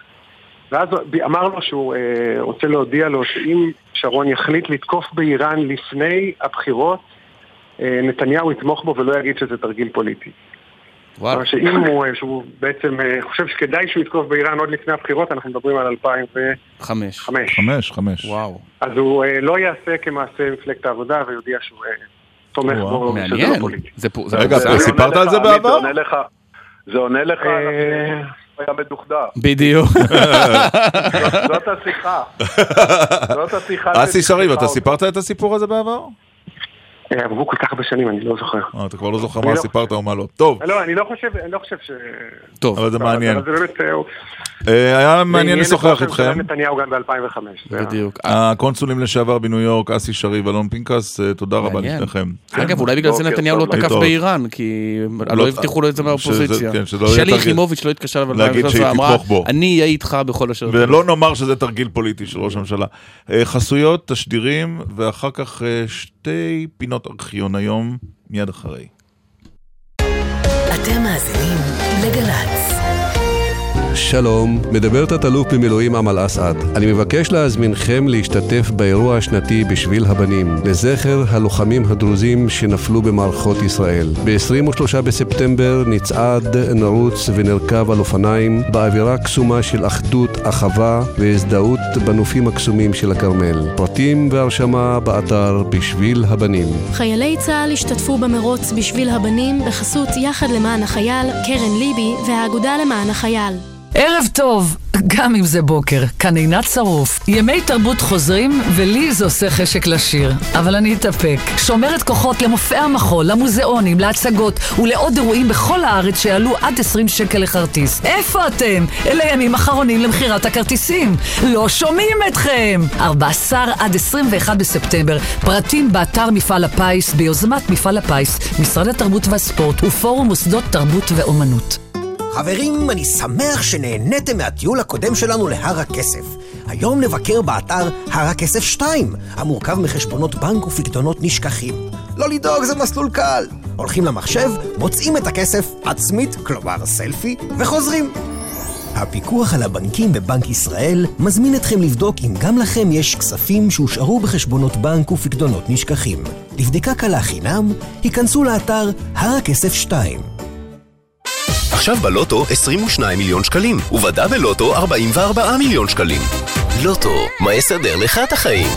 ואז אמר לו שהוא אה, רוצה להודיע לו שאם שרון יחליט לתקוף באיראן לפני הבחירות, נתניהו יתמוך בו ולא יגיד שזה תרגיל פוליטי. כלומר שאם הוא, אה, שהוא בעצם אה, חושב שכדאי שהוא יתקוף באיראן עוד לפני הבחירות, אנחנו מדברים על 2005. חמש. חמש, חמש. וואו. אז הוא אה, לא יעשה כמעשה מפלגת העבודה ויודיע שהוא אה, תומך וואו, בו, שזה מעניין. לא פוליטי. זה פה- זה רגע, סיפרת על זה בעבר? זה עונה לך, זה עונה לך, אה, הוא היה מדוכדך. בדיוק. זאת- השיחה. זאת השיחה. אסי שריב, אתה אותו. סיפרת את הסיפור הזה בעבר? אה, עברו כל כך הרבה שנים, אני לא זוכר. אה, אתה כבר לא זוכר מה לא- סיפרת או מה לא. טוב, לא, אני לא חושב, אני לא חושב ש... טוב. אבל זה מעניין. זה באמת... אה, היה מעניין לשוחח איתכם. נתניהו גם ב-2005. בדיוק. הקונסולים לשעבר בניו יורק, אסי שריב, אלון פנקס, אה, תודה רבה. לשניכם. אגב, אולי בגלל זה נתניהו לא תקף. באיראן, כי לא- לא הבטיחו לו את זה מהאופוזיציה. כן, לא שלי. יחימוביץ' לא התקשר להגיד ב-2013 שהיא ואמרה, תתמוך בו. אני אהיה איתך בכל אשר... ולא נאמר שזה תרגיל פוליטי של ראש הממשלה. אה, חסויות, תשדירים, ואחר כך שתי פינות ארכיון היום, מיד אחרי. אתם מאזינים לגל"צ. שלום, מדבר תת-אלוף במילואים אמל אסעד. אני מבקש להזמינכם להשתתף באירוע השנתי בשביל הבנים, לזכר הלוחמים הדרוזים שנפלו במערכות ישראל. ב-23 בספטמבר נצעד, נרוץ ונרכב על אופניים באווירה קסומה של אחדות, אחווה והזדהות בנופים הקסומים של הכרמל. פרטים והרשמה באתר בשביל הבנים. חיילי צה"ל השתתפו במרוץ בשביל הבנים בחסות יחד למען החייל, קרן ליבי והאגודה למען החייל. ערב טוב, גם אם זה בוקר, כאן עינת שרוף. ימי תרבות חוזרים, ולי זה עושה חשק לשיר. אבל אני אתאפק. שומרת כוחות למופעי המחול, למוזיאונים, להצגות ולעוד אירועים בכל הארץ שיעלו עד 20 שקל לכרטיס. איפה אתם? אלה ימים אחרונים למכירת הכרטיסים. לא שומעים אתכם! 14 עד 21 בספטמבר, פרטים באתר מפעל הפיס, ביוזמת מפעל הפיס, משרד התרבות והספורט ופורום מוסדות תרבות ואומנות. חברים, אני שמח שנהניתם מהטיול הקודם שלנו להר הכסף. היום נבקר באתר הר הכסף 2, המורכב מחשבונות בנק ופקדונות נשכחים. לא לדאוג, זה מסלול קל. הולכים למחשב, מוצאים את הכסף עצמית, כלומר סלפי, וחוזרים. הפיקוח על הבנקים בבנק ישראל מזמין אתכם לבדוק אם גם לכם יש כספים שהושארו בחשבונות בנק ופקדונות נשכחים. לבדיקה קלה חינם, היכנסו לאתר הר הכסף 2. עכשיו בלוטו 22 מיליון שקלים, ובדה בלוטו 44 מיליון שקלים. לוטו, מה יסדר לך את החיים?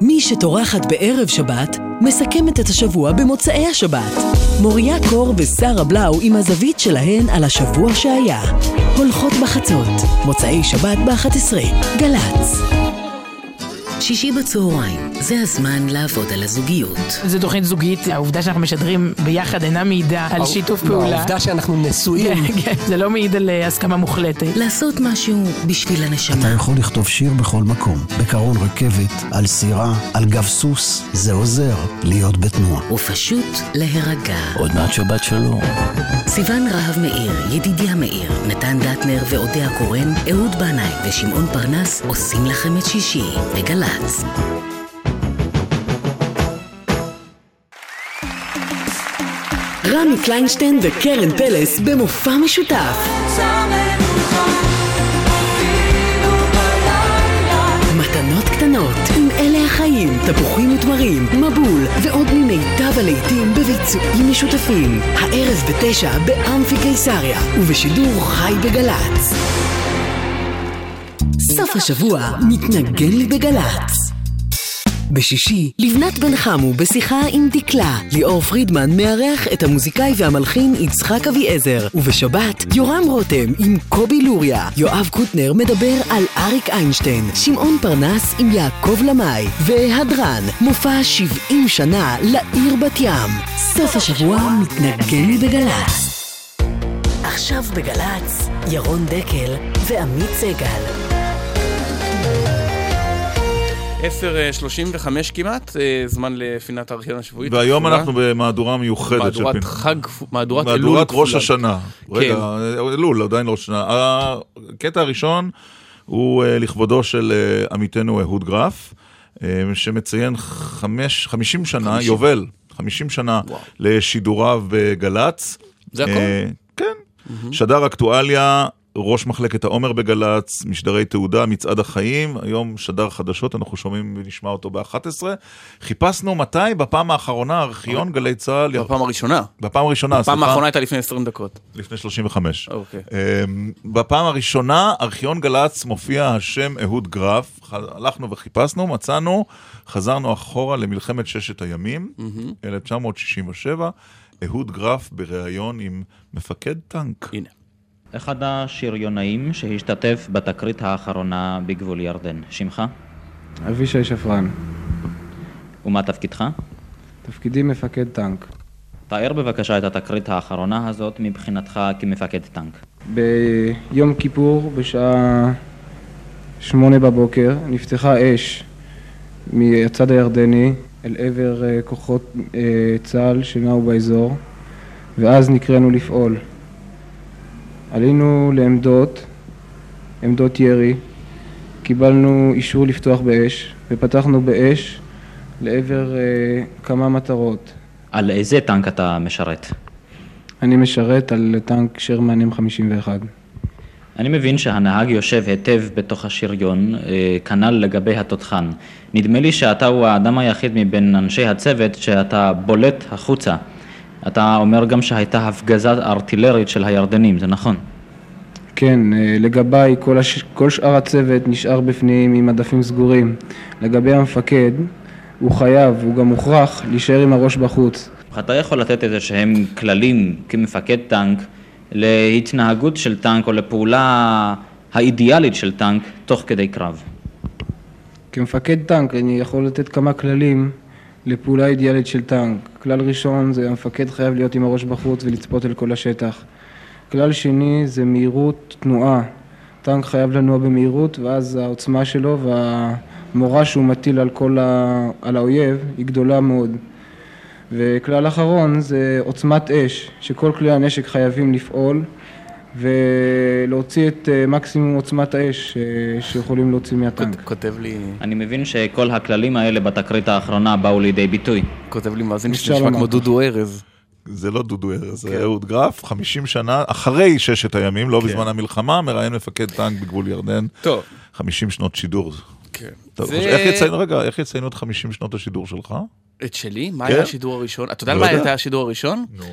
מי שטורחת בערב שבת, מסכמת את השבוע במוצאי השבת. מוריה קור ושרה בלאו עם הזווית שלהן על השבוע שהיה. הולכות בחצות, מוצאי שבת ב-11, גל"צ. שישי בצהריים, זה הזמן לעבוד על הזוגיות. זו תוכנית זוגית, העובדה שאנחנו משדרים ביחד אינה מעידה על שיתוף פעולה. העובדה שאנחנו נשואים. כן, כן, זה לא מעיד על אה, הסכמה מוחלטת. לעשות משהו בשביל הנשמה. אתה יכול לכתוב שיר בכל מקום, בקרון רכבת, על סירה, על גב סוס, זה עוזר להיות בתנועה. ופשוט להירגע. עוד מעט שבת שלום. סיון רהב מאיר, ידידיה מאיר, נתן דטנר ואודיה קורן, אהוד בנאי ושמעון פרנס עושים לכם את שישי בגל"צ. רמי קליינשטיין וקרן פלס במופע משותף. מתנות קטנות, עם אלה החיים, תפוחים ותמרים, מבול ועוד ממיטב הלהיטים בביצועים משותפים. הערב בתשע באמפי קיסריה, ובשידור חי בגל"צ. סוף השבוע מתנגן לי בגל"צ. בשישי, לבנת בן חמו בשיחה עם דקלה. ליאור פרידמן מארח את המוזיקאי והמלחין יצחק אביעזר. ובשבת, יורם רותם עם קובי לוריה. יואב קוטנר מדבר על אריק איינשטיין. שמעון פרנס עם יעקב למאי. והדרן, מופע 70 שנה לעיר בת ים. סוף השבוע מתנגן בגל"צ. עכשיו בגל"צ, ירון דקל ועמית סגל. 10.35 כמעט, אה, זמן לפינת הארכיון השבועית. והיום הכפולה. אנחנו במהדורה מיוחדת של מהדורת פינת. חג, מהדורת אלול מהדורת ראש כפולה. השנה. רגע, אלול, עדיין לא ראש השנה. הקטע הראשון הוא אה, לכבודו של אה, עמיתנו אהוד גרף, שמציין חמש, 50 שנה, 50. יובל, 50 שנה לשידוריו בגל"צ. זה הכל? כן. שדר אקטואליה, ראש מחלקת העומר בגל"צ, משדרי תעודה, מצעד החיים, היום שדר חדשות, אנחנו שומעים ונשמע אותו ב-11. חיפשנו מתי? בפעם האחרונה, ארכיון גלי צה"ל... בפעם הראשונה. בפעם הראשונה, בפעם סליחה. האחרונה הייתה לפני 20 דקות. לפני 35. אוקיי. אמ, בפעם הראשונה, ארכיון גל"צ מופיע השם אהוד גרף, הלכנו וחיפשנו, מצאנו, חזרנו אחורה למלחמת ששת הימים, מהמם. 1967, אהוד גרף בריאיון עם מפקד טנק. הנה. אחד השריונאים שהשתתף בתקרית האחרונה בגבול ירדן. שמך? אבישי שפרן, ומה תפקידך? תפקידי מפקד טנק. תאר בבקשה את התקרית האחרונה הזאת מבחינתך כמפקד טנק. ביום כיפור בשעה שמונה בבוקר נפתחה אש מהצד הירדני אל עבר אה, כוחות אה, צה"ל שנעו באזור ואז נקראנו לפעול. עלינו לעמדות, עמדות ירי, קיבלנו אישור לפתוח באש ופתחנו באש לעבר אה, כמה מטרות. על איזה טנק אתה משרת? אני משרת על טנק שרמן M51. אני מבין שהנהג יושב היטב בתוך השריון, אה, כנ"ל לגבי התותחן. נדמה לי שאתה הוא האדם היחיד מבין אנשי הצוות שאתה בולט החוצה. אתה אומר גם שהייתה הפגזה ארטילרית של הירדנים, זה נכון? כן, אה, לגביי כל, הש... כל שאר הצוות נשאר בפנים עם מדפים סגורים. לגבי המפקד, הוא חייב, הוא גם מוכרח, להישאר עם הראש בחוץ. אתה יכול לתת איזה שהם כללים כמפקד טנק להתנהגות של טנק או לפעולה האידיאלית של טנק תוך כדי קרב. כמפקד טנק אני יכול לתת כמה כללים לפעולה אידיאלית של טנק. כלל ראשון זה המפקד חייב להיות עם הראש בחוץ ולצפות אל כל השטח. כלל שני זה מהירות תנועה. טנק חייב לנוע במהירות ואז העוצמה שלו והמורא שהוא מטיל על כל ה... על האויב היא גדולה מאוד. וכלל אחרון זה עוצמת אש, שכל כלי הנשק חייבים לפעול ולהוציא את אה, מקסימום עוצמת האש אה, שיכולים להוציא מהטנק. כותב לי... אני מבין שכל הכללים האלה בתקרית האחרונה באו לידי ביטוי. כותב לי מאזין שנשמע כמו. דודו ארז. זה לא דודו ארז, זה אהוד גרף, 50 שנה, אחרי ששת הימים, לא כן. בזמן המלחמה, מראיין מפקד טנק בגבול ירדן. טוב. 50 שנות שידור. כן. טוב, איך יציינו, רגע, איך יציינו את 50 שנות השידור שלך? את שלי? מה כן. היה השידור הראשון? אתה יודע לא מה. היה השידור הראשון? נו.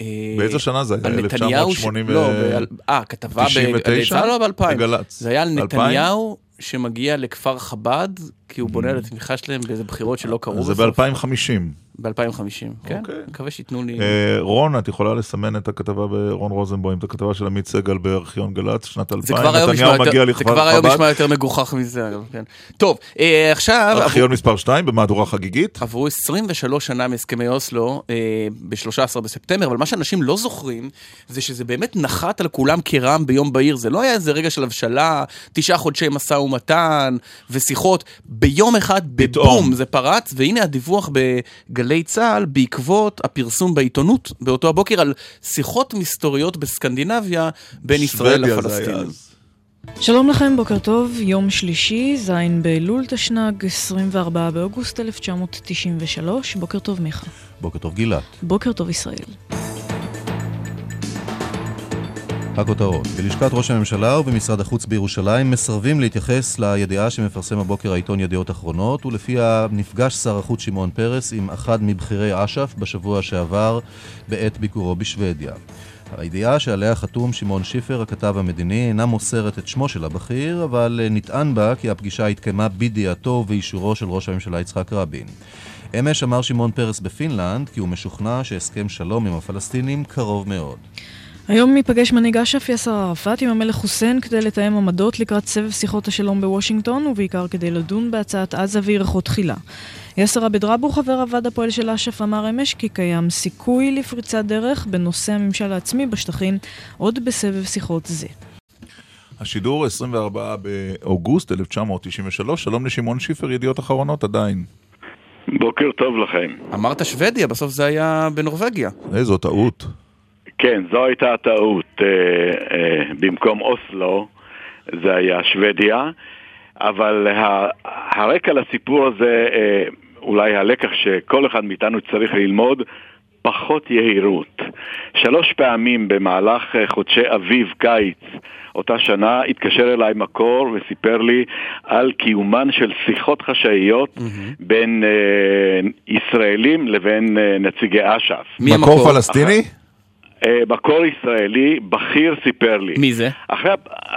אה, באיזה שנה זה היה? על נתניהו ש- 1980 לא, ו- ועל- אה, כתבה 99? בגלי צה"ל או ב-2000? בגל"צ. זה היה על ב- נתניהו שמגיע לכפר חב"ד כי הוא בונה על התמיכה שלהם באיזה בחירות שלא קרו זה בסוף. ב-2050. ב-2050, כן. מקווה שייתנו לי... אה, רון, את יכולה לסמן את הכתבה ברון רוזנבוים, את הכתבה של עמית סגל בארכיון גל"צ, שנת 2000, זה כבר היום נשמע נתניהו מגיע יותר- זה לכפר כבר היום חב"ד. נשמע יותר מגוחך מזה, אגב, כן. טוב, אה, עכשיו... ארכיון מספר 2 במהדורה חגיגית. עברו 23 שנה מהסכמי אוסלו אה, ב-13 בספטמבר, אבל מה שאנשים לא זוכרים זה שזה באמת נחת על כולם כרעם ביום בהיר. זה לא היה איזה רגע של הבשלה, תשעה חודשי משא ומתן ושיחות. ביום אחד, בבום, זה פרץ, והנה הדיווח בגלי צה"ל בעקבות הפרסום בעיתונות באותו הבוקר על שיחות מסתוריות בסקנדינביה בין ישראל לפלסטינים. שלום לכם, בוקר טוב, יום שלישי, ז' באלול תשנ"ג, 24 באוגוסט 1993. בוקר טוב מיכה. בוקר טוב גילת. בוקר טוב ישראל. הכותרות בלשכת ראש הממשלה ובמשרד החוץ בירושלים מסרבים להתייחס לידיעה שמפרסם הבוקר העיתון ידיעות אחרונות ולפיה נפגש שר החוץ שמעון פרס עם אחד מבכירי אש"ף בשבוע שעבר בעת ביקורו בשוודיה. הידיעה שעליה חתום שמעון שיפר, הכתב המדיני, אינה מוסרת את שמו של הבכיר, אבל נטען בה כי הפגישה התקיימה בידיעתו ובאישורו של ראש הממשלה יצחק רבין. אמש אמר שמעון פרס בפינלנד כי הוא משוכנע שהסכם שלום עם הפלסטינים קרוב מאוד. היום ייפגש מנהיג אש"ף יאסר ערפאת עם המלך חוסיין כדי לתאם עמדות לקראת סבב שיחות השלום בוושינגטון, ובעיקר כדי לדון בהצעת עזה וירחו תחילה. יאסר עבד רבו, חבר הוועד הפועל של אש"ף, אמר אמש כי קיים סיכוי לפריצת דרך בנושא הממשל העצמי בשטחים עוד בסבב שיחות זה. השידור 24 באוגוסט 1993, שלום לשמעון שיפר, ידיעות אחרונות עדיין. בוקר טוב לכם. אמרת שוודיה, בסוף זה היה בנורבגיה. איזו טעות. כן, זו הייתה הטעות. אה, אה, במקום אוסלו זה היה שוודיה, אבל ה- הרקע לסיפור הזה, אה, אולי הלקח שכל אחד מאיתנו צריך ללמוד, פחות יהירות. שלוש פעמים במהלך אה, חודשי אביב-קיץ אותה שנה התקשר אליי מקור וסיפר לי על קיומן של שיחות חשאיות בין אה, ישראלים לבין אה, נציגי אש"ף. מקור פלסטיני? אה, מקור ישראלי בכיר סיפר לי. מי זה? אחרי...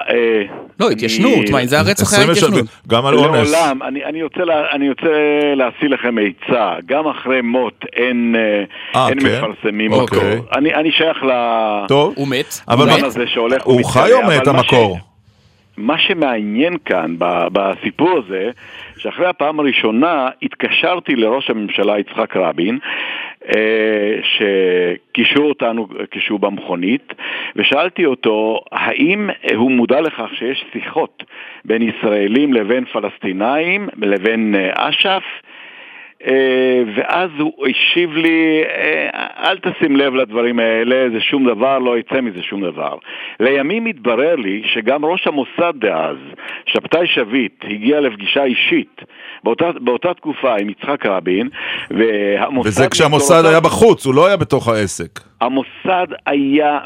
אה, לא, התיישנות, מה, אם זה הרצח היה 23 התיישנות. גם על אונס. לעולם, אני, אני, רוצה לה, אני רוצה להשיא לכם עצה, גם אחרי מות אין, אה, אה, אין כן? מפרסמים אוקיי. מקור. אני, אני שייך ל... טוב. הוא מת? אבל לעולם מה- הזה שהולך הוא חי או מת המקור? מה שמעניין כאן בסיפור הזה, שאחרי הפעם הראשונה התקשרתי לראש הממשלה יצחק רבין, אה, שקישרו אותנו כשהוא במכונית, ושאלתי אותו האם הוא מודע לכך שיש שיחות בין ישראלים לבין פלסטינאים לבין אה, אש"ף? אה, ואז הוא השיב לי, אל תשים לב לדברים האלה, זה שום דבר, לא יצא מזה שום דבר. לימים התברר לי שגם ראש המוסד דאז, שבתאי שביט, הגיע לפגישה אישית באותה, באותה תקופה עם יצחק רבין, והמוסד... וזה כשהמוסד היה בחוץ, הוא לא היה בתוך העסק. המוסד היה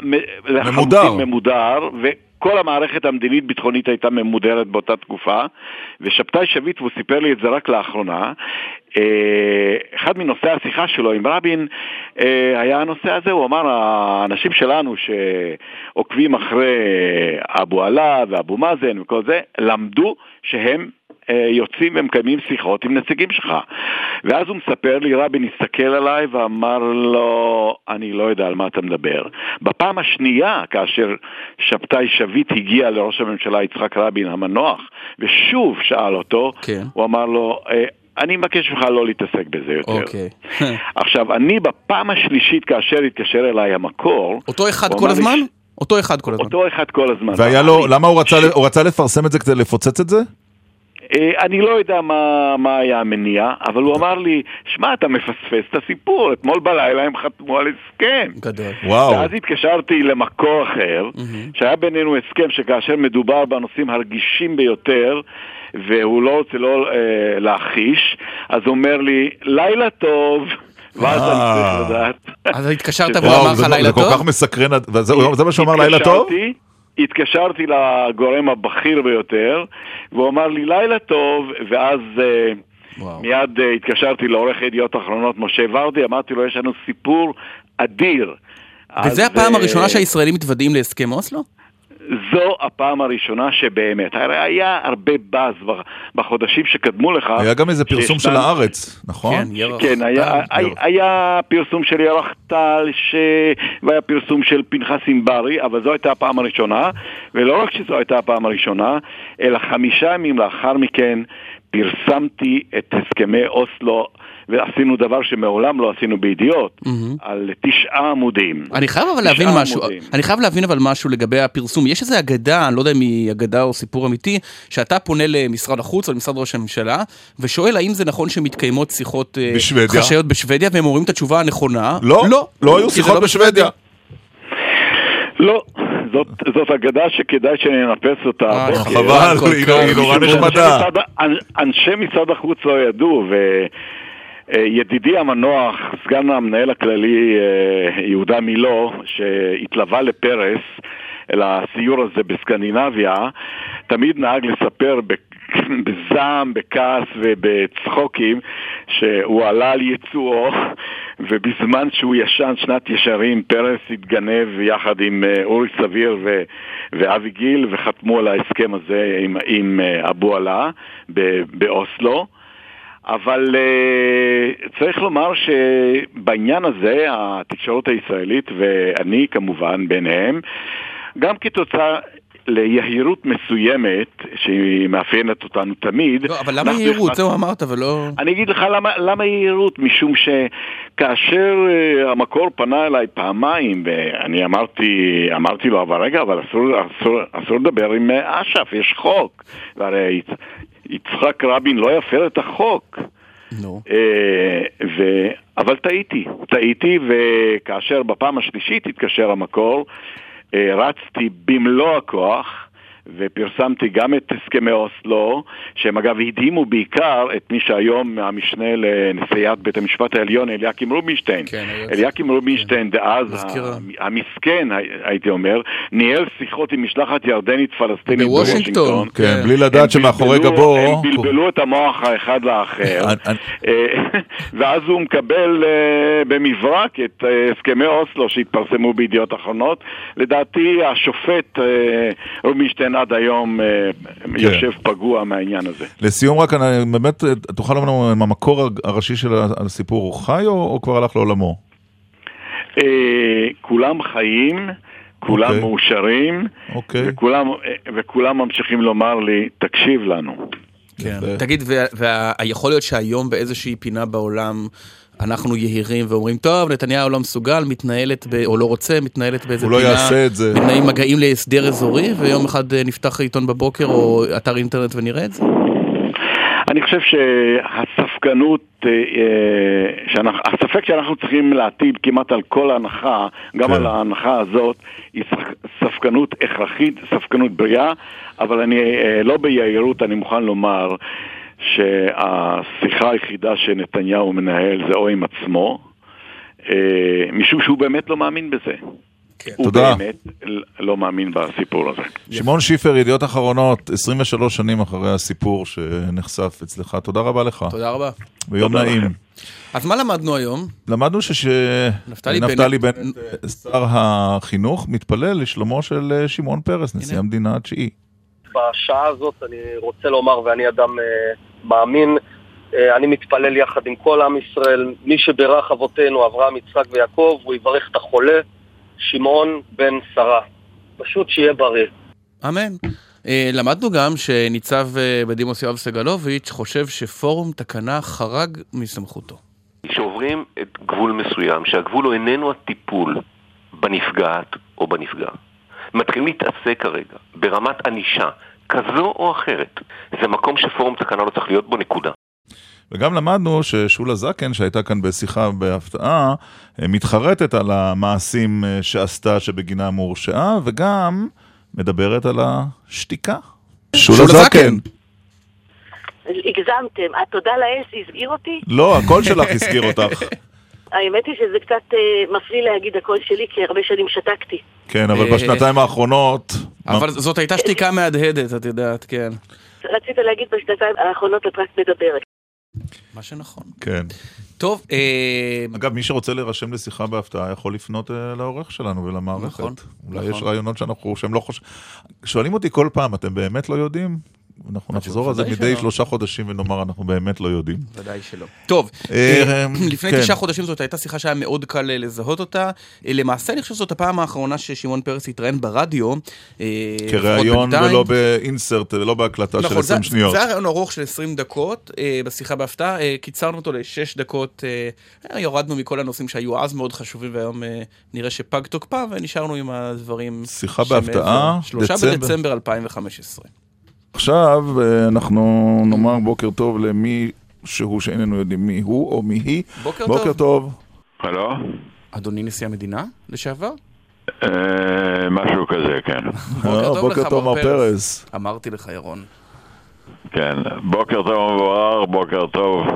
ממודר. ממודר, וכל המערכת המדינית-ביטחונית הייתה ממודרת באותה תקופה, ושבתאי שביט, והוא סיפר לי את זה רק לאחרונה, אה, אחד מנושאי השיחה שלו עם רבין אה, היה הנושא הזה, הוא אמר, האנשים שלנו שעוקבים אחרי אבו עלה ואבו מאזן וכל זה, למדו שהם יוצאים ומקיימים שיחות עם נציגים שלך. ואז הוא מספר לי, רבין הסתכל עליי ואמר לו, אני לא יודע על מה אתה מדבר. בפעם השנייה, כאשר שבתאי שביט הגיע לראש הממשלה יצחק רבין המנוח, ושוב שאל אותו, כן. הוא אמר לו, "אה, אני מבקש ממך לא להתעסק בזה יותר. אוקיי. עכשיו, אני בפעם השלישית, כאשר התקשר אליי המקור... אותו אחד כל הזמן? ש- אותו אחד כל הזמן. אותו אחד כל הזמן. והיה לו, למה הוא רצה, הוא רצה לפרסם את זה כדי לפוצץ את זה? אה, אני לא יודע מה, מה היה המניע, אבל הוא אמר לי, שמע, אתה מפספס את הסיפור, אתמול בלילה הם חתמו על הסכם. גדול. וואו. ואז התקשרתי למקור אחר, שהיה בינינו הסכם שכאשר מדובר בנושאים הרגישים ביותר, והוא לא רוצה לא אה, להכחיש, אז הוא אומר לי, לילה טוב. ואז אני צריך לדעת. אז התקשרת והוא אמר לך לילה זה כל טוב? כך מסקרן, זה מה שהוא אמר לילה טוב? התקשרתי, התקשרתי לגורם הבכיר ביותר, והוא אמר לי לילה טוב, ואז אה, מיד אה, התקשרתי לעורך ידיעות אחרונות משה ורדי, אמרתי לו יש לנו סיפור אדיר. וזה אז, הפעם אה, הראשונה שהישראלים מתוודעים להסכם אוסלו? זו הפעם הראשונה שבאמת, הרי היה הרבה באז בחודשים שקדמו לך. היה גם איזה פרסום של הארץ, נכון? כן, ירח כן, היה, היה, היה פרסום של ירח טל, ש... והיה פרסום של פנחס ענברי, אבל זו הייתה הפעם הראשונה, ולא רק שזו הייתה הפעם הראשונה, אלא חמישה ימים לאחר מכן פרסמתי את הסכמי אוסלו ועשינו דבר שמעולם לא עשינו בידיעות. על תשעה עמודים. אני חייב אבל להבין משהו, עמודים. אני חייב להבין אבל משהו לגבי הפרסום. יש איזו אגדה, אני לא יודע אם היא אגדה או סיפור אמיתי, שאתה פונה למשרד החוץ או למשרד ראש הממשלה, ושואל האם זה נכון שמתקיימות שיחות אה, בשוודיה. חשאיות בשוודיה, והם אומרים את התשובה הנכונה. לא, לא, לא היו שיחות לא בשוודיה. לא, זאת, זאת אגדה שכדאי שננפס אותה. אה, חבל, היא נורא נחמדה. אנשי משרד החוץ לא ידעו, ו... ידידי המנוח, סגן המנהל הכללי אה, יהודה מילו, שהתלווה לפרס לסיור הזה בסקנדינביה, תמיד נהג לספר בזעם, בכעס ובצחוקים שהוא עלה על יצואו ובזמן שהוא ישן שנת ישרים פרס התגנב יחד עם אה, אורי סביר ו- ואבי גיל וחתמו על ההסכם הזה עם, עם אבו עלה באוסלו אבל uh, צריך לומר שבעניין הזה התקשורת הישראלית ואני כמובן ביניהם, גם כתוצאה ליהירות מסוימת, שהיא מאפיינת אותנו תמיד. לא, אבל למה יהירות? זהו אמרת, ולא... אני אגיד לך למה, למה יהירות, משום שכאשר uh, המקור פנה אליי פעמיים, ואני אמרתי, אמרתי לו, אבל רגע, אבל אסור, אסור, אסור לדבר עם אש"ף, יש חוק. והרי יצחק רבין לא יפר את החוק. נו. אה, ו... אבל טעיתי, טעיתי, וכאשר בפעם השלישית התקשר המקור, אה, רצתי במלוא הכוח. ופרסמתי גם את הסכמי אוסלו, שהם אגב הדהימו בעיקר את מי שהיום המשנה לנשיאת בית המשפט העליון, אליקים רובינשטיין. כן, אליקים רובינשטיין דאז, המסכן, הייתי אומר, ניהל שיחות עם משלחת ירדנית פלסטינית בוושינגטון. כן, כן, בלי לדעת שמאחורי גבו... הם בלבלו את המוח האחד לאחר, אה, ואז הוא מקבל אה, במברק את אה, הסכמי אוסלו שהתפרסמו בידיעות אחרונות. לדעתי השופט רובינשטיין עדיין עד היום אה, כן. יושב פגוע מהעניין הזה. לסיום רק, אני, באמת, תוכל לומר לנו אם המקור הראשי של הסיפור הוא חי או, או כבר הלך לעולמו? אה, כולם חיים. כולם okay. אוקיי. מאושרים, okay. אוקיי. וכולם, אה, וכולם ממשיכים לומר לי, תקשיב לנו. כן. תגיד, ויכול להיות שהיום באיזושהי פינה בעולם אנחנו יהירים ואומרים, טוב, נתניהו לא מסוגל, מתנהלת, ב, או לא רוצה, מתנהלת באיזה פינה. הוא לא יעשה את זה. בתנאים מגעים להסדר אזורי, ויום אחד אה, נפתח עיתון בבוקר או אתר אינטרנט ונראה את זה? אני חושב שהספקנות, אה, אה, שאנחנו, הספק שאנחנו צריכים להטיל כמעט על כל ההנחה, גם כן. על ההנחה הזאת, היא ספקנות הכרחית, ספקנות בריאה, אבל אני לא ביהירות, אני מוכן לומר שהשיחה היחידה שנתניהו מנהל זה או עם עצמו, אה, משום שהוא באמת לא מאמין בזה. כן. הוא תודה. באמת לא מאמין בסיפור הזה. שמעון שיפר, ידיעות אחרונות, 23 שנים אחרי הסיפור שנחשף אצלך. תודה רבה לך. תודה רבה. ויום נעים. אז מה למדנו היום? למדנו שנפתלי בנט, שר החינוך, מתפלל לשלומו של אה, שמעון פרס, נשיא המדינה התשיעי. בשעה הזאת אני רוצה לומר, ואני אדם אה, מאמין, אה, אני מתפלל יחד עם כל עם ישראל, מי שברך אבותינו, אברהם, יצחק ויעקב, הוא יברך את החולה, שמעון בן שרה. פשוט שיהיה בריא. אמן. אה, למדנו גם שניצב בדימוס יואב סגלוביץ' חושב שפורום תקנה חרג מסמכותו. כשעוברים את גבול מסוים, שהגבול הוא איננו הטיפול בנפגעת או בנפגע, מתחילים להתעסק כרגע ברמת ענישה כזו או אחרת. זה מקום שפורום תקנה לא צריך להיות בו, נקודה. וגם למדנו ששולה זקן, שהייתה כאן בשיחה בהפתעה, מתחרטת על המעשים אה, שעשתה שבגינם הורשעה, וגם מדברת על השתיקה. שולה זקן. הגזמתם. התודה לאל הסגיר אותי? לא, הקול שלך הסגיר אותך. האמת היא שזה קצת uh, מפליא להגיד הקול שלי, כי הרבה שנים שתקתי. כן, אבל אה, בשנתיים האחרונות... אבל זאת הייתה שתיקה מהדהדת, את יודעת, כן. רצית להגיד בשנתיים האחרונות את רק מדברת. מה שנכון. כן. טוב, אה, אגב, מי שרוצה להירשם לשיחה בהפתעה יכול לפנות אה, לעורך שלנו ולמערכת. נכון, אולי נכון. יש רעיונות שאנחנו, שהם לא חושבים... שואלים אותי כל פעם, אתם באמת לא יודעים? אנחנו נחזור על זה מדי. שלושה חודשים ונאמר, אנחנו באמת לא יודעים. ודאי שלא. טוב, אה, אה, לפני כן. תשעה חודשים זאת הייתה שיחה שהיה מאוד קל אה, לזהות אותה. אה, למעשה אני חושב שזאת הפעם האחרונה ששמעון פרס התראיין ברדיו. אה, כראיון. ולא באינסרט, לא בהקלטה של נכון, זה- 20 שניות. זה היה ראיון ארוך של 20 דקות אה, בשיחה בהפתעה, אה, קיצרנו אותו לשש דקות, אה, יורדנו מכל הנושאים שהיו אז מאוד חשובים והיום אה, נראה שפג תוקפם ונשארנו עם הדברים שיחה. בהפתעה, שלושה דצמבר. בדצמבר 2015. עכשיו אה, אנחנו נאמר בוקר טוב למי שהוא שאיננו יודעים מי הוא או מי היא. בוקר בוקר טוב. טוב. הלו? אדוני נשיא המדינה לשעבר? אה, משהו כזה, כן. אה, בוקר טוב, מר פרס. אמרתי לך, ירון. כן, בוקר טוב מבואר, בוקר טוב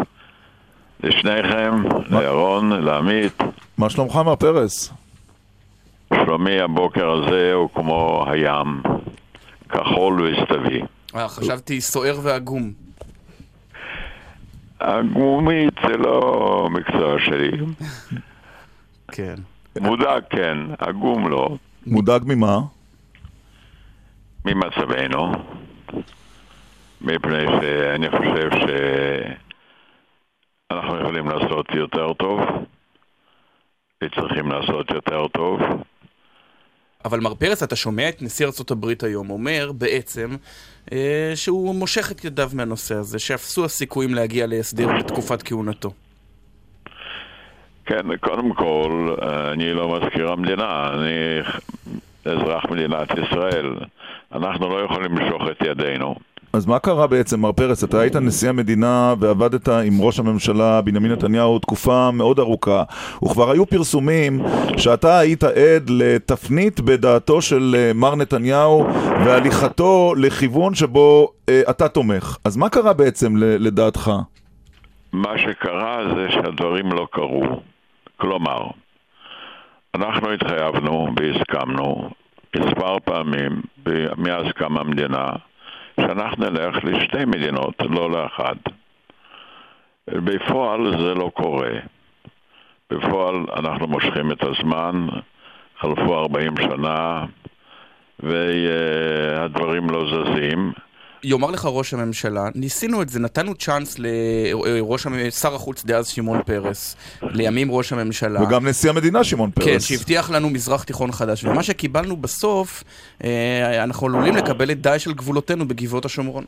לשניכם, לירון, לעמית. מה שלומך, מר פרס? שלומי הבוקר הזה הוא כמו הים, כחול וסתווי. אה, חשבתי סוער ועגום. הגומית זה לא מקצוע שלי. כן. מודאג כן, עגום לא. מודאג ממה? ממצבנו, מפני שאני חושב שאנחנו יכולים לעשות יותר טוב, וצריכים לעשות יותר טוב. אבל מר פרס, אתה שומע את נשיא ארה"ב היום אומר בעצם אה, שהוא מושך את ידיו מהנושא הזה, שאפסו הסיכויים להגיע להסדר בתקופת כהונתו. כן, קודם כל, אני לא מזכיר המדינה, אני אזרח מדינת ישראל. אנחנו לא יכולים למשוך את ידינו. אז מה קרה בעצם, מר פרס? אתה היית נשיא המדינה ועבדת עם ראש הממשלה בנימין נתניהו תקופה מאוד ארוכה, וכבר היו פרסומים שאתה היית עד לתפנית בדעתו של אה, מר נתניהו והליכתו לכיוון שבו אה, אתה תומך. אז מה קרה בעצם ל- לדעתך? מה שקרה זה שהדברים לא קרו. כלומר, אנחנו התחייבנו והסכמנו מספר פעמים מאז קמה המדינה שאנחנו נלך לשתי מדינות, לא לאחת. בפועל זה לא קורה. בפועל אנחנו מושכים את הזמן, חלפו 40 שנה והדברים לא זזים. יאמר לך ראש הממשלה, ניסינו את זה, נתנו צ'אנס לראש המ- שר החוץ דאז שמעון פרס, לימים ראש הממשלה. וגם נשיא המדינה שמעון פרס. כן, שהבטיח לנו מזרח תיכון חדש, ומה שקיבלנו בסוף, אה, אנחנו עלולים לקבל את דאעש של גבולותינו בגבעות השומרון.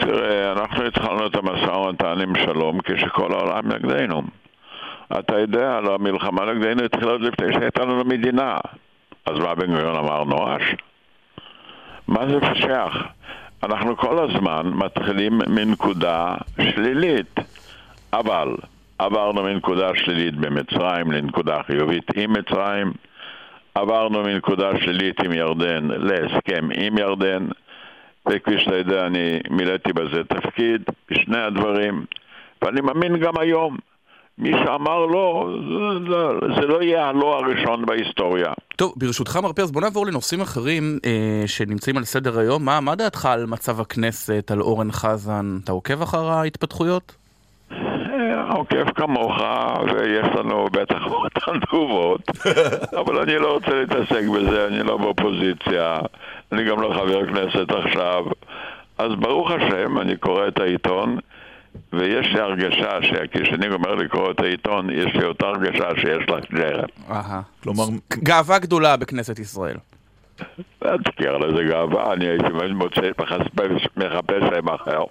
תראה, אנחנו התחלנו את המשא ומתן עם שלום כשכל העולם נגדנו. אתה יודע, לא, המלחמה נגדנו התחילה עוד לפני שהייתה לנו מדינה. אז מה בן גוריון אמר נואש? מה זה שייך? אנחנו כל הזמן מתחילים מנקודה שלילית, אבל עברנו מנקודה שלילית במצרים לנקודה חיובית עם מצרים, עברנו מנקודה שלילית עם ירדן להסכם עם ירדן, וכפי שאתה יודע, אני מילאתי בזה תפקיד, בשני הדברים, ואני מאמין גם היום. מי שאמר לא, זה, לא יהיה הלא הראשון בהיסטוריה. טוב, ברשותך מר פרס, בוא נעבור לנושאים אחרים אה, שנמצאים על סדר היום. מה, מה דעתך על מצב הכנסת, על אורן חזן? אתה עוקב אחר ההתפתחויות? אה, עוקב כמוך, ויש לנו בטח אותן תגובות, אבל אני לא רוצה להתעסק בזה, אני לא באופוזיציה, אני גם לא חבר כנסת עכשיו. אז ברוך השם, אני קורא את העיתון, ויש לי הרגשה שכשאני גומר לקרוא את העיתון, יש לי אותה הרגשה שיש לך ג'רם. אהה. כלומר... גאווה גדולה בכנסת ישראל. אל תקרא לזה גאווה, אני הייתי מוצא, מחפש, שם אחר.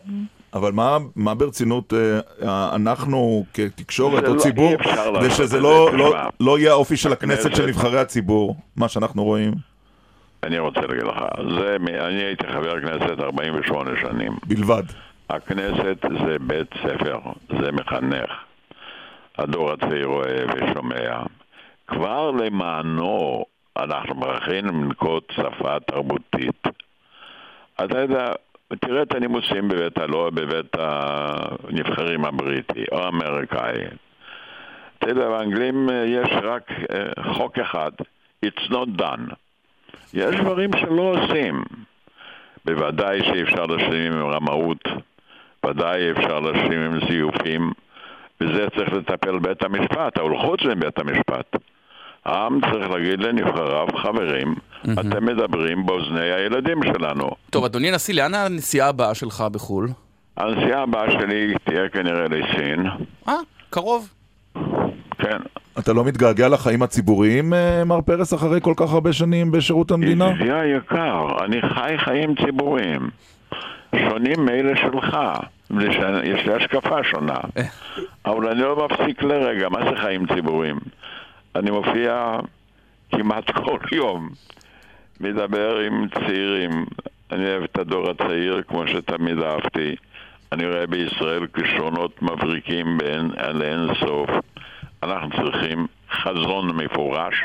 אבל מה, מה ברצינות אה, אנחנו כתקשורת או לא- ציבור, כדי שזה לא, לא, תשמע. לא יהיה האופי של הכנסת הכנסת- של נבחרי הציבור, מה שאנחנו רואים? אני רוצה להגיד לך, זה, אני הייתי חבר כנסת 48 שנים. בלבד. הכנסת זה בית ספר, זה מחנך. הדור הצעיר רואה ושומע. כבר למענו אנחנו מוכרחים לנקוט שפה תרבותית. אתה יודע, תראה את הנימוסים בבית הלא בבית הנבחרים הבריטי או האמריקאי. אתה יודע, באנגלים אה, יש רק אה, חוק אחד, It's not done. יש דברים שלא עושים. בוודאי שאי אפשר להשלים עם רמאות, ודאי אפשר להשלים עם זיופים, בזה צריך לטפל בית המשפט, אבל חוץ מבית המשפט. העם צריך להגיד לנבחריו, חברים, אתם מדברים באוזני הילדים שלנו. טוב, אדוני הנשיא, לאן הנסיעה הבאה שלך בחו"ל? הנסיעה הבאה שלי תהיה כנראה לסין. אה, קרוב. כן. אתה לא מתגעגע לחיים הציבוריים, אה, מר פרס, אחרי כל כך הרבה שנים בשירות המדינה? ידידי היקר, אני חי חיים ציבוריים. שונים מאלה שלך. יש לי השקפה שונה. אבל אני לא מפסיק לרגע, מה זה חיים ציבוריים? אני מופיע כמעט כל יום, מדבר עם צעירים. אני אוהב את הדור הצעיר כמו שתמיד אהבתי. אני רואה בישראל כישרונות מבריקים לאין סוף. אנחנו צריכים חזון מפורש,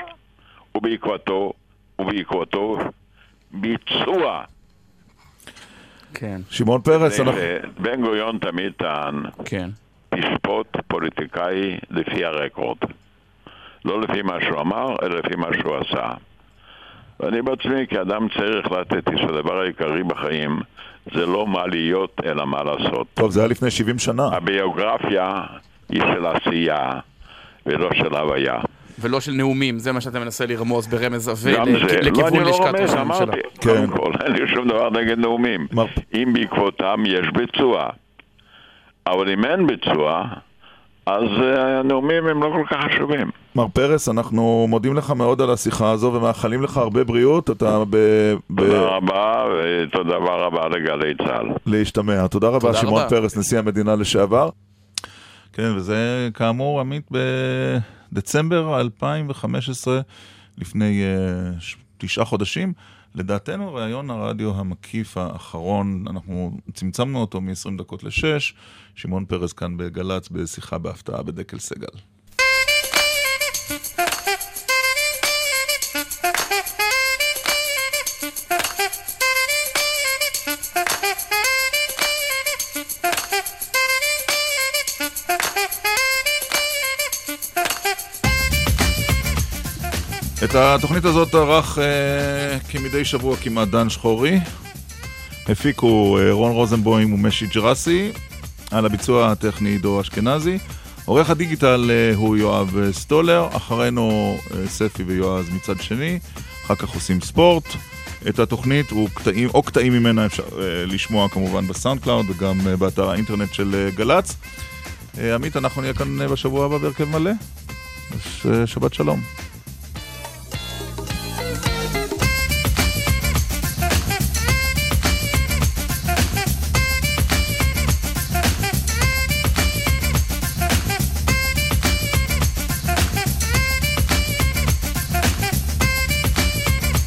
ובעקבותו, ובעקבותו ביצוע. כן. שמעון פרס, אנחנו... בן גוריון תמיד טען, כן. תשפוט פוליטיקאי לפי הרקורד. לא לפי מה שהוא אמר, אלא לפי מה שהוא עשה. ואני בעצמי, כאדם צריך לתת שהדבר העיקרי בחיים זה לא מה להיות, אלא מה לעשות. טוב, זה היה לפני 70 שנה. הביוגרפיה היא של עשייה, ולא של הוויה. ולא של נאומים, זה מה שאתה מנסה לרמוז ברמז עבה זה, לא, אני לא רומז, אמרתי, כן. קודם כל, אין לי שום דבר נגד נאומים. אם בעקבותם יש ביצוע. אבל אם אין ביצוע, אז uh, הנאומים הם לא כל כך חשובים. מר פרס, אנחנו מודים לך מאוד על השיחה הזו ומאחלים לך הרבה בריאות. אתה ב... ב... תודה רבה, ותודה רבה לגלי צה"ל. להשתמע. תודה רבה, שמעון פרס, נשיא המדינה לשעבר. כן, וזה כאמור, עמית, בדצמבר 2015, לפני uh, תשעה חודשים. לדעתנו, ראיון הרדיו המקיף האחרון, אנחנו צמצמנו אותו מ-20 דקות ל-6, שמעון פרס כאן בגל"צ בשיחה בהפתעה בדקל סגל. את התוכנית הזאת ערך אה, כמדי שבוע כמעט דן שחורי. הפיקו אה, רון רוזנבוים ומשי ג'רסי, על הביצוע הטכני עידו אשכנזי. עורך הדיגיטל אה, הוא יואב אה, סטולר, אחרינו אה, ספי ויועז מצד שני, אחר כך עושים ספורט. את התוכנית קטעים, או קטעים ממנה אפשר אה, לשמוע כמובן ב SoundCloud וגם אה, באתר האינטרנט של אה, גל"צ. אה, עמית, אנחנו נהיה כאן אה, בשבוע הבא בהרכב מלא. אז, אה, שבת שלום.